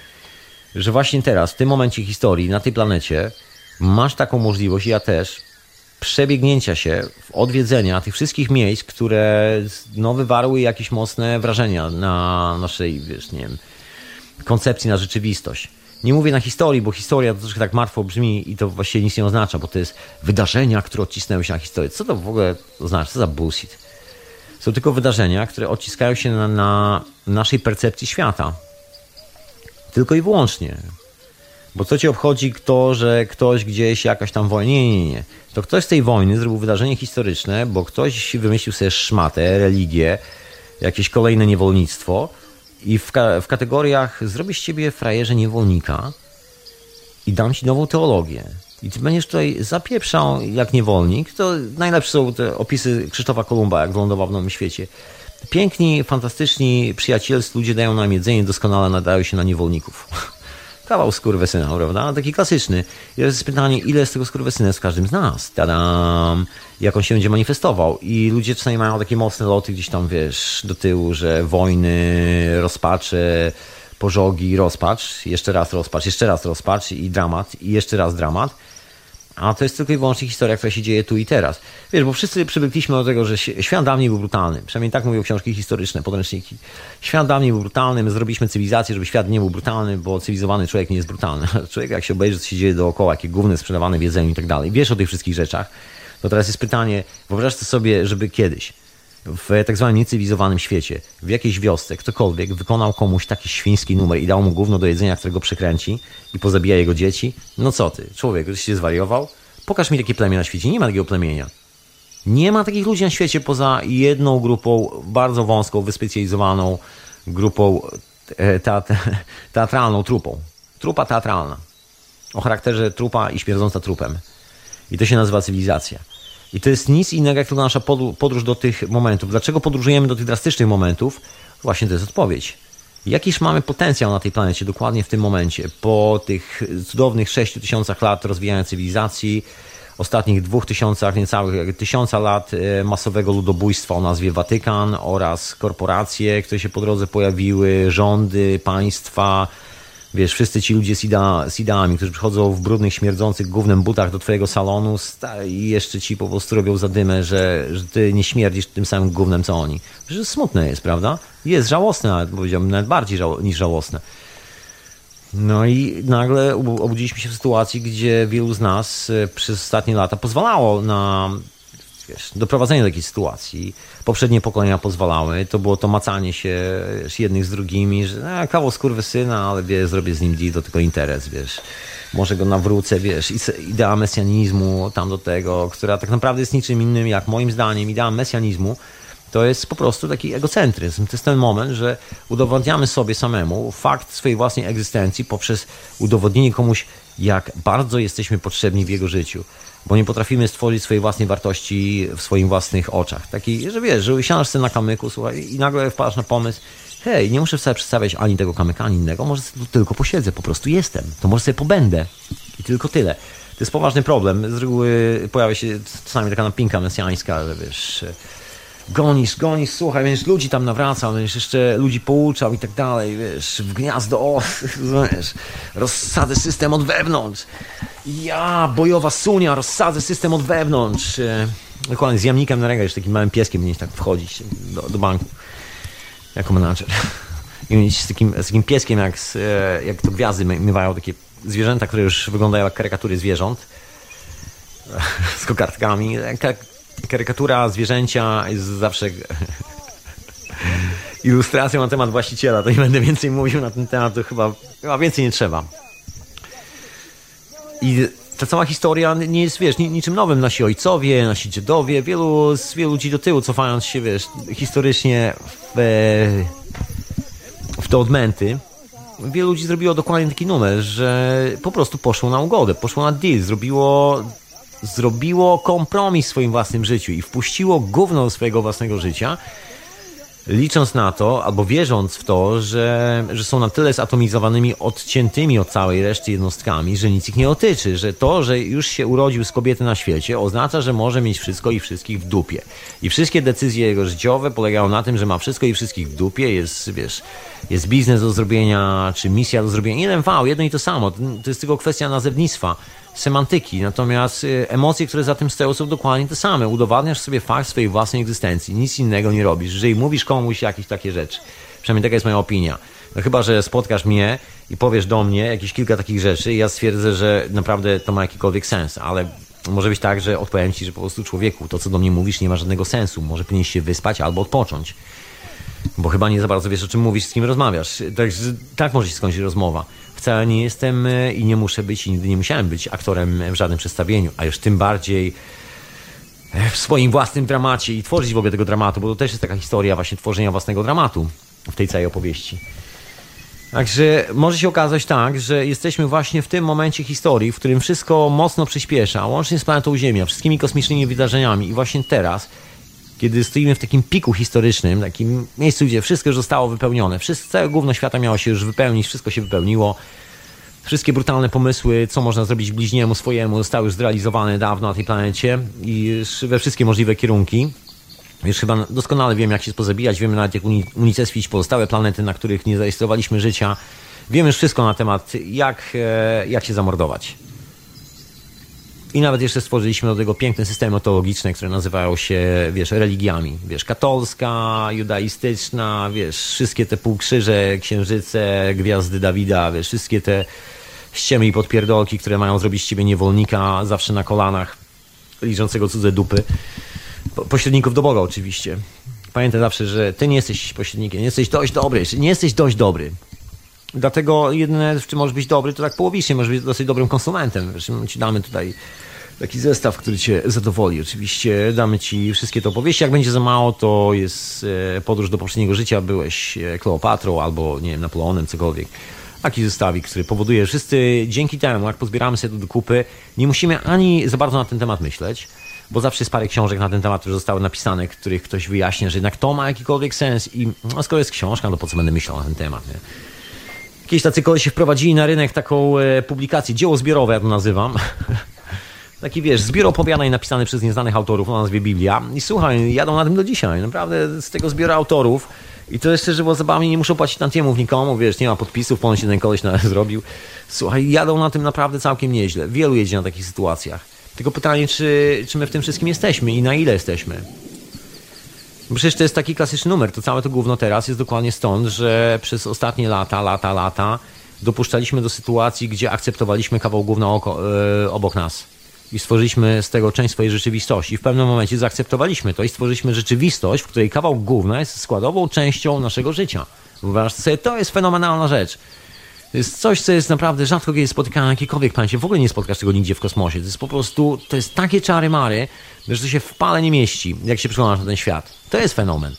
że właśnie teraz, w tym momencie historii, na tej planecie, masz taką możliwość, ja też, przebiegnięcia się, odwiedzenia tych wszystkich miejsc, które no, wywarły jakieś mocne wrażenia na naszej, wiesz, nie wiem, koncepcji na rzeczywistość. Nie mówię na historii, bo historia to troszkę tak martwo brzmi i to właściwie nic nie oznacza, bo to jest wydarzenia, które odcisnęły się na historię. Co to w ogóle oznacza? Co za bullshit? Są tylko wydarzenia, które odciskają się na, na naszej percepcji świata. Tylko i wyłącznie. Bo co ci obchodzi to, że ktoś gdzieś jakaś tam wojna? Nie, nie, nie. To ktoś z tej wojny zrobił wydarzenie historyczne, bo ktoś wymyślił sobie szmatę, religię, jakieś kolejne niewolnictwo i w, ka w kategoriach zrobisz ciebie frajerze niewolnika i dam ci nową teologię. I ty będziesz tutaj zapieprzał jak niewolnik. To najlepsze są te opisy Krzysztofa Kolumba, jak wylądował w Nowym Świecie. Piękni, fantastyczni, przyjacielscy ludzie dają nam jedzenie, doskonale nadają się na niewolników. [laughs] Kawał skurwysyna, prawda? Taki klasyczny. Jest pytanie, ile z tego skurwysyna jest w każdym z nas? Tadam! Jak on się będzie manifestował? I ludzie czasami mają takie mocne loty gdzieś tam, wiesz, do tyłu, że wojny, rozpacze, pożogi, rozpacz, jeszcze raz rozpacz, jeszcze raz rozpacz i dramat, i jeszcze raz dramat. A to jest tylko i wyłącznie historia, która się dzieje tu i teraz. Wiesz, bo wszyscy przywykliśmy do tego, że świat dawniej był brutalny. Przynajmniej tak mówią książki historyczne, podręczniki. Świat dawniej był brutalny, my zrobiliśmy cywilizację, żeby świat nie był brutalny, bo cywilizowany człowiek nie jest brutalny. [laughs] Człowiek jak się obejrzy, co się dzieje dookoła, jakie główne sprzedawane w jedzeniu i tak dalej. Wiesz o tych wszystkich rzeczach. To teraz jest pytanie, wyobraź sobie, żeby kiedyś w tak zwanym niecywilizowanym świecie, w jakiejś wiosce, ktokolwiek wykonał komuś taki świński numer i dał mu gówno do jedzenia, którego przekręci i pozabija jego dzieci, no co ty, człowiek, ty się zwariował? Pokaż mi takie plemię na świecie. Nie ma takiego plemienia. Nie ma takich ludzi na świecie poza jedną grupą, bardzo wąską, wyspecjalizowaną grupą e, [laughs] teatralną, trupą. Trupa teatralna. O charakterze trupa i śmierdząca trupem. I to się nazywa cywilizacja. I to jest nic innego jak tylko nasza podróż do tych momentów. Dlaczego podróżujemy do tych drastycznych momentów? Właśnie to jest odpowiedź. Jakiż mamy potencjał na tej planecie dokładnie w tym momencie? Po tych cudownych 6 tysiącach lat rozwijania cywilizacji, ostatnich dwóch tysiącach, niecałych tysiąca lat e, masowego ludobójstwa o nazwie Watykan oraz korporacje, które się po drodze pojawiły, rządy, państwa, wiesz, wszyscy ci ludzie z, idea, z ideami, którzy przychodzą w brudnych, śmierdzących głównym butach do twojego salonu i jeszcze ci po prostu robią zadymę, że, że ty nie śmierdzisz tym samym głównym, co oni. Że smutne jest, prawda? Jest żałosne, nawet powiedziałbym, nawet bardziej żał, niż żałosne. No i nagle obudziliśmy się w sytuacji, gdzie wielu z nas e, przez ostatnie lata pozwalało na wiesz, doprowadzenie do takiej sytuacji. Poprzednie pokolenia pozwalały. To było to macanie się wiesz, jednych z drugimi, że a, kawał syna, ale wie, zrobię z nim deal, to tylko interes, wiesz. Może go nawrócę, wiesz, idea mesjanizmu tam do tego, która tak naprawdę jest niczym innym jak moim zdaniem idea mesjanizmu To jest po prostu taki egocentryzm. To jest ten moment, że udowadniamy sobie samemu fakt swojej własnej egzystencji poprzez udowodnienie komuś, jak bardzo jesteśmy potrzebni w jego życiu. Bo nie potrafimy stworzyć swojej własnej wartości w swoich własnych oczach. Taki, że wiesz, że usiądziesz sobie na kamyku, słuchaj, i nagle wpadasz na pomysł, hej, nie muszę sobie przedstawiać ani tego kamyka, ani innego, może tu tylko posiedzę, po prostu jestem. To może sobie pobędę. I tylko tyle. To jest poważny problem. Z reguły pojawia się czasami taka napinka mesjańska, że wiesz, gonisz, gonisz, słuchaj, będziesz ludzi tam nawracał, będziesz jeszcze ludzi pouczał i tak dalej, wiesz, w gniazdo, o, [laughs] wiesz, rozsadzę system od wewnątrz. Ja, bojowa sunia, rozsadzę system od wewnątrz. E, dokładnie, z jamnikiem na rękę, takim małym pieskiem będziesz tak wchodzić do, do banku jako menadżer. [laughs] I mieć z takim, z takim pieskiem, jak, z, e, jak to gwiazdy mywają takie zwierzęta, które już wyglądają jak karykatury zwierząt [laughs] z kokardkami. Karykatura zwierzęcia jest zawsze [laughs] ilustracją na temat właściciela. To nie będę więcej mówił na ten temat, to chyba, chyba więcej nie trzeba. I ta cała historia nie jest, wiesz, niczym nowym. Nasi ojcowie, nasi dziadowie, wielu, wielu ludzi do tyłu, cofając się, wiesz, historycznie w, w te odmęty, wielu ludzi zrobiło dokładnie taki numer, że po prostu poszło na ugodę, poszło na deal, zrobiło, zrobiło kompromis w swoim własnym życiu i wpuściło gówno do swojego własnego życia, licząc na to, albo wierząc w to, że, że są na tyle zatomizowanymi, odciętymi od całej reszty jednostkami, że nic ich nie otyczy, że to, że już się urodził z kobiety na świecie, oznacza, że może mieć wszystko i wszystkich w dupie. I wszystkie decyzje jego życiowe polegają na tym, że ma wszystko i wszystkich w dupie, jest, wiesz, jest biznes do zrobienia, czy misja do zrobienia. Jeden wał, jedno i to samo. To jest tylko kwestia nazewnictwa semantyki, natomiast y, emocje, które za tym stoją, są dokładnie te same. Udowadniasz sobie fakt swojej własnej egzystencji, nic innego nie robisz. Jeżeli mówisz komuś jakieś takie rzeczy, przynajmniej taka jest moja opinia. No chyba, że spotkasz mnie i powiesz do mnie jakieś kilka takich rzeczy, i ja stwierdzę, że naprawdę to ma jakikolwiek sens, ale może być tak, że odpowiem ci, że po prostu człowieku, to co do mnie mówisz nie ma żadnego sensu. Może powinieneś się wyspać albo odpocząć. Bo chyba nie za bardzo wiesz, o czym mówisz, z kim rozmawiasz. Także tak może się skończyć rozmowa. Wcale nie jestem e, i nie muszę być i nigdy nie musiałem być aktorem w żadnym przedstawieniu, a już tym bardziej e, w swoim własnym dramacie i tworzyć w ogóle tego dramatu, bo to też jest taka historia właśnie tworzenia własnego dramatu w tej całej opowieści. Także może się okazać tak, że jesteśmy właśnie w tym momencie historii, w którym wszystko mocno przyspiesza, łącznie z planetą Ziemia, wszystkimi kosmicznymi wydarzeniami i właśnie teraz kiedy stoimy w takim piku historycznym, takim miejscu, gdzie wszystko już zostało wypełnione, wszystko, całe gówno świata miało się już wypełnić, wszystko się wypełniło. Wszystkie brutalne pomysły, co można zrobić bliźniemu swojemu, zostały już zrealizowane dawno na tej planecie i we wszystkie możliwe kierunki. Już chyba doskonale wiemy, jak się pozabijać, wiemy nawet, jak unicestwić pozostałe planety, na których nie zarejestrowaliśmy życia. Wiemy już wszystko na temat, jak, e, jak się zamordować. I nawet jeszcze stworzyliśmy do tego piękne systemy otologiczne, które nazywają się, wiesz, religiami. Wiesz, katolska, judaistyczna, wiesz, wszystkie te półkrzyże, księżyce, gwiazdy Dawida, wiesz, wszystkie te ściemy i podpierdolki, które mają zrobić ciebie niewolnika zawsze na kolanach, liczącego cudze dupy. Po, pośredników do Boga oczywiście. Pamiętaj zawsze, że ty nie jesteś pośrednikiem, nie jesteś dość dobry, nie jesteś dość dobry. Dlatego jedyne, w czym możesz być dobry, to tak połowicznie, możesz być dosyć dobrym konsumentem. Wiesz, ci damy tutaj taki zestaw, który cię zadowoli. Oczywiście damy ci wszystkie te opowieści. Jak będzie za mało, to jest e, podróż do poprzedniego życia. Byłeś e, Kleopatrą albo, nie wiem, Napoleonem, cokolwiek. Taki zestawik, który powoduje, że wszyscy dzięki temu, jak pozbieramy sobie to do kupy, nie musimy ani za bardzo na ten temat myśleć, bo zawsze jest parę książek na ten temat, które zostały napisane, których ktoś wyjaśnia, że jednak to ma jakikolwiek sens i no, skoro jest książka, to po co będę myślał na ten temat, nie? Jakieś tacy się wprowadzili na rynek taką e, publikację, dzieło zbiorowe, ja to nazywam. [laughs] Taki wiesz, zbiór opowiadań napisany przez nieznanych autorów o nazwie Biblia. I słuchaj, jadą na tym do dzisiaj. Naprawdę z tego zbiora autorów. I to jeszcze, że było zabawnie, nie muszą płacić tantiemów nikomu, wiesz, nie ma podpisów, ponoć ten koleś na, [laughs] zrobił. Słuchaj, jadą na tym naprawdę całkiem nieźle. Wielu jedzie na takich sytuacjach. Tylko pytanie, czy, czy my w tym wszystkim jesteśmy i na ile jesteśmy? Przecież to jest taki klasyczny numer. To całe to gówno teraz jest dokładnie stąd, że przez ostatnie lata, lata, lata dopuszczaliśmy do sytuacji, gdzie akceptowaliśmy kawał gówna oko, yy, obok nas. I stworzyliśmy z tego część swojej rzeczywistości. I w pewnym momencie zaakceptowaliśmy to i stworzyliśmy rzeczywistość, w której kawał gówna jest składową częścią naszego życia. Wyobraź sobie, to jest fenomenalna rzecz. Jest coś, co jest naprawdę rzadko kiedy spotykane na jakiejkolwiek planecie. W ogóle nie spotkasz tego nigdzie w kosmosie. To jest po prostu, to jest takie czary mary, że to się w pale nie mieści, jak się przyglądasz na ten świat. To jest fenomen.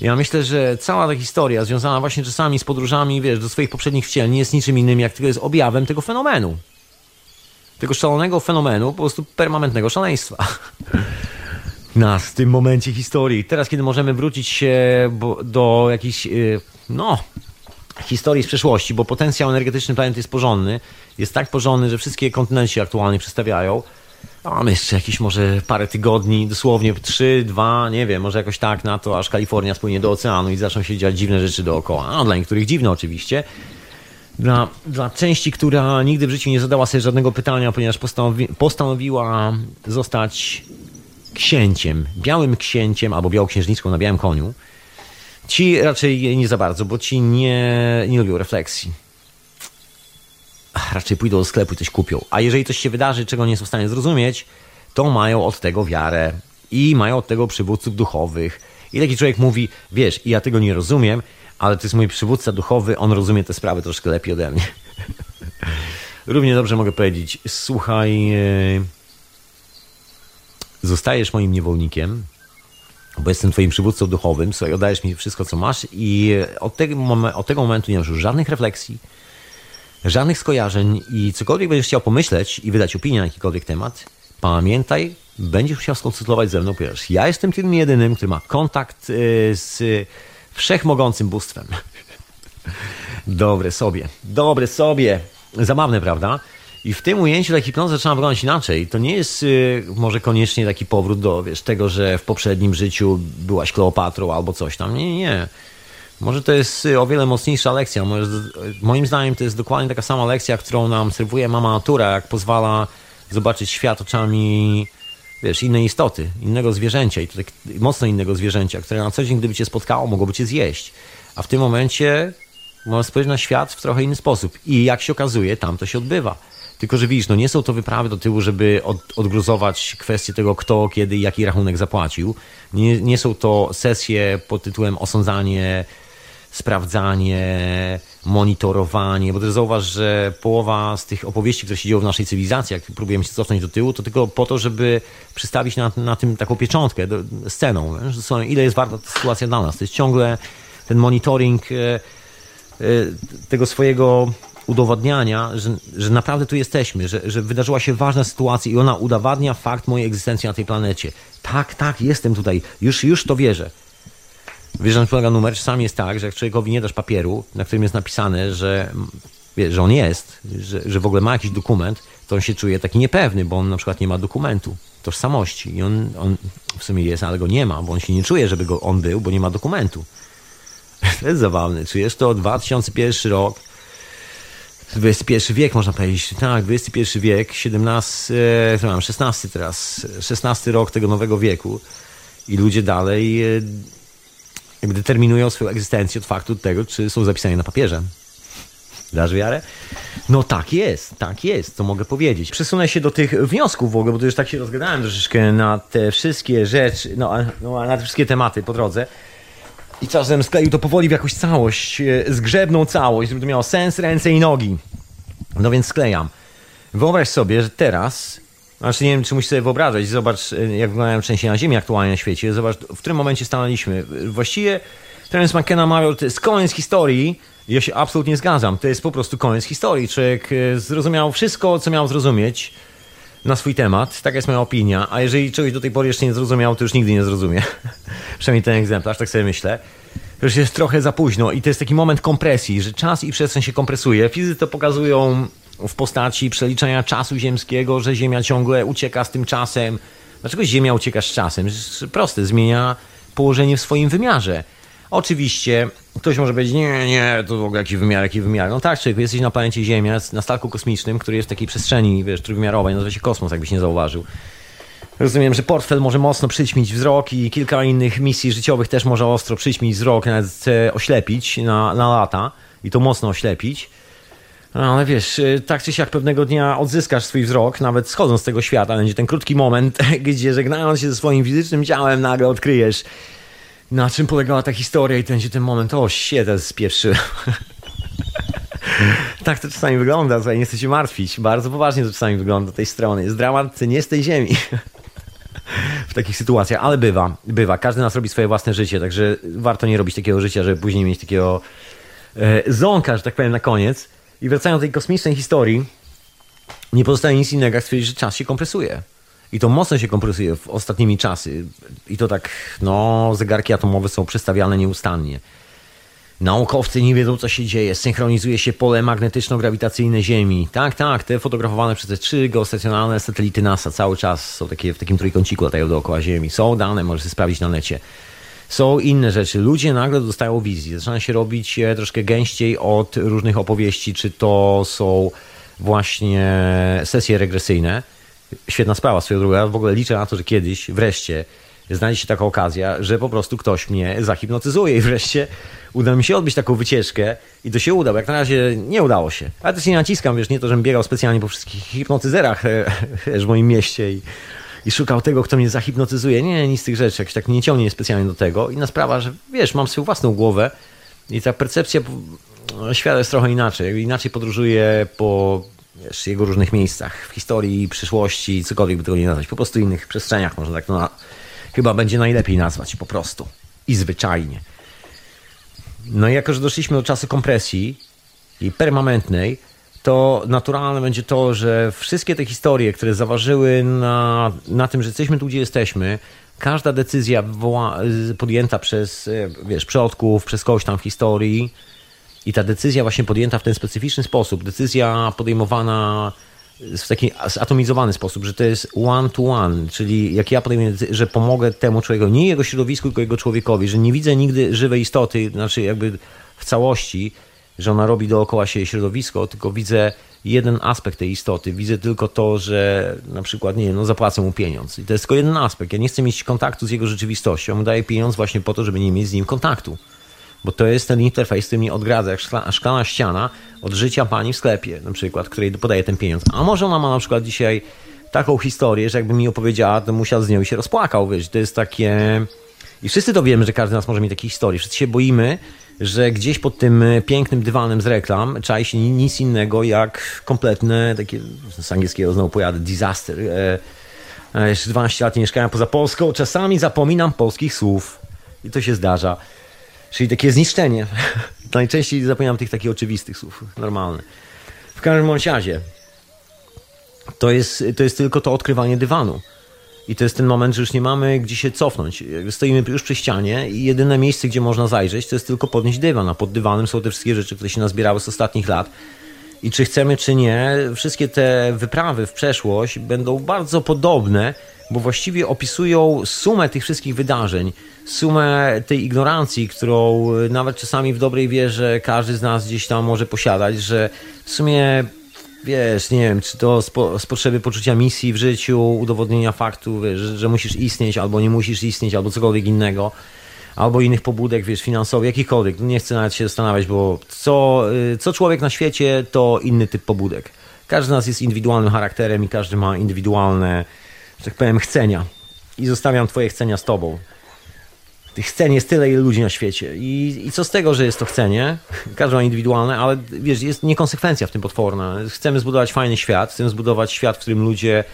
Ja myślę, że cała ta historia związana właśnie czasami z podróżami, wiesz, do swoich poprzednich wciel nie jest niczym innym, jak tylko jest objawem tego fenomenu. Tego szalonego fenomenu, po prostu permanentnego szaleństwa. [laughs] Nas w tym momencie historii. Teraz, kiedy możemy wrócić się do jakichś, y, no, historii z przeszłości, bo potencjał energetyczny planety jest porządny. Jest tak porządny, że wszystkie kontynenty się aktualnie przedstawiają. A mamy jeszcze jakieś może parę tygodni, dosłownie trzy, dwa, nie wiem, może jakoś tak na to, aż Kalifornia spłynie do oceanu i zaczną się dziać dziwne rzeczy dookoła. No, dla niektórych dziwne oczywiście. Dla, dla części, która nigdy w życiu nie zadała sobie żadnego pytania, ponieważ postanowi, postanowiła zostać księciem, białym księciem albo białoksiężniczką na białym koniu, ci raczej nie za bardzo, bo ci nie, nie lubią refleksji. Raczej pójdą do sklepu i coś kupią. A jeżeli coś się wydarzy, czego nie są w stanie zrozumieć, to mają od tego wiarę i mają od tego przywódców duchowych. I taki człowiek mówi, wiesz, ja tego nie rozumiem, ale to jest mój przywódca duchowy, on rozumie te sprawy troszkę lepiej ode mnie. [laughs] Równie dobrze mogę powiedzieć, słuchaj, e, zostajesz moim niewolnikiem, bo jestem twoim przywódcą duchowym, słuchaj, oddajesz mi wszystko, co masz i od tego, od tego momentu nie masz już żadnych refleksji, żadnych skojarzeń i cokolwiek będziesz chciał pomyśleć i wydać opinię na jakikolwiek temat, pamiętaj, będziesz musiał skonsultować ze mną pierwszy. Ja jestem tym jedynym, który ma kontakt e, z wszechmogącym bóstwem. [laughs] Dobre sobie, dobre sobie. Zabawne, prawda? I w tym ujęciu taki plan zaczyna wyglądać inaczej. To nie jest y, może koniecznie taki powrót do wiesz, tego, że w poprzednim życiu byłaś Kleopatrą albo coś tam. Nie, nie. Może to jest y, o wiele mocniejsza lekcja. Może, moim zdaniem to jest dokładnie taka sama lekcja, którą nam serwuje mama natura, jak pozwala zobaczyć świat oczami wiesz, innej istoty, innego zwierzęcia i to tak mocno innego zwierzęcia, które na co dzień, gdyby cię spotkało, mogłoby cię zjeść. A w tym momencie możesz spojrzeć na świat w trochę inny sposób. I jak się okazuje, tam to się odbywa. Tylko, że widzisz, no nie są to wyprawy do tyłu, żeby od, odgruzować kwestię tego, kto, kiedy i jaki rachunek zapłacił. Nie, nie są to sesje pod tytułem osądzanie, sprawdzanie, monitorowanie, bo też zauważ, że połowa z tych opowieści, które się dzieją w naszej cywilizacji, jak próbujemy się cofnąć do tyłu, to tylko po to, żeby przystawić na, na tym taką pieczątkę, do, sceną, ile jest warta ta sytuacja dla nas. To jest ciągle ten monitoring e, e, tego swojego udowadniania, że, że naprawdę tu jesteśmy, że, że wydarzyła się ważna sytuacja i ona udowadnia fakt mojej egzystencji na tej planecie. Tak, tak, jestem tutaj, już, już to wierzę. Wiesz, na polega numer. Czasami jest tak, że jak człowiekowi nie dasz papieru, na którym jest napisane, że, wie, że on jest, że, że w ogóle ma jakiś dokument, to on się czuje taki niepewny, bo on na przykład nie ma dokumentu tożsamości. I on, on w sumie jest, ale go nie ma, bo on się nie czuje, żeby go on był, bo nie ma dokumentu. [laughs] To jest zabawne. Czujesz to 2001 rok, XXI wiek można powiedzieć. Tak, XXI wiek, 17, co mam, 16 teraz, 16 rok tego nowego wieku i ludzie dalej e, jakby determinują swoją egzystencję od faktu tego, czy są zapisani na papierze. Dasz wiarę? No tak jest, tak jest, to mogę powiedzieć. Przesunę się do tych wniosków w ogóle, bo już tak się rozgadałem troszeczkę na te wszystkie rzeczy, no, no na te wszystkie tematy po drodze. I czasem skleił to powoli w jakąś całość, e, zgrzebną całość, żeby to miało sens, ręce i nogi. No więc sklejam. Wyobraź sobie, że teraz znaczy nie wiem, czy musisz sobie wyobrażać. Zobacz, e, jak wyglądają trzęsienia ziemi aktualnie na świecie. Zobacz, w którym momencie stanęliśmy. Właściwie Terence McKenna mawiał, to jest koniec historii. Ja się absolutnie zgadzam. To jest po prostu koniec historii. Człowiek e, zrozumiał wszystko, co miał zrozumieć na swój temat. Taka jest moja opinia. A jeżeli czegoś do tej pory jeszcze nie zrozumiał, to już nigdy nie zrozumie. [laughs] Przynajmniej ten egzemplarz, tak sobie myślę. Już jest trochę za późno i to jest taki moment kompresji, że czas i przestrzeń się kompresuje. Fizycy to pokazują w postaci przeliczania czasu ziemskiego, że Ziemia ciągle ucieka z tym czasem. Dlaczego Ziemia ucieka z czasem? Proste, zmienia położenie w swoim wymiarze. Oczywiście ktoś może powiedzieć, nie, nie, to w ogóle jaki wymiar, jaki wymiar. No tak, człowiek, jesteś na planecie Ziemia, na statku kosmicznym, który jest w takiej przestrzeni, wiesz, trójwymiarowej, nazywa się kosmos, jakbyś nie zauważył. Rozumiem, że portfel może mocno przyćmić wzrok i kilka innych misji życiowych też może ostro przyćmić wzrok, nawet oślepić na, na lata i to mocno oślepić. No, ale wiesz, y, tak czy siak pewnego dnia odzyskasz swój wzrok, nawet schodząc z tego świata. Będzie ten krótki moment, [laughs] gdzie żegnając się ze swoim fizycznym ciałem, nagle odkryjesz, na czym polegała ta historia i będzie ten moment, o, to jest pierwszy. [laughs] tak to czasami wygląda, słuchaj, nie chcę się martwić. Bardzo poważnie to czasami wygląda tej strony. Jest dramat nie z tej ziemi. [laughs] w takich sytuacjach, ale bywa, bywa. Każdy nas robi swoje własne życie, także warto nie robić takiego życia, żeby później mieć takiego e, ząka, że tak powiem, na koniec. I wracając do tej kosmicznej historii, nie pozostaje nic innego, jak stwierdzić, że czas się kompresuje. I to mocno się kompresuje w ostatnimi czasy. I to tak, no, zegarki atomowe są przestawiane nieustannie. Naukowcy nie wiedzą, co się dzieje. Synchronizuje się pole magnetyczno-grawitacyjne Ziemi. Tak, tak, te fotografowane przez te trzy geostacjonarne satelity NASA cały czas są takie w takim trójkąciku latają dookoła Ziemi. Są dane, możesz sobie sprawdzić na necie. Są inne rzeczy. Ludzie nagle dostają wizji. Zaczyna się robić troszkę gęściej od różnych opowieści, czy to są właśnie sesje regresyjne. Świetna sprawa swoją drogą. Ja w ogóle liczę na to, że kiedyś, wreszcie, znajdzie się taka okazja, że po prostu ktoś mnie zahipnotyzuje i wreszcie uda mi się odbyć taką wycieczkę i to się uda, bo jak na razie nie udało się. Ale też nie naciskam, wiesz, nie to, żebym biegał specjalnie po wszystkich hipnotyzerach w moim mieście i, i szukał tego, kto mnie zahipnotyzuje. Nie, nic z tych rzeczy, jakoś tak nie ciągnie specjalnie do tego. Inna sprawa, że wiesz, mam swoją własną głowę i ta percepcja świata jest trochę inaczej. Inaczej podróżuję po wiesz, jego różnych miejscach, w historii, przyszłości, cokolwiek by tego nie nazwać. Po prostu innych przestrzeniach, można tak to na, chyba będzie najlepiej nazwać, po prostu. I zwyczajnie. No i jako, że doszliśmy do czasu kompresji i permanentnej, to naturalne będzie to, że wszystkie te historie, które zaważyły na, na tym, że jesteśmy tu, gdzie jesteśmy, każda decyzja podjęta przez, wiesz, przodków, przez kogoś tam w historii i ta decyzja właśnie podjęta w ten specyficzny sposób, decyzja podejmowana w taki zatomizowany sposób, że to jest one to one, czyli jak ja podejmę, że pomogę temu człowiekowi, nie jego środowisku, tylko jego człowiekowi, że nie widzę nigdy żywej istoty, znaczy jakby w całości, że ona robi dookoła siebie środowisko, tylko widzę jeden aspekt tej istoty. Widzę tylko to, że na przykład, nie no zapłacę mu pieniądz. I to jest tylko jeden aspekt. Ja nie chcę mieć kontaktu z jego rzeczywistością. daję pieniądz właśnie po to, żeby nie mieć z nim kontaktu bo to jest ten interfejs, który mnie odgradza, jak szkla, szklana ściana od życia pani w sklepie, na przykład, której podaje ten pieniądz. A może ona ma na przykład dzisiaj taką historię, że jakby mi opowiedziała, to musiał z nią się rozpłakał, wiesz, to jest takie... I wszyscy to wiemy, że każdy z nas może mieć takie historie. Wszyscy się boimy, że gdzieś pod tym pięknym dywanem z reklam czai się nic innego jak kompletne, takie z angielskiego znowu pojadę, disaster. E, jeszcze 12 lat nie mieszkałem poza Polską, czasami zapominam polskich słów. I to się zdarza. Czyli takie zniszczenie. [laughs] Najczęściej zapominam tych takich oczywistych słów, normalne. W każdym razie, to jest, to jest tylko to odkrywanie dywanu. I to jest ten moment, że już nie mamy gdzie się cofnąć. Stoimy już przy ścianie i jedyne miejsce, gdzie można zajrzeć, to jest tylko podnieść dywan, a pod dywanem są te wszystkie rzeczy, które się nazbierały z ostatnich lat. I czy chcemy, czy nie, wszystkie te wyprawy w przeszłość będą bardzo podobne bo właściwie opisują sumę tych wszystkich wydarzeń, sumę tej ignorancji, którą y, nawet czasami w dobrej wierze każdy z nas gdzieś tam może posiadać, że w sumie wiesz, nie wiem, czy to z, po, z potrzeby poczucia misji w życiu, udowodnienia faktu, wiesz, że, że, musisz istnieć, albo nie musisz istnieć, albo cokolwiek innego, albo innych pobudek, wiesz, finansowych, jakichkolwiek. Nie chcę nawet się zastanawiać, bo co, y, co człowiek na świecie, to inny typ pobudek. Każdy z nas jest indywidualnym charakterem i każdy ma indywidualne że tak powiem, chcenia. I zostawiam twoje chcenia z tobą. Tych chceń jest tyle, ile ludzi na świecie. I, I co z tego, że jest to chcenie? Każdy ma indywidualne, ale wiesz, jest niekonsekwencja w tym potworna. Chcemy zbudować fajny świat, chcemy zbudować świat, w którym ludzie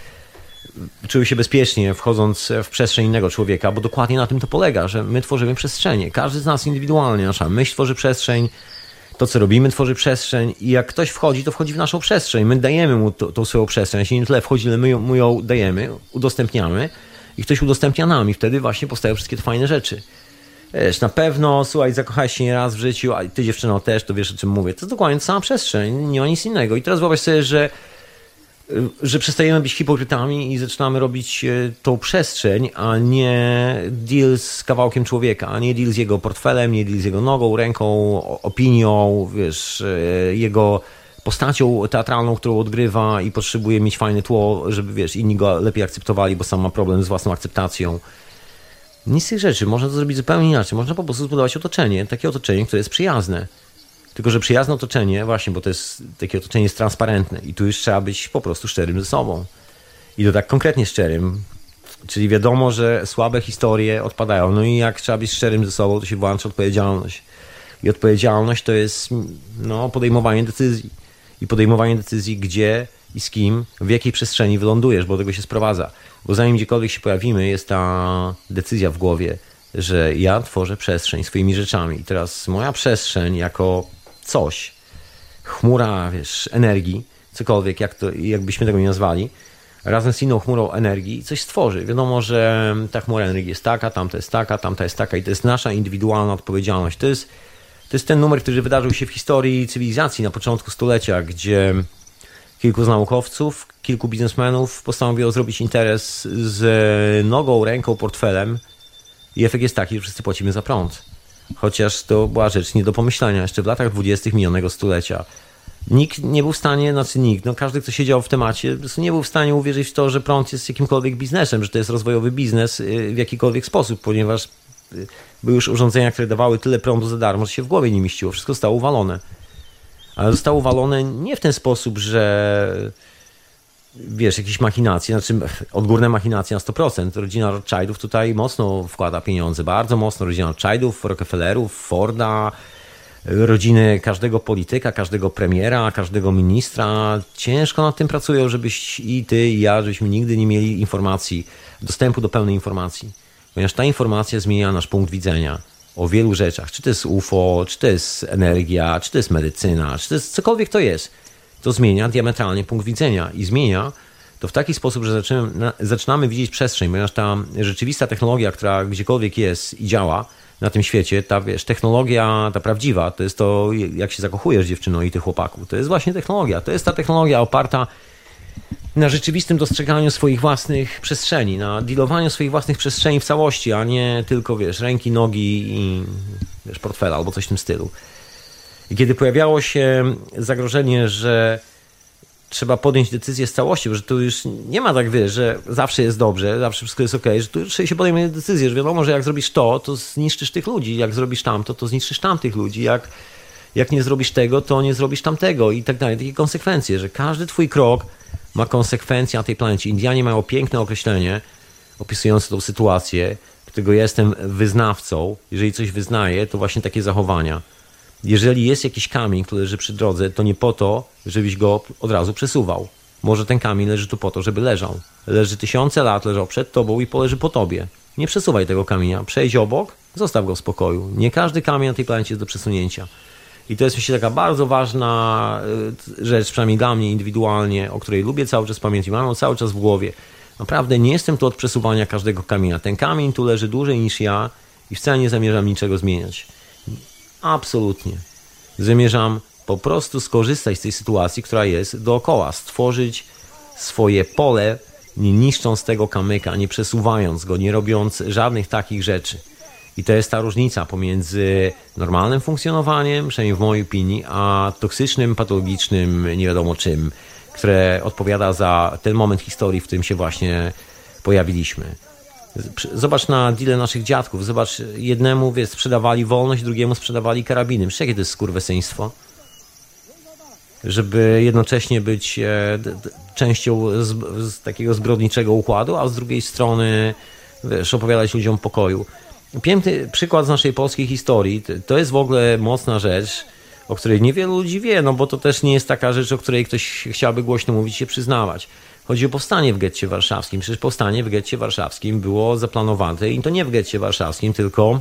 czuły się bezpiecznie wchodząc w przestrzeń innego człowieka, bo dokładnie na tym to polega, że my tworzymy przestrzenie. Każdy z nas indywidualnie, nasza myśl tworzy przestrzeń, to, co robimy, tworzy przestrzeń i jak ktoś wchodzi, to wchodzi w naszą przestrzeń. My dajemy mu to, tą swoją przestrzeń. Jeśli nie tyle wchodzi, ale my my ją dajemy, udostępniamy i ktoś udostępnia nam i wtedy właśnie powstają wszystkie te fajne rzeczy. Wiesz, na pewno, słuchaj, zakochałeś się nie raz w życiu, a ty dziewczyno też, to wiesz o czym mówię. To jest dokładnie ta sama przestrzeń, nie ma nic innego. I teraz wyobraź sobie, że Y, że przestajemy być hipokrytami i zaczynamy robić y, tą przestrzeń, a nie deal z kawałkiem człowieka, a nie deal z jego portfelem, nie deal z jego nogą, ręką, opinią, wiesz, y, jego postacią teatralną, którą odgrywa i potrzebuje mieć fajne tło, żeby wiesz, inni go lepiej akceptowali, bo sam ma problem z własną akceptacją. Nic z tych rzeczy. Można to zrobić zupełnie inaczej. Można po prostu zbudować otoczenie, takie otoczenie, które jest przyjazne tylko, że przyjazne otoczenie, właśnie, bo to jest takie otoczenie jest transparentne i tu już trzeba być po prostu szczerym ze sobą. I to tak konkretnie szczerym. Czyli wiadomo, że słabe historie odpadają. No i jak trzeba być szczerym ze sobą, to się włącza odpowiedzialność. I odpowiedzialność to jest no, podejmowanie decyzji. I podejmowanie decyzji, gdzie i z kim, w jakiej przestrzeni wylądujesz, bo do tego się sprowadza. Bo zanim gdziekolwiek się pojawimy, jest ta decyzja w głowie, że ja tworzę przestrzeń swoimi rzeczami. I teraz moja przestrzeń jako coś, chmura, wiesz, energii, cokolwiek, jak to, jakbyśmy tego nie nazwali, razem z inną chmurą energii coś stworzy. Wiadomo, że ta chmura energii jest taka, tamta jest taka, tamta jest taka i to jest nasza indywidualna odpowiedzialność. To jest, to jest ten numer, który wydarzył się w historii cywilizacji na początku stulecia, gdzie kilku naukowców, kilku biznesmenów postanowiło zrobić interes z nogą, ręką, portfelem i efekt jest taki, że wszyscy płacimy za prąd. Chociaż to była rzecz nie do pomyślenia jeszcze w latach dwudziestych minionego stulecia. Nikt nie był w stanie, znaczy nikt, no każdy, kto siedział w temacie, nie był w stanie uwierzyć w to, że prąd jest jakimkolwiek biznesem, że to jest rozwojowy biznes y, w jakikolwiek sposób, ponieważ y, były już urządzenia, które dawały tyle prądu za darmo, że się w głowie nie mieściło. Wszystko zostało uwalone. Ale zostało uwalone nie w ten sposób, że wiesz, jakieś machinacje, znaczy odgórne machinacje na 100%. Rodzina Rothschildów tutaj mocno wkłada pieniądze, bardzo mocno. Rodzina Rothschildów, Rockefellerów, Forda, rodziny każdego polityka, każdego premiera, każdego ministra ciężko nad tym pracują, żebyś i ty, i ja, żebyśmy nigdy nie mieli informacji, dostępu do pełnej informacji. Ponieważ ta informacja zmienia nasz punkt widzenia o wielu rzeczach. Czy to jest UFO, czy to jest energia, czy to jest medycyna, czy to jest cokolwiek to jest. To zmienia diametralnie punkt widzenia i zmienia to w taki sposób, że zaczynamy, zaczynamy widzieć przestrzeń, ponieważ ta rzeczywista technologia, która gdziekolwiek jest i działa, na tym świecie, ta wiesz, technologia, ta prawdziwa, to jest to, jak się zakochujesz dziewczyną i tych chłopaków. To jest właśnie technologia. To jest ta technologia oparta na rzeczywistym dostrzeganiu swoich własnych przestrzeni, na dealowaniu swoich własnych przestrzeni w całości, a nie tylko, wiesz, ręki, nogi i wiesz, portfela albo coś w tym stylu. I kiedy pojawiało się zagrożenie, że trzeba podjąć decyzję z całości, że tu już nie ma tak, wiesz, że zawsze jest dobrze, zawsze wszystko jest ok, że tu się podejmuje decyzję, że wiadomo, że jak zrobisz to, to zniszczysz tych ludzi, jak zrobisz tamto, to zniszczysz tamtych ludzi, jak, jak nie zrobisz tego, to nie zrobisz tamtego i tak dalej. Takie konsekwencje, że każdy twój krok ma konsekwencje na tej planecie. Indianie mają piękne określenie opisujące tą sytuację, którego jestem wyznawcą. Jeżeli coś wyznaję, to właśnie takie zachowania jeżeli jest jakiś kamień, który leży przy drodze, to nie po to, żebyś go od razu przesuwał. Może ten kamień leży tu po to, żeby leżał. Leży tysiące lat, leżał przed tobą i poleży po tobie. Nie przesuwaj tego kamienia, przejdź obok, zostaw go w spokoju. Nie każdy kamień na tej planecie jest do przesunięcia. I to jest myślę taka bardzo ważna y, rzecz, przynajmniej dla mnie indywidualnie, o której lubię cały czas pamiętać, mam ją cały czas w głowie. Naprawdę nie jestem tu od przesuwania każdego kamienia. Ten kamień tu leży dłużej niż ja i wcale nie zamierzam niczego zmieniać. Absolutnie. Zamierzam po prostu skorzystać z tej sytuacji, która jest dookoła, stworzyć swoje pole, nie niszcząc tego kamyka, nie przesuwając go, nie robiąc żadnych takich rzeczy. I to jest ta różnica pomiędzy normalnym funkcjonowaniem, przynajmniej w mojej opinii, a toksycznym, patologicznym, nie wiadomo czym, które odpowiada za ten moment historii, w którym się właśnie pojawiliśmy. Zobacz na deale naszych dziadków. Zobacz, jednemu wie, sprzedawali wolność, drugiemu sprzedawali karabiny. Przecież jakie to jest skurwesyństwo? Żeby jednocześnie być e, częścią z, z, takiego zbrodniczego układu, a z drugiej strony wiesz, opowiadać ludziom pokoju. Piękny przykład z naszej polskiej historii. To jest w ogóle mocna rzecz, o której niewielu ludzi wie, no bo to też nie jest taka rzecz, o której ktoś chciałby głośno mówić się przyznawać. Chodzi o powstanie w getcie warszawskim. Przecież powstanie w getcie warszawskim było zaplanowane i to nie w getcie warszawskim, tylko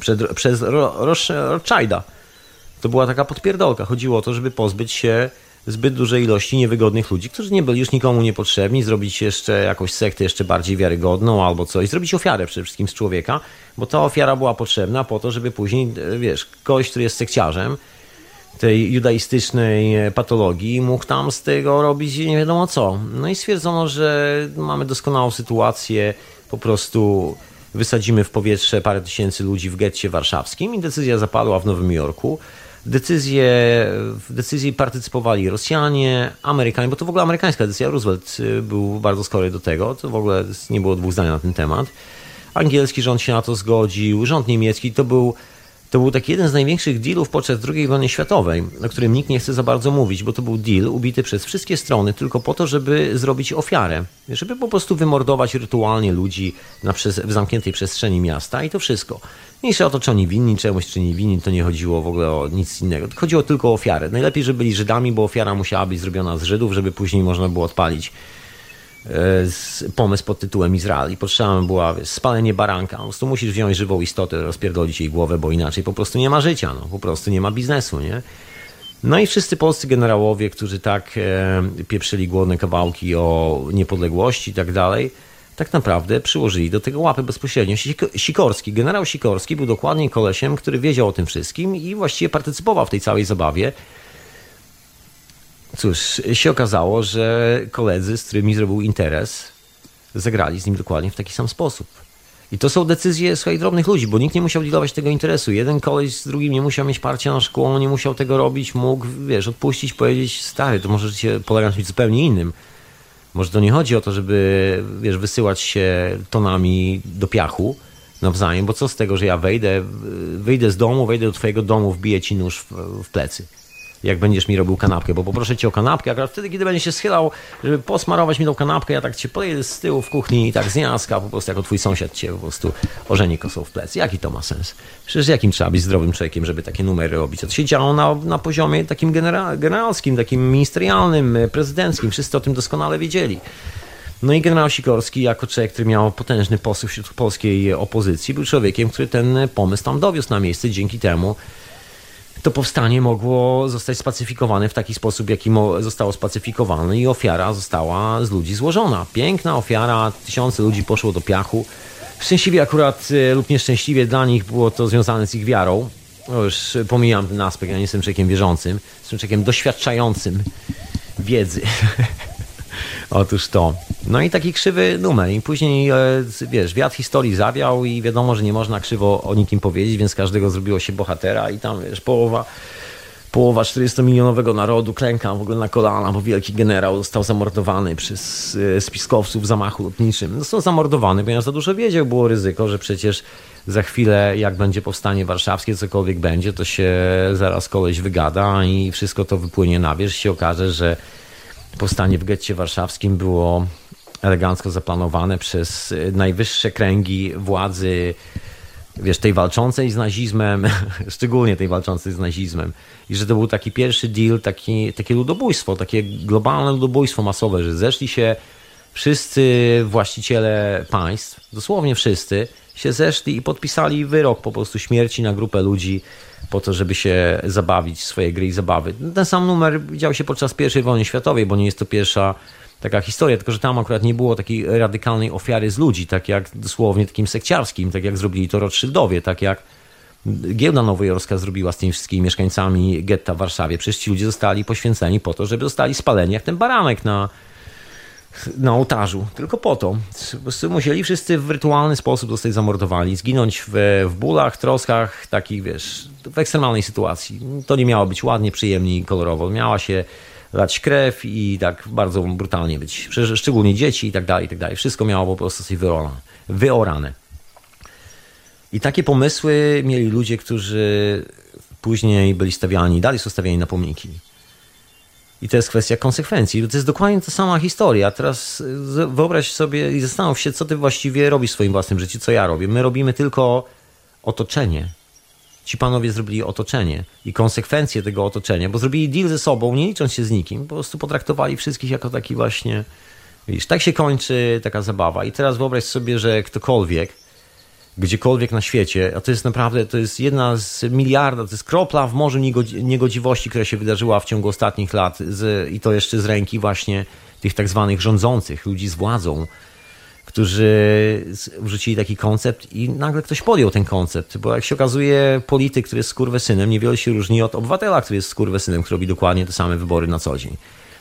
przed, przez Rothschilda. To była taka podpierdolka. Chodziło o to, żeby pozbyć się zbyt dużej ilości niewygodnych ludzi, którzy nie byli już nikomu niepotrzebni, zrobić jeszcze jakąś sektę jeszcze bardziej wiarygodną albo coś, zrobić ofiarę przede wszystkim z człowieka, bo ta ofiara była potrzebna po to, żeby później, wiesz, kogoś, który jest sekciarzem, tej judaistycznej e, patologii, mógł tam z tego robić nie wiadomo co. No i stwierdzono, że mamy doskonałą sytuację, po prostu wysadzimy w powietrze parę tysięcy ludzi w getcie warszawskim i decyzja zapadła w Nowym Jorku. Decyzje, w decyzji partycypowali Rosjanie, Amerykanie, bo to w ogóle amerykańska decyzja. Roosevelt e, był bardzo skory do tego, to w ogóle nie było dwóch zdań na ten temat. Angielski rząd się na to zgodził, rząd niemiecki to był To był taki jeden z największych dealów podczas II wojny światowej, o którym nikt nie chce za bardzo mówić, bo to był deal ubity przez wszystkie strony tylko po to, żeby zrobić ofiarę, żeby po prostu wymordować rytualnie ludzi na w zamkniętej przestrzeni miasta i to wszystko. Mniejsza o to, czy oni winni czemuś, czy nie winni, to nie chodziło w ogóle o nic innego. Chodziło tylko o ofiarę. Najlepiej, żeby byli Żydami, bo ofiara musiała być zrobiona z Żydów, żeby później można było odpalić E, pomysł pod tytułem Izrael i potrzebna była wiesz, spalenie baranka. Po prostu musisz wziąć żywą istotę, rozpierdolić jej głowę, bo inaczej po prostu nie ma życia, no, po prostu nie ma biznesu, nie? No i wszyscy polscy generałowie, którzy tak e, pieprzyli głodne kawałki o niepodległości i tak dalej, tak naprawdę przyłożyli do tego łapy bezpośrednio. Sikorski, generał Sikorski był dokładnie kolesiem, który wiedział o tym wszystkim i właściwie partycypował w tej całej zabawie. Cóż, się okazało, że koledzy, z którymi zrobił interes, zagrali z nim dokładnie w taki sam sposób. I to są decyzje swoich drobnych ludzi, bo nikt nie musiał dealować tego interesu. Jeden koleś z drugim nie musiał mieć parcia na szkło, nie musiał tego robić, mógł, wiesz, odpuścić, powiedzieć, stary, to może się polegać na czymś zupełnie innym. Może to nie chodzi o to, żeby, wiesz, wysyłać się tonami do piachu nawzajem, bo co z tego, że ja wejdę, wyjdę z domu, wejdę do twojego domu, wbiję ci nóż w, w plecy jak będziesz mi robił kanapkę, bo poproszę cię o kanapkę, akurat wtedy, kiedy będziesz się schylał, żeby posmarować mi tą kanapkę, ja tak cię pojedę z tyłu w kuchni i tak z po prostu jako twój sąsiad cię po prostu ożeni kosą w plecy. Jaki to ma sens? Przecież jakim trzeba być zdrowym człowiekiem, żeby takie numery robić? To się działo na, na poziomie takim genera generalskim, takim ministerialnym, prezydenckim. Wszyscy o tym doskonale wiedzieli. No i generał Sikorski, jako człowiek, który miał potężny posłuch wśród polskiej opozycji, był człowiekiem, który ten pomysł tam dowiózł na miejsce. Dzięki temu to powstanie mogło zostać spacyfikowane w taki sposób, jaki zostało spacyfikowane i ofiara została z ludzi złożona. Piękna ofiara, tysiące ludzi poszło do piachu. Szczęśliwie akurat e, lub nieszczęśliwie dla nich było to związane z ich wiarą. O, już pomijam ten aspekt, ja nie jestem człowiekiem wierzącym, jestem człowiekiem doświadczającym wiedzy. [laughs] Otóż to. No i taki krzywy numer. I później, e, wiesz, wiatr historii zawiał i wiadomo, że nie można krzywo o nikim powiedzieć, więc każdego zrobiło się bohatera i tam, wiesz, połowa połowa 40-milionowego narodu klęka w ogóle na kolana, bo wielki generał został zamordowany przez e, spiskowców w zamachu lotniczym. Został zamordowany, ponieważ za dużo wiedział, było ryzyko, że przecież za chwilę, jak będzie powstanie warszawskie, cokolwiek będzie, to się zaraz koleś wygada i wszystko to wypłynie na wierzch. się okaże, że powstanie w getcie warszawskim było elegancko zaplanowane przez najwyższe kręgi władzy, wiesz, tej walczącej z nazizmem, [laughs] szczególnie tej walczącej z nazizmem. I że to był taki pierwszy deal, taki, takie ludobójstwo, takie globalne ludobójstwo masowe, że zeszli się wszyscy właściciele państw, dosłownie wszyscy, się zeszli i podpisali wyrok po prostu śmierci na grupę ludzi po to, żeby się zabawić swoje gry i zabawy. Ten sam numer dział się podczas I wojny światowej, bo nie jest to pierwsza taka historia, tylko że tam akurat nie było takiej radykalnej ofiary z ludzi, tak jak dosłownie takim sekciarskim, tak jak zrobili to Rothschildowie, tak jak giełda nowojorska zrobiła z tymi wszystkimi mieszkańcami getta w Warszawie. Przecież ci ludzie zostali poświęceni po to, żeby zostali spaleni jak ten baranek na, na ołtarzu. Tylko po to. Musieli wszyscy w rytualny sposób zostać zamordowani, zginąć w, w bólach, troskach, takich wiesz, w ekstremalnej sytuacji. To nie miało być ładnie, przyjemnie i kolorowo. Miała się lać krew i tak bardzo brutalnie być. Szczególnie dzieci i tak dalej, i tak dalej. Wszystko miało po prostu być wyorane. wyorane. I takie pomysły mieli ludzie, którzy później byli stawiani, dalej są stawiani na pomniki. I to jest kwestia konsekwencji. To jest dokładnie ta sama historia. Teraz wyobraź sobie i zastanów się, co ty właściwie robisz w swoim własnym życiu, co ja robię. My robimy tylko otoczenie. Ci panowie zrobili otoczenie i konsekwencje tego otoczenia, bo zrobili deal ze sobą, nie licząc się z nikim. Po prostu potraktowali wszystkich jako taki właśnie. Widzisz, tak się kończy taka zabawa. I teraz wyobraź sobie, że ktokolwiek gdziekolwiek na świecie, a to jest naprawdę, to jest jedna z miliarda, to jest kropla w morzu niegodziwości, która się wydarzyła w ciągu ostatnich lat z, i to jeszcze z ręki właśnie tych tak zwanych rządzących, ludzi z władzą, którzy wrzucili taki koncept i nagle ktoś podjął ten koncept, bo jak się okazuje polityk, który jest skurwysynem, niewiele się różni od obywatela, który jest skurwysynem, który robi dokładnie te same wybory na co dzień.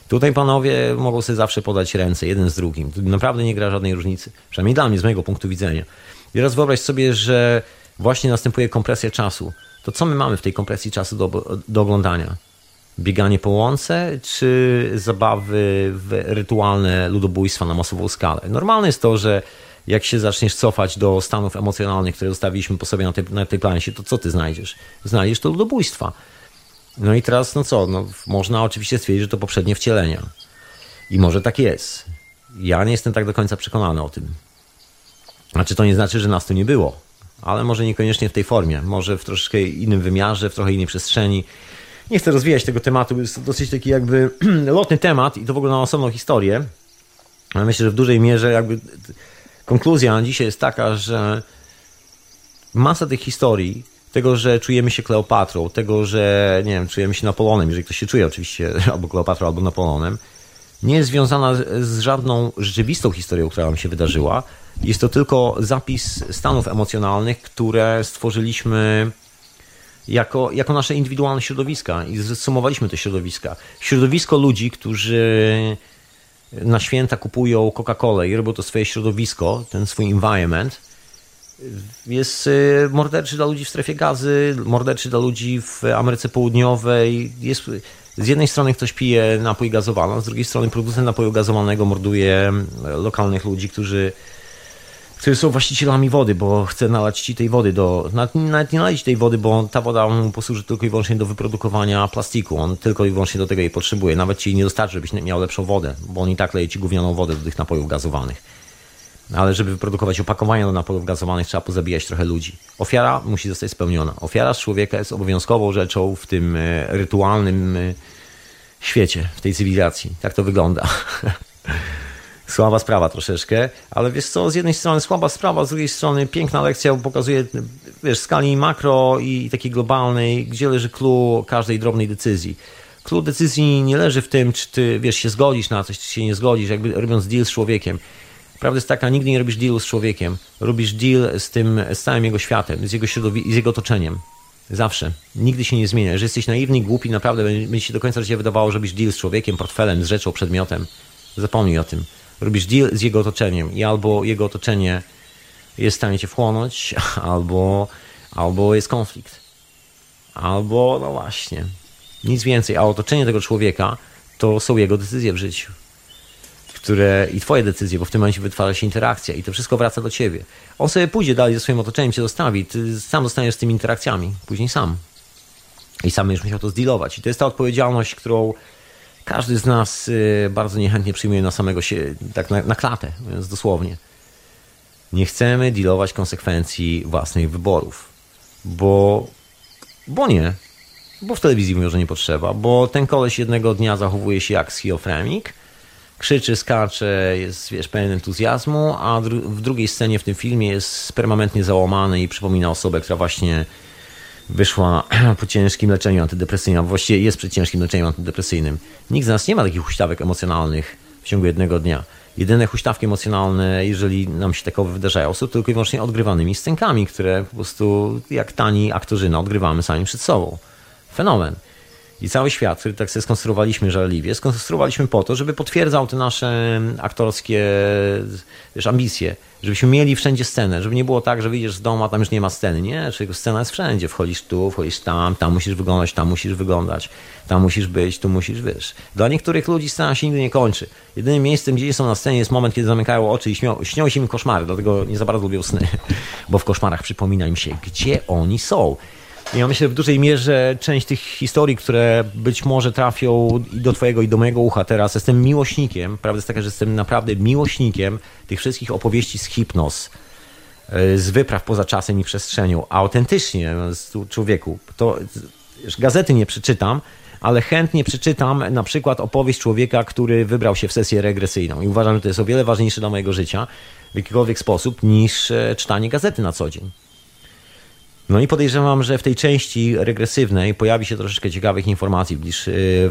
Tutaj panowie mogą sobie zawsze podać ręce, jeden z drugim. To naprawdę nie gra żadnej różnicy, przynajmniej dla mnie, z mojego punktu widzenia. I teraz wyobraź sobie, że właśnie następuje kompresja czasu. To co my mamy w tej kompresji czasu do, do oglądania? Bieganie po łące, czy zabawy rytualne ludobójstwa na masową skalę? Normalne jest to, że Jak się zaczniesz cofać do stanów emocjonalnych, które zostawiliśmy po sobie na tej, na tej planecie, to co ty znajdziesz? Znajdziesz to ludobójstwa. No i teraz, no co, no, można oczywiście stwierdzić, że to poprzednie wcielenia. I może tak jest. Ja nie jestem tak do końca przekonany o tym. Znaczy, to nie znaczy, że nas tu nie było, ale może niekoniecznie w tej formie, może w troszkę innym wymiarze, w trochę innej przestrzeni. Nie chcę rozwijać tego tematu, jest to dosyć taki jakby [clears throat] lotny temat i to w ogóle na osobną historię. Ale myślę, że w dużej mierze jakby konkluzja dzisiaj jest taka, że masa tych historii, tego, że czujemy się Kleopatrą, tego, że nie wiem, czujemy się Napoleonem, jeżeli ktoś się czuje oczywiście [laughs] albo Kleopatrą, albo Napoleonem, nie jest związana z żadną rzeczywistą historią, która nam się wydarzyła. Jest to tylko zapis stanów emocjonalnych, które stworzyliśmy jako, jako nasze indywidualne środowiska i zsumowaliśmy te środowiska. Środowisko ludzi, którzy na święta kupują Coca-Colę i robią to swoje środowisko, ten swój environment, jest y, morderczy dla ludzi w strefie gazy, morderczy dla ludzi w Ameryce Południowej. Jest, z jednej strony ktoś pije napój gazowany, z drugiej strony producent napoju gazowanego morduje lokalnych ludzi, którzy którzy są właścicielami wody, bo chce nalać ci tej wody do. Nawet nie nalać tej wody, bo ta woda mu posłuży tylko i wyłącznie do wyprodukowania plastiku. On tylko i wyłącznie do tego jej potrzebuje. Nawet ci nie dostarczy, żebyś miał lepszą wodę, bo on i tak leje ci gównianą wodę do tych napojów gazowanych. Ale żeby wyprodukować opakowania do napojów gazowanych, trzeba pozabijać trochę ludzi. Ofiara musi zostać spełniona. Ofiara z człowieka jest obowiązkową rzeczą w tym e, rytualnym e, świecie, w tej cywilizacji. Tak to wygląda. [laughs] słaba sprawa troszeczkę, ale wiesz co, z jednej strony słaba sprawa, z drugiej strony piękna lekcja pokazuje, wiesz, skali makro i takiej globalnej, gdzie leży clue każdej drobnej decyzji. Clue decyzji nie leży w tym, czy ty, wiesz, się zgodzisz na coś, czy się nie zgodzisz, jakby robiąc deal z człowiekiem. Prawda jest taka, nigdy nie robisz dealu z człowiekiem. Robisz deal z tym, z całym jego światem, z jego, środowi- z jego otoczeniem. Zawsze. Nigdy się nie zmienia. Jeżeli jesteś naiwny głupi, naprawdę będzie się do końca życia wydawało, że robisz deal z człowiekiem, portfelem, z rzeczą, przedmiotem. Zapomnij o tym robisz deal z jego otoczeniem i albo jego otoczenie jest w stanie cię wchłonąć, [laughs] albo, albo jest konflikt. Albo, no właśnie, nic więcej. A otoczenie tego człowieka to są jego decyzje w życiu. Które, I twoje decyzje, bo w tym momencie wytwarza się interakcja i to wszystko wraca do ciebie. On sobie pójdzie dalej ze swoim otoczeniem, cię zostawi, ty sam zostaniesz z tymi interakcjami, później sam. I sam będziesz musiał to zdealować. I to jest ta odpowiedzialność, którą każdy z nas y, bardzo niechętnie przyjmuje na samego się, tak na, na klatę, mówiąc dosłownie. Nie chcemy dealować konsekwencji własnych wyborów, bo, bo nie, bo w telewizji mówią, że nie potrzeba, bo ten koleś jednego dnia zachowuje się jak schizofrenik, krzyczy, skacze, jest wiesz, pełen entuzjazmu, a w drugiej scenie w tym filmie jest permanentnie załamany i przypomina osobę, która właśnie wyszła [clears throat] po ciężkim leczeniu antydepresyjnym, właściwie jest przy ciężkim leczeniu antydepresyjnym. Nikt z nas nie ma takich huśtawek emocjonalnych w ciągu jednego dnia. Jedyne huśtawki emocjonalne, jeżeli nam się takowe wydarzają, są tylko i wyłącznie odgrywanymi scenkami, które po prostu jak tani aktorzyna odgrywamy sami przed sobą. Fenomen. I cały świat, który tak sobie skonstruowaliśmy żarliwie, skonstruowaliśmy po to, żeby potwierdzał te nasze aktorskie wiesz, ambicje, żebyśmy mieli wszędzie scenę, żeby nie było tak, że wyjdziesz z domu, a tam już nie ma sceny. Nie, czyli scena jest wszędzie. Wchodzisz tu, wchodzisz tam, tam musisz wyglądać, tam musisz wyglądać, tam musisz być, tu musisz, wiesz. Dla niektórych ludzi scena się nigdy nie kończy. Jedynym miejscem, gdzie są na scenie jest moment, kiedy zamykają oczy i śmią, śnią się im koszmary, dlatego nie za bardzo lubią sny, [laughs] bo w koszmarach przypomina im się, gdzie oni są. Ja myślę, że w dużej mierze część tych historii, które być może trafią i do Twojego, i do mojego ucha teraz, jestem miłośnikiem, prawda jest taka, że jestem naprawdę miłośnikiem tych wszystkich opowieści z hipnoz, e, z wypraw poza czasem i przestrzenią, autentycznie, człowieku. To gazety nie przeczytam, ale chętnie przeczytam na przykład opowieść człowieka, który wybrał się w sesję regresyjną i uważam, że to jest o wiele ważniejsze dla mojego życia w jakikolwiek sposób niż e, czytanie gazety na co dzień. No i podejrzewam, że w tej części regresywnej pojawi się troszeczkę ciekawych informacji w,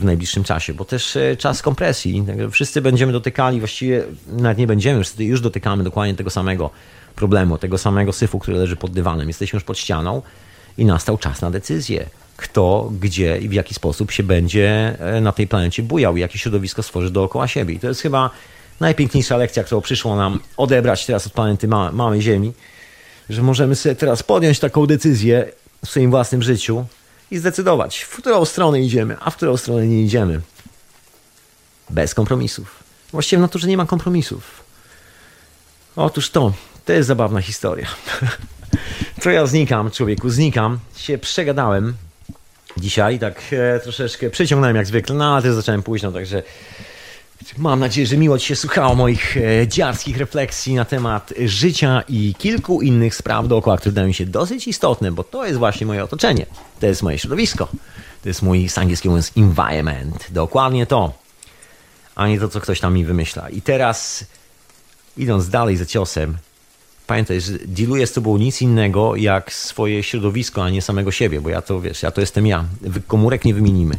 w najbliższym czasie, bo też e, czas kompresji. Wszyscy będziemy dotykali, właściwie nawet nie będziemy, wszyscy już dotykamy dokładnie tego samego problemu, tego samego syfu, który leży pod dywanem. Jesteśmy już pod ścianą i nastał czas na decyzję. Kto, gdzie i w jaki sposób się będzie e, na tej planecie bujał, jakie środowisko stworzy dookoła siebie. I to jest chyba najpiękniejsza lekcja, którą przyszło nam odebrać teraz od planety małej Ziemi że możemy sobie teraz podjąć taką decyzję w swoim własnym życiu i zdecydować, w którą stronę idziemy, a w którą stronę nie idziemy. Bez kompromisów. Właściwie w naturze nie ma kompromisów. Otóż to, to jest zabawna historia. [laughs] To ja znikam, człowieku, znikam. Się przegadałem dzisiaj, tak e, troszeczkę przyciągnąłem jak zwykle, no ale też zacząłem późno, także mam nadzieję, że miło Ci się słuchało moich e, dziarskich refleksji na temat życia i kilku innych spraw dookoła, które wydają mi się dosyć istotne, bo to jest właśnie moje otoczenie, to jest moje środowisko, to jest mój z angielskiego mówiąc environment, dokładnie to, a nie to, co ktoś tam mi wymyśla. I teraz, idąc dalej za ciosem, pamiętaj, że dealuję z tobą nic innego jak swoje środowisko, a nie samego siebie, bo ja to, wiesz, ja to jestem ja. Komórek nie wymienimy.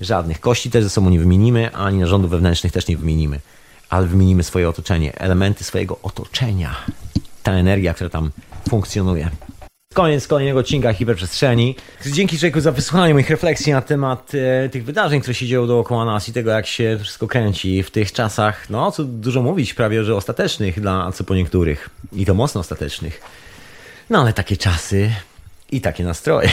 Żadnych. Kości też ze sobą nie wymienimy, ani narządów wewnętrznych też nie wymienimy. Ale wymienimy swoje otoczenie, elementy swojego otoczenia. Ta energia, która tam funkcjonuje. Koniec kolejnego odcinka Hiperprzestrzeni. Dzięki człowieku za wysłuchanie moich refleksji na temat e, tych wydarzeń, które się dzieją dookoła nas i tego, jak się wszystko kręci w tych czasach, no co dużo mówić, prawie że ostatecznych dla co po niektórych. I to mocno ostatecznych. No ale takie czasy i takie nastroje.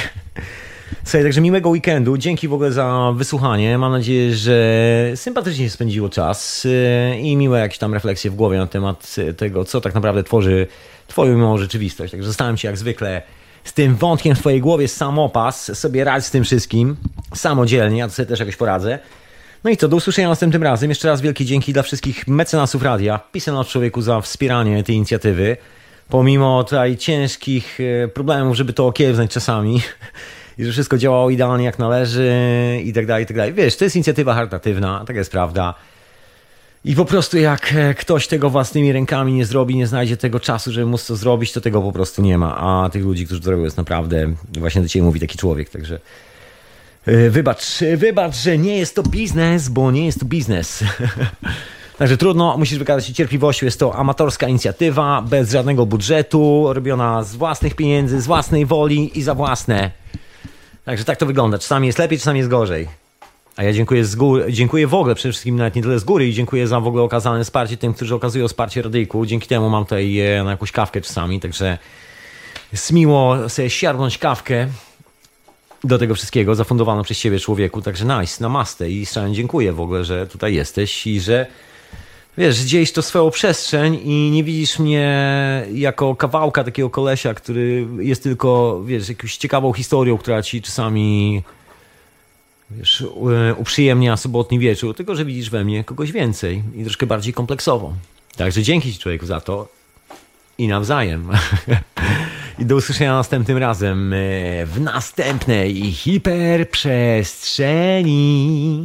Słuchaj, także miłego weekendu. Dzięki w ogóle za wysłuchanie. Mam nadzieję, że sympatycznie spędziło czas e, i miłe jakieś tam refleksje w głowie na temat e, tego, co tak naprawdę tworzy Twoją rzeczywistość. Także zostałem Ci jak zwykle z tym wątkiem w Twojej głowie samopas, sobie radź z tym wszystkim samodzielnie, ja sobie też jakoś poradzę. No i co, do usłyszenia następnym razem. Jeszcze raz wielkie dzięki dla wszystkich mecenasów radia, pisano człowieku za wspieranie tej inicjatywy. Pomimo tutaj ciężkich e, problemów, żeby to okiełznać czasami [laughs] i że wszystko działało idealnie jak należy i tak dalej, i tak dalej. Wiesz, to jest inicjatywa charytatywna, taka jest prawda. I po prostu jak e, ktoś tego własnymi rękami nie zrobi, nie znajdzie tego czasu, żeby móc to zrobić, to tego po prostu nie ma. A tych ludzi, którzy to robią jest naprawdę, właśnie do Ciebie mówi taki człowiek, także e, wybacz, wybacz, że nie jest to biznes, bo nie jest to biznes. [laughs] Także trudno, musisz wykazać się cierpliwością. Jest to amatorska inicjatywa, bez żadnego budżetu, robiona z własnych pieniędzy, z własnej woli i za własne. Także tak to wygląda. Czasami jest lepiej, czasami jest gorzej. A ja dziękuję z góry, dziękuję w ogóle przede wszystkim nawet nie tyle z góry i dziękuję za w ogóle okazane wsparcie tym, którzy okazują wsparcie radyjku. Dzięki temu mam tutaj e, na jakąś kawkę czasami, także jest miło sobie siarnąć kawkę do tego wszystkiego zafundowaną przez ciebie człowieku, także nice, namaste i strasznie dziękuję w ogóle, że tutaj jesteś i że wiesz, dzielisz to swoją przestrzeń i nie widzisz mnie jako kawałka takiego kolesia, który jest tylko, wiesz, jakąś ciekawą historią, która ci czasami wiesz, uprzyjemnia sobotni wieczór, tylko że widzisz we mnie kogoś więcej i troszkę bardziej kompleksową. Także dzięki ci człowieku za to i nawzajem. [laughs] I do usłyszenia następnym razem e, w następnej hiperprzestrzeni.